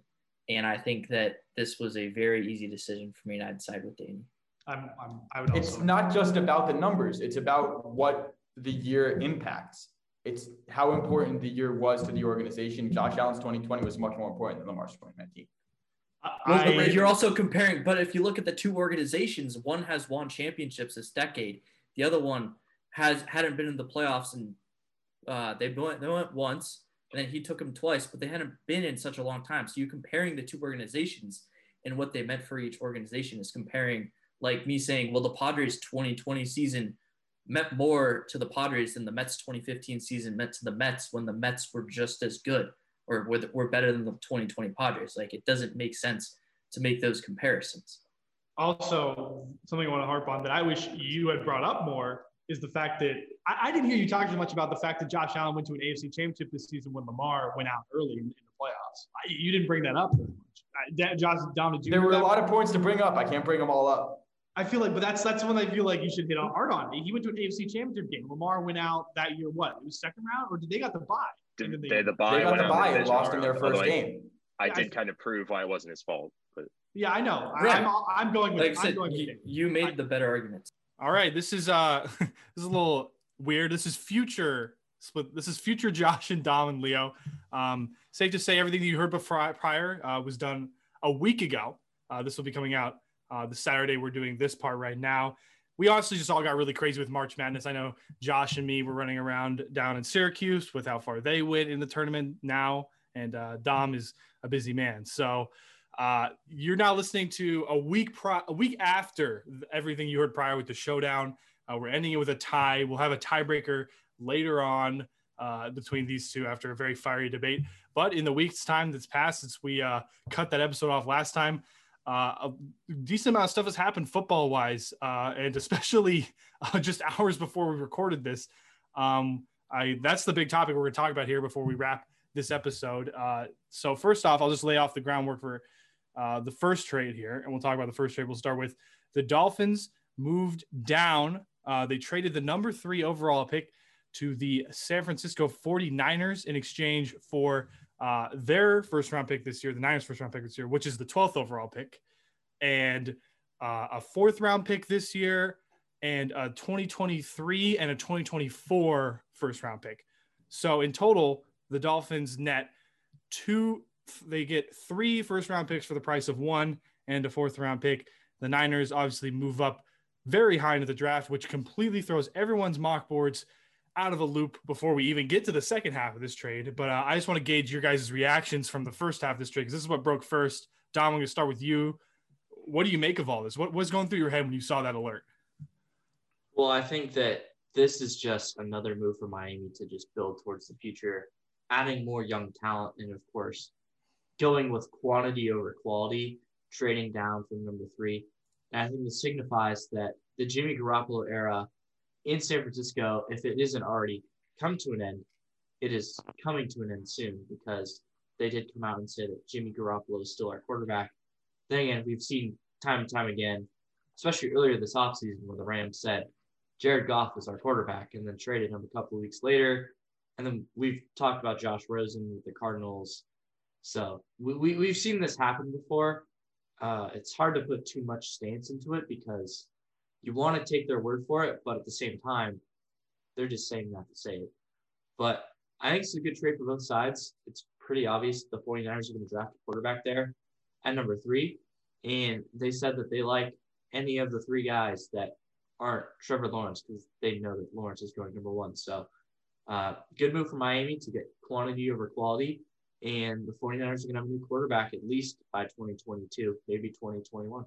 And I think that this was a very easy decision for me, and I'd side with Danny. I'm, I'm, I would it's not just about the numbers, it's about what the year impacts. It's how important the year was to the organization. Josh Allen's 2020 was much more important than Lamar's 2019. I, you're also comparing, but if you look at the two organizations, one has won championships this decade, the other one has hadn't been in the playoffs, and uh, they went they went once, and then he took them twice, but they hadn't been in such a long time. So you're comparing the two organizations and what they meant for each organization is comparing, like me saying, well, the Padres 2020 season meant more to the Padres than the Mets 2015 season meant to the Mets when the Mets were just as good or were, were better than the 2020 Padres. Like it doesn't make sense to make those comparisons. also something I want to harp on that I wish you had brought up more is the fact that I, I didn't hear you talk too much about the fact that Josh Allen went to an AFC championship this season when Lamar went out early in, in the playoffs. I, you didn't bring that up very much. I, Da- Josh, Dom, did you? There were a lot of points to bring up. I can't bring them all up. I feel like, but that's that's one I feel like you should hit hard on. He went to an AFC championship game. Lamar went out that year. What? It was second round, or did they got the bye? Did And then they, the bye They got the out bye and lost in their first although game. I Yeah, I- did kind of prove why it wasn't his fault, but Yeah, I know. I, Right. I'm I'm going with. Like I I'm said, going with you, Dave. you made the better arguments. All right, this is uh (laughs) this is a little weird. This is future split. This is future Josh and Dom and Leo. Um, safe to say everything that you heard before prior uh, was done a week ago. Uh, this will be coming out uh, the Saturday. We're doing this part right now. We honestly just all got really crazy with March Madness. I know Josh and me were running around down in Syracuse with how far they went in the tournament now, and uh, Dom is a busy man. So uh, you're now listening to a week pro- a week after everything you heard prior with the showdown. Uh, we're ending it with a tie. We'll have a tiebreaker later on uh, between these two after a very fiery debate. But in the week's time that's passed since we uh, cut that episode off last time, uh, a decent amount of stuff has happened football wise, uh, and especially (laughs) uh, just hours before we recorded this. Um, I that's the big topic we're going to talk about here before we wrap this episode. Uh, so first off, I'll just lay off the groundwork for uh, the first trade here, and we'll talk about the first trade. We'll start with the Dolphins moved down. Uh, they traded the number three overall pick to the San Francisco 49ers in exchange for uh, their first round pick this year, the Niners' first round pick this year, which is the 12th overall pick, and uh, a fourth round pick this year, and a 2023 and a 2024 first round pick. So in total, the Dolphins net two, they get three first round picks for the price of one and a fourth round pick. The Niners obviously move up very high into the draft, which completely throws everyone's mock boards out of the loop before we even get to the second half of this trade. But uh, I just want to gauge your guys' reactions from the first half of this trade because this is what broke first. Dom, I'm going to start with you. What do you make of all this? What was going through your head when you saw that alert? Well, I think that this is just another move for Miami to just build towards the future, adding more young talent, and of course, going with quantity over quality, trading down from number three. And I think this signifies that the Jimmy Garoppolo era in San Francisco, if it isn't already come to an end, it is coming to an end soon because they did come out and say that Jimmy Garoppolo is still our quarterback. Then again, we've seen time and time again, especially earlier this offseason when the Rams said Jared Goff is our quarterback and then traded him a couple of weeks later. And then we've talked about Josh Rosen with the Cardinals. So we, we, we've seen this happen before. uh, it's hard to put too much stance into it because you want to take their word for it, but at the same time, they're just saying that to say it. But I think it's a good trade for both sides. It's pretty obvious the 49ers are going to draft a quarterback there at number three. And they said that they like any of the three guys that aren't Trevor Lawrence because they know that Lawrence is going number one. So, uh, good move for Miami to get quantity over quality. And the 49ers are going to have a new quarterback at least by 2022, maybe 2021.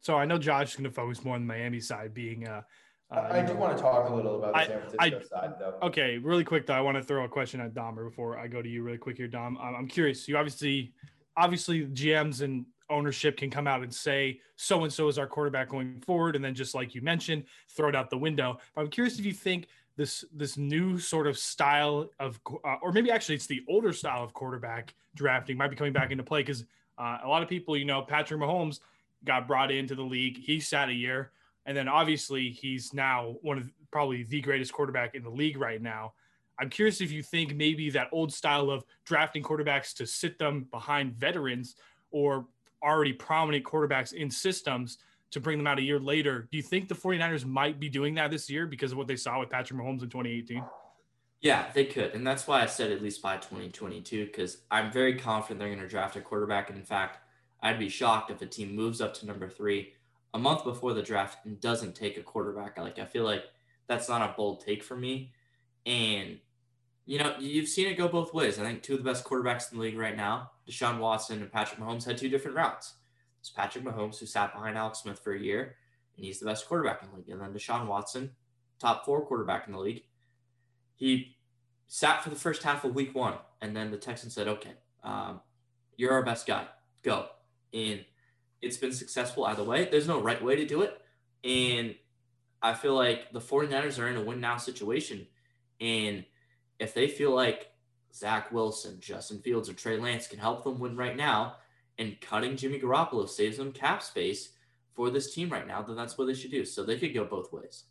So I know Josh is going to focus more on the Miami side, being. Uh, uh, I do want to talk a little about the San Francisco I, side, though. Okay, really quick though, I want to throw a question at Dom before I go to you, really quick here, Dom. I'm curious. You obviously, obviously, GMs and ownership can come out and say so and so is our quarterback going forward, and then just like you mentioned, throw it out the window. But I'm curious if you think this this new sort of style of, uh, or maybe actually it's the older style of quarterback drafting might be coming back into play because uh, a lot of people, you know, Patrick Mahomes got brought into the league. He sat a year, and then obviously he's now one of probably the greatest quarterback in the league right now. I'm curious if you think maybe that old style of drafting quarterbacks to sit them behind veterans or already prominent quarterbacks in systems to bring them out a year later. Do you think the 49ers might be doing that this year because of what they saw with Patrick Mahomes in 2018? Yeah, they could. And that's why I said at least by 2022, because I'm very confident they're going to draft a quarterback. And in fact, I'd be shocked if a team moves up to number three a month before the draft and doesn't take a quarterback. Like, I feel like that's not a bold take for me. And, you know, you've seen it go both ways. I think two of the best quarterbacks in the league right now, Deshaun Watson and Patrick Mahomes, had two different routes. It's Patrick Mahomes, who sat behind Alex Smith for a year, and he's the best quarterback in the league. And then Deshaun Watson, top four quarterback in the league. He sat for the first half of week one, and then the Texans said, okay, um, you're our best guy. Go. And it's been successful either way. There's no right way to do it. And I feel like the 49ers are in a win now situation. And if they feel like Zach Wilson, Justin Fields, or Trey Lance can help them win right now, and cutting Jimmy Garoppolo saves them cap space for this team right now, then that's what they should do. So they could go both ways.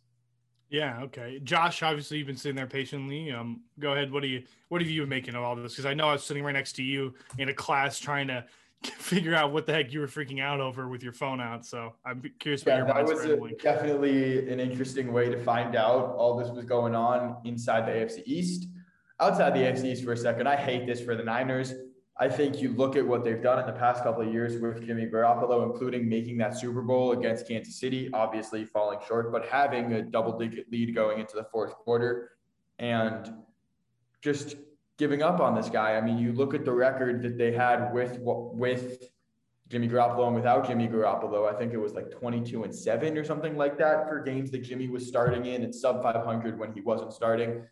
Yeah. Okay. Josh, obviously you've been sitting there patiently. Um, go ahead. What do you What have you been making of all this? Because I know I was sitting right next to you in a class trying to (laughs) figure out what the heck you were freaking out over with your phone out. So I'm curious yeah, that was a, definitely an interesting way to find out all this was going on inside the AFC East. Outside the AFC East for a second, I hate this for the Niners. I think you look at what they've done in the past couple of years with Jimmy Garoppolo, including making that Super Bowl against Kansas City, obviously falling short, but having a double digit lead going into the fourth quarter and just giving up on this guy. I mean, you look at the record that they had with with Jimmy Garoppolo and without Jimmy Garoppolo. I think it was like 22 and 7 or something like that for games that Jimmy was starting in and sub 500 when he wasn't starting.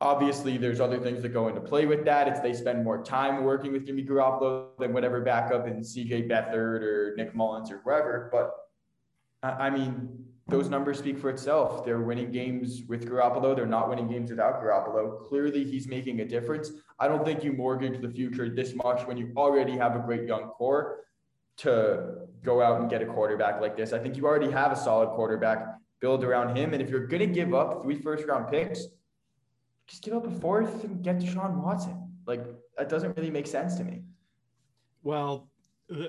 Obviously, there's other things that go into play with that. It's they spend more time working with Jimmy Garoppolo than whatever backup in CJ Beathard or Nick Mullens or whoever. But I mean, those numbers speak for itself. They're winning games with Garoppolo. They're not winning games without Garoppolo. Clearly, he's making a difference. I don't think you mortgage the future this much when you already have a great young core to go out and get a quarterback like this. I think you already have a solid quarterback build around him. And if you're going to give up three first round picks, just give up a fourth and get Deshaun Watson. Like that doesn't really make sense to me. Well,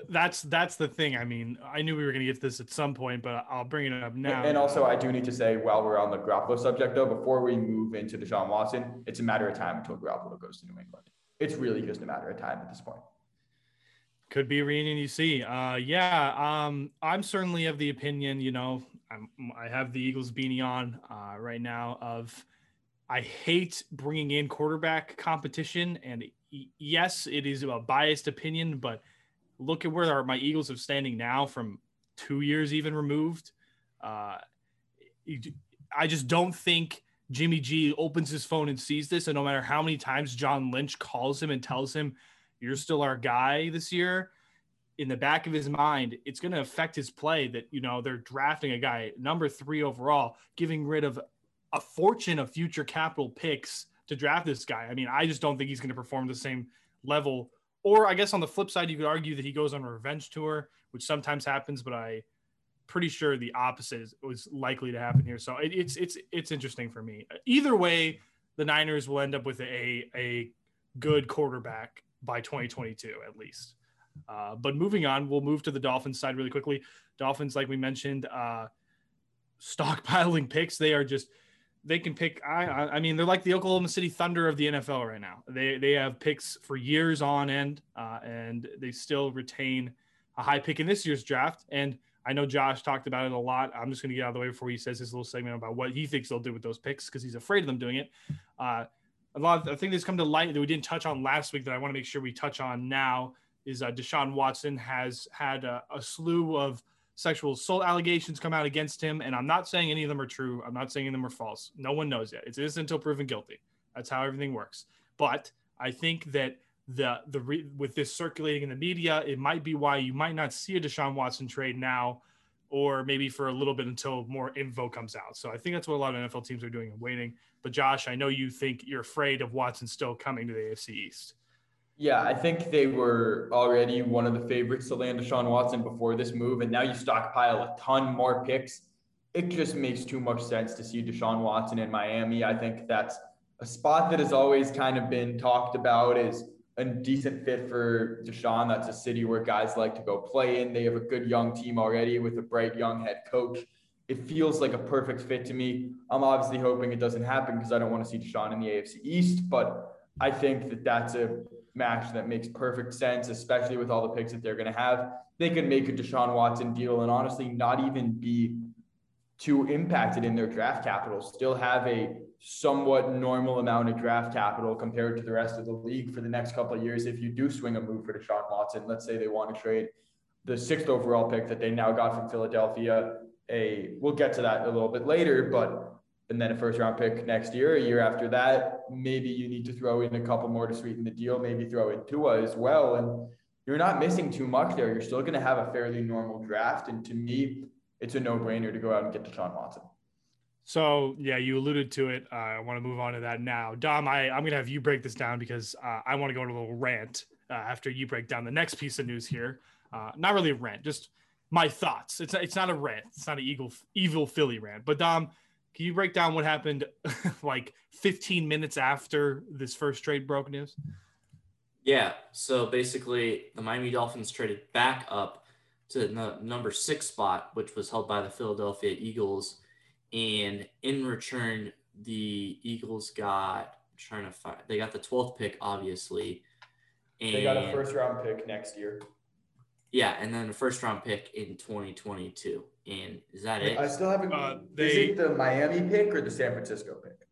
that's that's the thing. I mean, I knew we were going to get to this at some point, but I'll bring it up now. And also, I do need to say, while we're on the Garoppolo subject, though, before we move into Deshaun Watson, it's a matter of time until Garoppolo goes to New England. It's really just a matter of time at this point. Could be a reunion you see. Uh, yeah, um, I'm certainly of the opinion. You know, I'm, I have the Eagles beanie on uh, right now. Of I hate bringing in quarterback competition, and yes, it is a biased opinion, but look at where our, my Eagles are standing now from two years even removed. Uh, I just don't think Jimmy G opens his phone and sees this. And no matter how many times John Lynch calls him and tells him, you're still our guy this year, in the back of his mind, it's going to affect his play that, you know, they're drafting a guy number three overall, giving rid of a fortune of future capital picks to draft this guy. I mean, I just don't think he's going to perform the same level or I guess on the flip side, you could argue that he goes on a revenge tour, which sometimes happens, but I pretty sure the opposite is, was likely to happen here. So it, it's it's it's interesting for me. Either way, the Niners will end up with a a good quarterback by 2022 at least. Uh, but moving on, we'll move to the Dolphins side really quickly. Dolphins, like we mentioned, uh, stockpiling (laughs) picks. They are just they can pick. I I mean, they're like the Oklahoma City Thunder of the NFL right now. They they have picks for years on end, uh, and they still retain a high pick in this year's draft. And I know Josh talked about it a lot. I'm just going to get out of the way before he says his little segment about what he thinks they'll do with those picks because he's afraid of them doing it. Uh, a lot of I think come to light that we didn't touch on last week that I want to make sure we touch on now is uh, Deshaun Watson has had a, a slew of sexual assault allegations come out against him. And I'm not saying any of them are true. I'm not saying any of them are false. No one knows yet. It's innocent until proven guilty. That's how everything works. But I think that the the re, with this circulating in the media, it might be why you might not see a Deshaun Watson trade now, or maybe for a little bit until more info comes out. So I think that's what a lot of NFL teams are doing and waiting. But Josh, I know you think you're afraid of Watson still coming to the AFC East. Yeah, I think they were already one of the favorites to land Deshaun Watson before this move, and now you stockpile a ton more picks. It just makes too much sense to see Deshaun Watson in Miami. I think that's a spot that has always kind of been talked about as a decent fit for Deshaun. That's a city where guys like to go play in. They have a good young team already with a bright young head coach. It feels like a perfect fit to me. I'm obviously hoping it doesn't happen because I don't want to see Deshaun in the AFC East, but I think that that's a match that makes perfect sense, especially with all the picks that they're going to have. They could make a Deshaun Watson deal and honestly not even be too impacted in their draft capital, still have a somewhat normal amount of draft capital compared to the rest of the league for the next couple of years. If you do swing a move for Deshaun Watson, let's say they want to trade the sixth overall pick that they now got from Philadelphia. A we'll get to that a little bit later, but and then a first round pick next year, a year after that, maybe you need to throw in a couple more to sweeten the deal, maybe throw in Tua as well. And you're not missing too much there. You're still going to have a fairly normal draft. And to me, it's a no brainer to go out and get Deshaun Watson. So yeah, you alluded to it. Uh, I want to move on to that now. Dom, I, I'm going to have you break this down because uh, I want to go on a little rant uh, after you break down the next piece of news here. Uh, not really a rant, just my thoughts. It's, it's not a rant. It's not an evil, evil Philly rant. But Dom, can you break down what happened (laughs) like 15 minutes after this first trade broke news? Yeah. So basically, the Miami Dolphins traded back up to the number six spot, which was held by the Philadelphia Eagles. And in return, the Eagles got I'm trying to find they got the 12th pick, obviously. And they got a first round pick next year. Yeah, and then a first round pick in 2022. And is that it? I still haven't. Uh, they, is it the Miami pick or the San Francisco pick?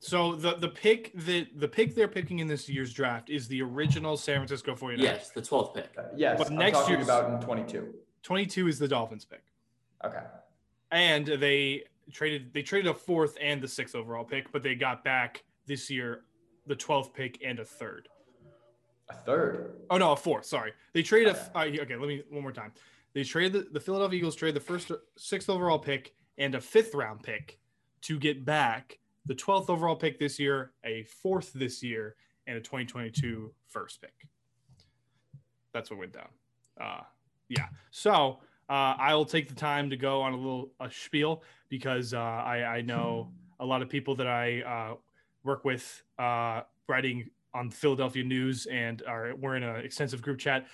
So the the pick that the pick they're picking in this year's draft is the original San Francisco 49ers. Yes, the 12th pick. Uh, yes, but I'm next year about in 22. 22 is the Dolphins pick. Okay. And they traded they traded a fourth and the sixth overall pick, but they got back this year the 12th pick and a third. A third. Oh no, a fourth. Sorry, they traded okay. a. Uh, okay, let me one more time. They traded the, the Philadelphia Eagles traded the first sixth overall pick and a fifth round pick to get back the 12th overall pick this year, a fourth this year, and a 2022 first pick. That's what went down. Uh, yeah. So uh, I will take the time to go on a little a spiel because uh, I, I, know a lot of people that I uh, work with uh, writing on Philadelphia news and are we're in an extensive group chat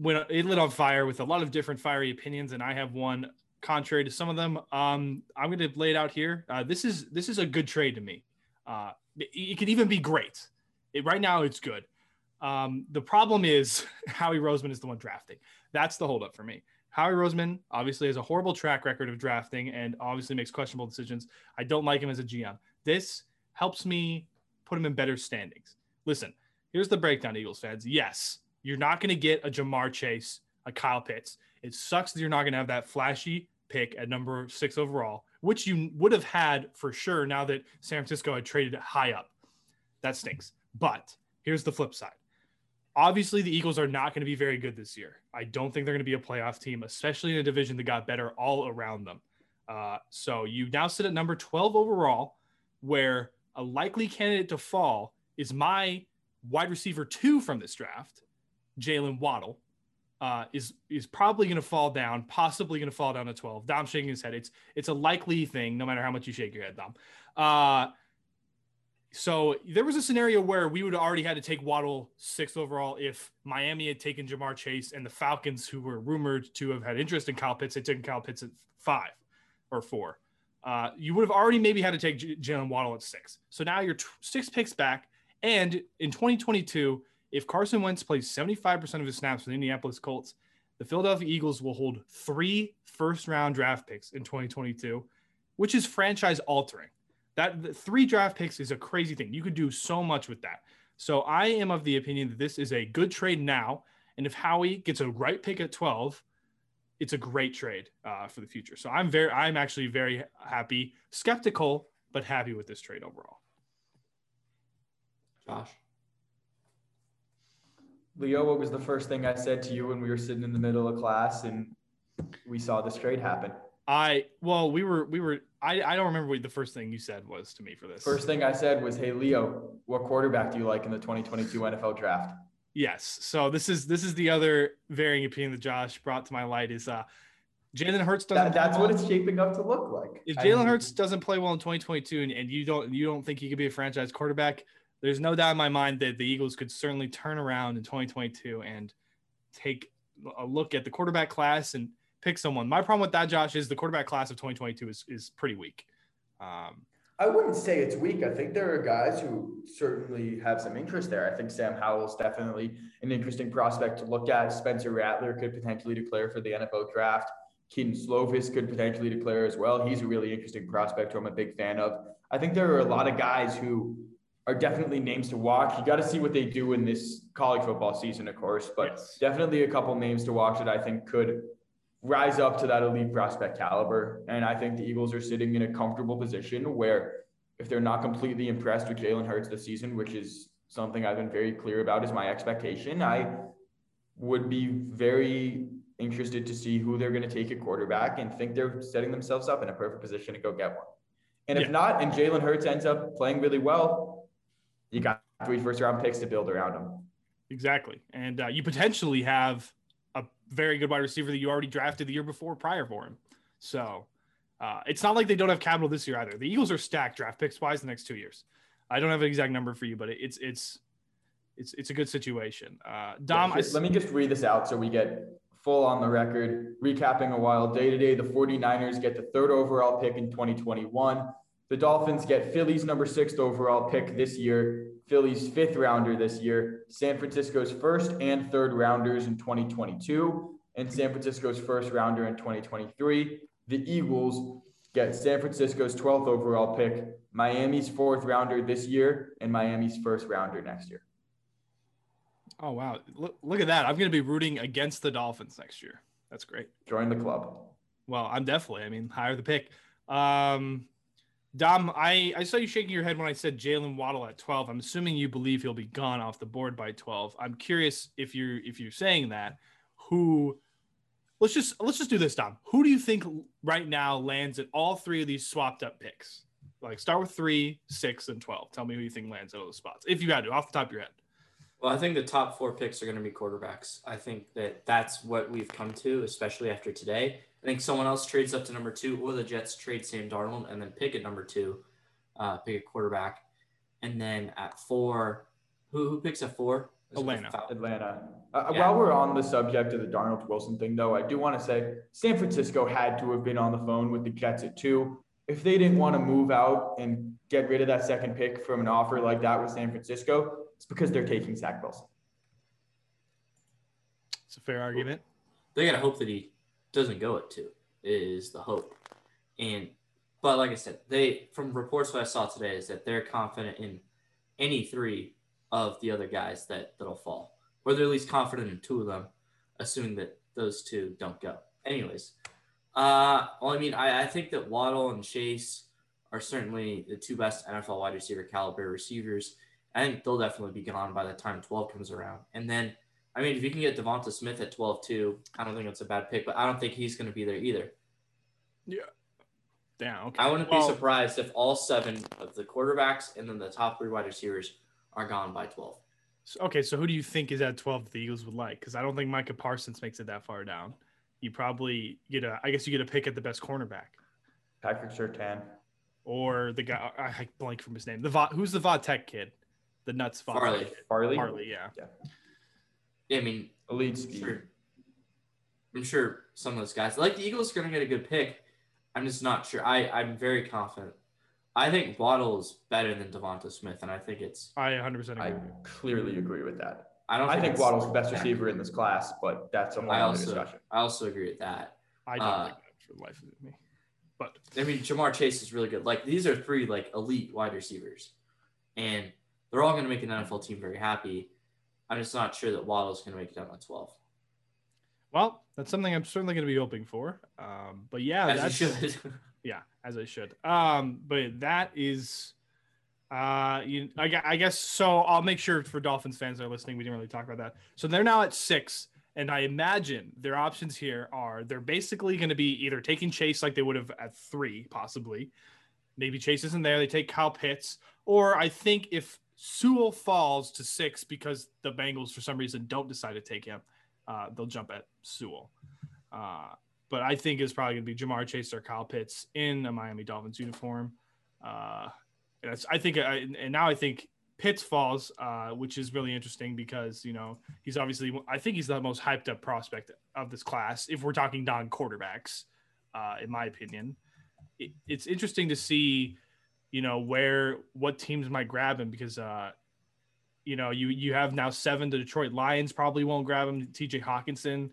when it lit on fire with a lot of different fiery opinions, and I have one contrary to some of them. Um, I'm going to lay it out here. Uh, this is this is a good trade to me. Uh, it, it could even be great. It, right now, it's good. Um, the problem is (laughs) Howie Roseman is the one drafting. That's the holdup for me. Howie Roseman obviously has a horrible track record of drafting and obviously makes questionable decisions. I don't like him as a GM. This helps me put him in better standings. Listen, here's the breakdown, Eagles fans. Yes, you're not going to get a Ja'Marr Chase, a Kyle Pitts. It sucks that you're not going to have that flashy pick at number six overall, which you would have had for sure now that San Francisco had traded high up. That stinks. But here's the flip side. Obviously, the Eagles are not going to be very good this year. I don't think they're going to be a playoff team, especially in a division that got better all around them. Uh, so you now sit at number 12 overall, where a likely candidate to fall is my wide receiver two from this draft, Jaylen Waddle uh, is is probably going to fall down, possibly going to fall down to 12. Dom shaking his head. It's it's a likely thing, no matter how much you shake your head, Dom. Uh, so there was a scenario where we would have already had to take Waddle sixth overall if Miami had taken Ja'Marr Chase and the Falcons, who were rumored to have had interest in Kyle Pitts, had taken Kyle Pitts at five or four. Uh, you would have already maybe had to take Jaylen Waddle at six. So now you're t- six picks back. And in 2022, if Carson Wentz plays 75% of his snaps for the Indianapolis Colts, the Philadelphia Eagles will hold three first round draft picks in 2022, which is franchise altering. That three draft picks is a crazy thing. You could do so much with that. So I am of the opinion that this is a good trade now. And if Howie gets a right pick at 12, it's a great trade uh, for the future. So I'm very, I'm actually very happy, skeptical, but happy with this trade overall. Josh. Leo, what was the first thing I said to you when we were sitting in the middle of class and we saw this trade happen? I well, we were we were I, I don't remember what the first thing you said was to me for this. First thing I said was, "Hey Leo, what quarterback do you like in the 2022 NFL draft?" Yes. So this is this is the other varying opinion that Josh brought to my light is uh Jalen Hurts doesn't. That, that's what it's shaping up to look like. If I Jalen mean, Hurts doesn't play well in 2022 and, and you don't you don't think he could be a franchise quarterback, there's no doubt in my mind that the Eagles could certainly turn around in 2022 and take a look at the quarterback class and pick someone. My problem with that, Josh, is the quarterback class of 2022 is is pretty weak. Um, I wouldn't say it's weak. I think there are guys who certainly have some interest there. I think Sam Howell's definitely an interesting prospect to look at. Spencer Rattler could potentially declare for the NFL draft. Kedon Slovis could potentially declare as well. He's a really interesting prospect who I'm a big fan of. I think there are a lot of guys who are definitely names to watch. You got to see what they do in this college football season, of course, but Yes. definitely a couple names to watch that I think could rise up to that elite prospect caliber. And I think the Eagles are sitting in a comfortable position where if they're not completely impressed with Jalen Hurts this season, which is something I've been very clear about is my expectation, I would be very interested to see who they're going to take at quarterback and think they're setting themselves up in a perfect position to go get one. And if Yeah. not, and Jalen Hurts ends up playing really well, you got three first round picks to build around him. exactly, and uh, you potentially have a very good wide receiver that you already drafted the year before prior for him. So uh, it's not like they don't have capital this year either. The Eagles are stacked draft picks wise the next two years. I don't have an exact number for you, but it's it's it's it's a good situation. Uh, Dom, Yeah, I, let me just read this out so we get full on the record. Recapping a while day to day, the 49ers get the third overall pick in 2021. The Dolphins get Philly's number six overall pick this year, Philly's fifth rounder this year, San Francisco's first and third rounders in 2022, and San Francisco's first rounder in 2023. The Eagles get San Francisco's 12th overall pick, Miami's fourth rounder this year, and Miami's first rounder next year. oh wow, look, look at that! I'm going to be rooting against the Dolphins next year. That's great. Join the club. Well, I'm definitely. I mean, higher the pick. Um, Dom, I, I saw you shaking your head when I said Jaylen Waddle at 12. I'm assuming you believe he'll be gone off the board by 12. I'm curious if you're if you're saying that. Who? Let's just let's just do this, Dom. Who do you think right now lands at all three of these swapped up picks? Like start with three, six, and 12. Tell me who you think lands at those spots, if you had to, off the top of your head. Well, I think the top four picks are going to be quarterbacks. I think that that's what we've come to, especially after today. I think someone else trades up to number two, or the Jets trade Sam Darnold and then pick at number two, uh, pick a quarterback, and then at four, who who picks at four? Is Atlanta. Atlanta. Uh, Yeah. While we're on the subject of the Darnold Wilson thing, though, I do want to say San Francisco had to have been on the phone with the Jets at two. If they didn't want to move out and get rid of that second pick from an offer like that with San Francisco, it's because they're taking Zach Wilson. It's a fair argument. They got to hope that he doesn't go at two. Is the hope, and but like I said, they from reports that I saw today is that they're confident in any three of the other guys that that'll fall, or they're at least confident in two of them, assuming that those two don't go. Anyways, uh, well, I mean, I, I think that Waddle and Chase are certainly the two best NFL wide receiver caliber receivers. I think they'll definitely be gone by the time 12 comes around. And then, I mean, if you can get DeVonta Smith at 12 too, I don't think it's a bad pick, but I don't think he's going to be there either. Yeah. Damn. Okay. I wouldn't Well, be surprised if all seven of the quarterbacks and then the top three wide receivers are gone by 12. So- Okay, so who do you think is at 12 that the Eagles would like? Because I don't think Micah Parsons makes it that far down. You probably get a, I guess you get a pick at the best cornerback. Patrick Surtain. or the guy I I blank from his name. The Va- who's the Va Tech kid, the nuts Va Tech Farley. Farley, Farley, yeah. I mean, elite I'm speed. sure. I'm sure some of those guys, like the Eagles, are going to get a good pick. I'm just not sure. I I'm very confident. I think Waddle is better than DeVonta Smith, and I think it's. I 100 percent I clearly agree with that. I don't. I think think Waddle's the best receiver in this class, but that's a whole I other also discussion. I also agree with that. I don't uh, think that for the life of me. But I mean, Ja'Marr Chase is really good. Like these are three like elite wide receivers, and they're all going to make an NFL team very happy. I'm just not sure that Waddle's going to make it down to 12. well, that's something I'm certainly going to be hoping for. Um, but yeah, As that's (laughs) yeah, as I should. Um, but that is, uh, you, I, I guess so. I'll make sure for Dolphins fans that are listening, we didn't really talk about that. So they're now at six, and I imagine their options here are they're basically going to be either taking Chase like they would have at three, possibly. Maybe Chase isn't there. They take Kyle Pitts, or I think if Sewell falls to six because the Bengals for some reason don't decide to take him, uh, they'll jump at Sewell. Uh, but I think it's probably going to be Ja'Marr Chase or Kyle Pitts in a Miami Dolphins uniform. Uh, I think, I, and now I think Pitts falls, uh, which is really interesting because you know he's obviously, I think he's the most hyped up prospect of this class if we're talking non quarterbacks, uh, in my opinion. It, it's interesting to see, you know, where what teams might grab him because, uh, you know, you you have now seven. The Detroit Lions probably won't grab him. T.J. Hockenson.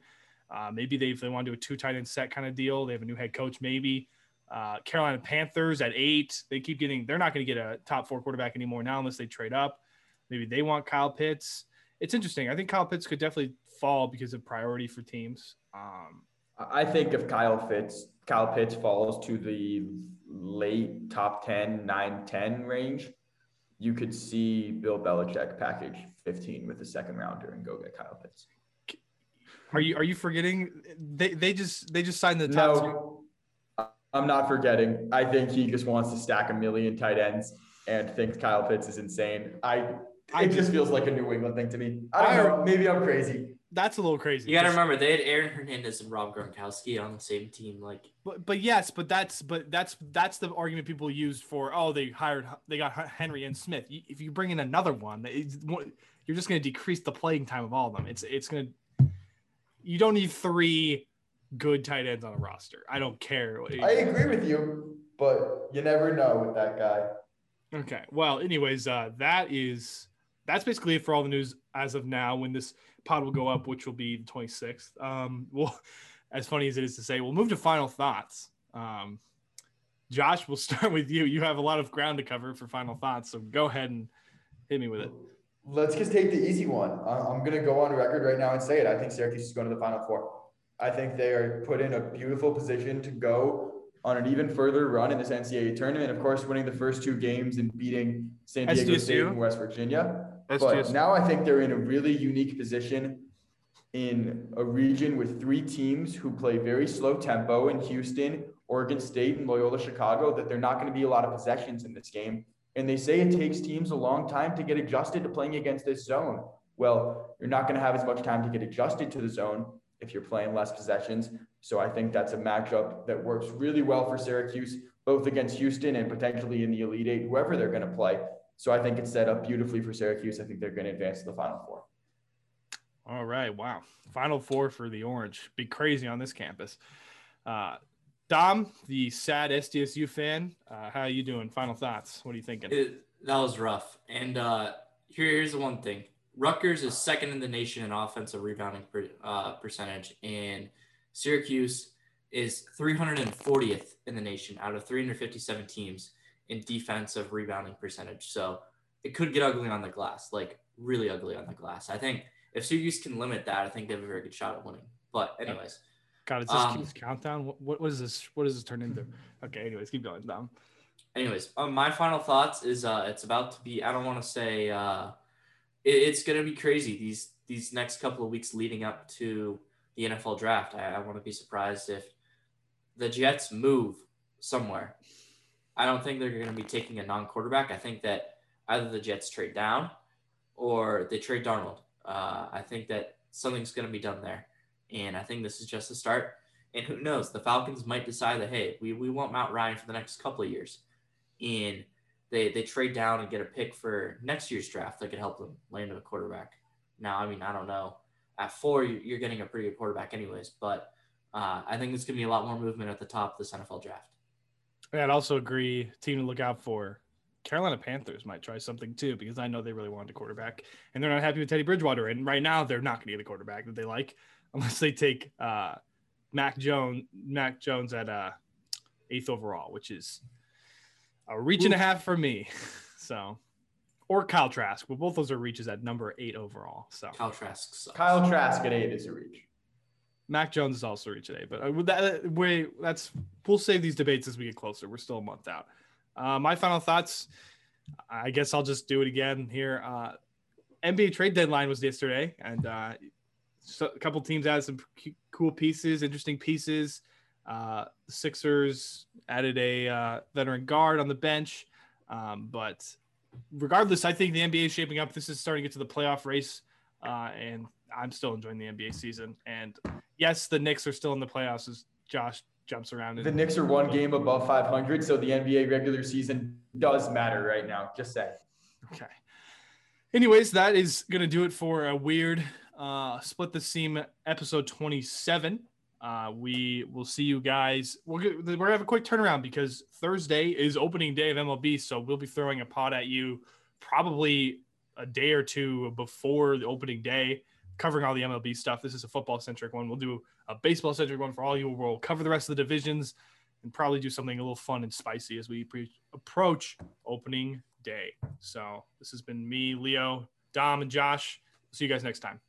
Uh, maybe they if they want to do a two tight end set kind of deal, they have a new head coach. Maybe uh, Carolina Panthers at eight. They keep getting. They're not going to get a top four quarterback anymore now unless they trade up. Maybe they want Kyle Pitts. It's interesting. I think Kyle Pitts could definitely fall because of priority for teams. Um, I think if Kyle Fitz, Kyle Pitts falls to the late top 10, 9, 10 range, you could see Bill Belichick package 15 with the second rounder and go get Kyle Pitts. are you are you forgetting? They they just they just signed the top. No, I- I'm not forgetting. I think he just wants to stack a million tight ends and thinks Kyle Pitts is insane. I I it just feels like a New England thing to me. I don't know. Maybe I'm crazy. That's a little crazy. You got to remember they had Aaron Hernandez and Rob Gronkowski on the same team. Like But but yes, but that's but that's that's the argument people used for oh they hired they got Henry and Smith. If you bring in another one, one- you're just going to decrease the playing time of all of them. It's it's going to you don't need three good tight ends on a roster. I don't care. I agree with you, but you never know with that guy. Okay. Well, anyways, uh, that is that's basically it for all the news as of now. When this pod will go up, which will be the 26th. Um, well, (laughs) as funny as it is to say, we'll move to final thoughts. Um, Josh, we'll (laughs) start with you. You have a lot of ground to cover for final thoughts, so go ahead and hit me with it. Let's just take the easy one. I'm going to go on record right now and say it. I think Syracuse is going to the Final Four. I think they are put in a beautiful position to go on an even further run in this NCAA tournament. Of course, winning the first two games and beating San Diego SDSU. State and West Virginia. That's But just now I think they're in a really unique position in a region with three teams who play very slow tempo in Houston, Oregon State, and Loyola Chicago, that they're not going to be a lot of possessions in this game. And they say it takes teams a long time to get adjusted to playing against this zone. Well, you're not going to have as much time to get adjusted to the zone if you're playing less possessions. So I think that's a matchup that works really well for Syracuse, both against Houston and potentially in the Elite Eight, whoever they're going to play. So I think it's set up beautifully for Syracuse. I think they're going to advance to the Final Four. all right. Wow. Final four for the Orange. Be crazy on this campus. Uh, Dom, the sad SDSU fan, uh, how are you doing? Final thoughts. What are you thinking? it, that was rough. And uh, here, here's the one thing: Rutgers is second in the nation in offensive rebounding per, uh, percentage, and Syracuse is 340th in the nation out of 357 teams in defensive rebounding percentage. So it could get ugly on the glass, like really ugly on the glass. I think if Syracuse can limit that, I think they have a very good shot at winning. But anyways, God, it's this Um, countdown. What, what, what is this? What does this turn into? Okay, anyways, keep going, Dom. anyways, um, my final thoughts is uh, it's about to be. I don't want to say uh, it, it's gonna be crazy these these next couple of weeks leading up to the NFL draft. I, I want to be surprised if the Jets move somewhere. I don't think they're going to be taking a non-quarterback. I think that either the Jets trade down or they trade Darnold. Uh, I think that something's going to be done there, and I think this is just the start. And who knows? The Falcons might decide that hey, we, we want Matt Ryan for the next couple of years and they they trade down and get a pick for next year's draft that could help them land a quarterback. Now, I mean, I don't know. At four, you're getting a pretty good quarterback, anyways. But uh, I think there's going to be a lot more movement at the top of this NFL draft. Yeah, I'd also agree. Team to look out for. Carolina Panthers might try something too because I know they really wanted a quarterback and they're not happy with Teddy Bridgewater. And right now, they're not going to get a quarterback that they like (laughs) unless they take uh, Mac Jones, Mac Jones at uh, eighth overall, which is a reach Ooh. and a half for me. (laughs) So, or Kyle Trask, but both those are reaches at number eight overall. So Kyle Trask, sucks. Kyle Trask at eight is a reach. Mac Jones is also reach today, but uh, that way that's we'll save these debates as we get closer. We're still a month out. Uh, my final thoughts. I guess I'll just do it again here. Uh, NBA trade deadline was yesterday, and uh, so a couple teams added some cool pieces, interesting pieces. Uh, Sixers added a uh, veteran guard on the bench. Um, but regardless, I think the NBA is shaping up. This is starting to get to the playoff race. Uh, and I'm still enjoying the NBA season. And yes, the Knicks are still in the playoffs as Josh jumps around. The Knicks are one game above 500. So the NBA regular season does matter right now. Just say. Okay. Anyways, that is going to do it for a weird uh, Split the Seam episode 27. Uh, we will see you guys. We're, we're gonna have a quick turnaround because Thursday is opening day of MLB, so we'll be throwing a pod at you probably a day or two before the opening day, covering all the MLB stuff. This is a football centric one. We'll do a baseball centric one for all you. We'll cover the rest of the divisions and probably do something a little fun and spicy as we pre- approach opening day. So this has been me, Leo, Dom, and Josh. See you guys next time.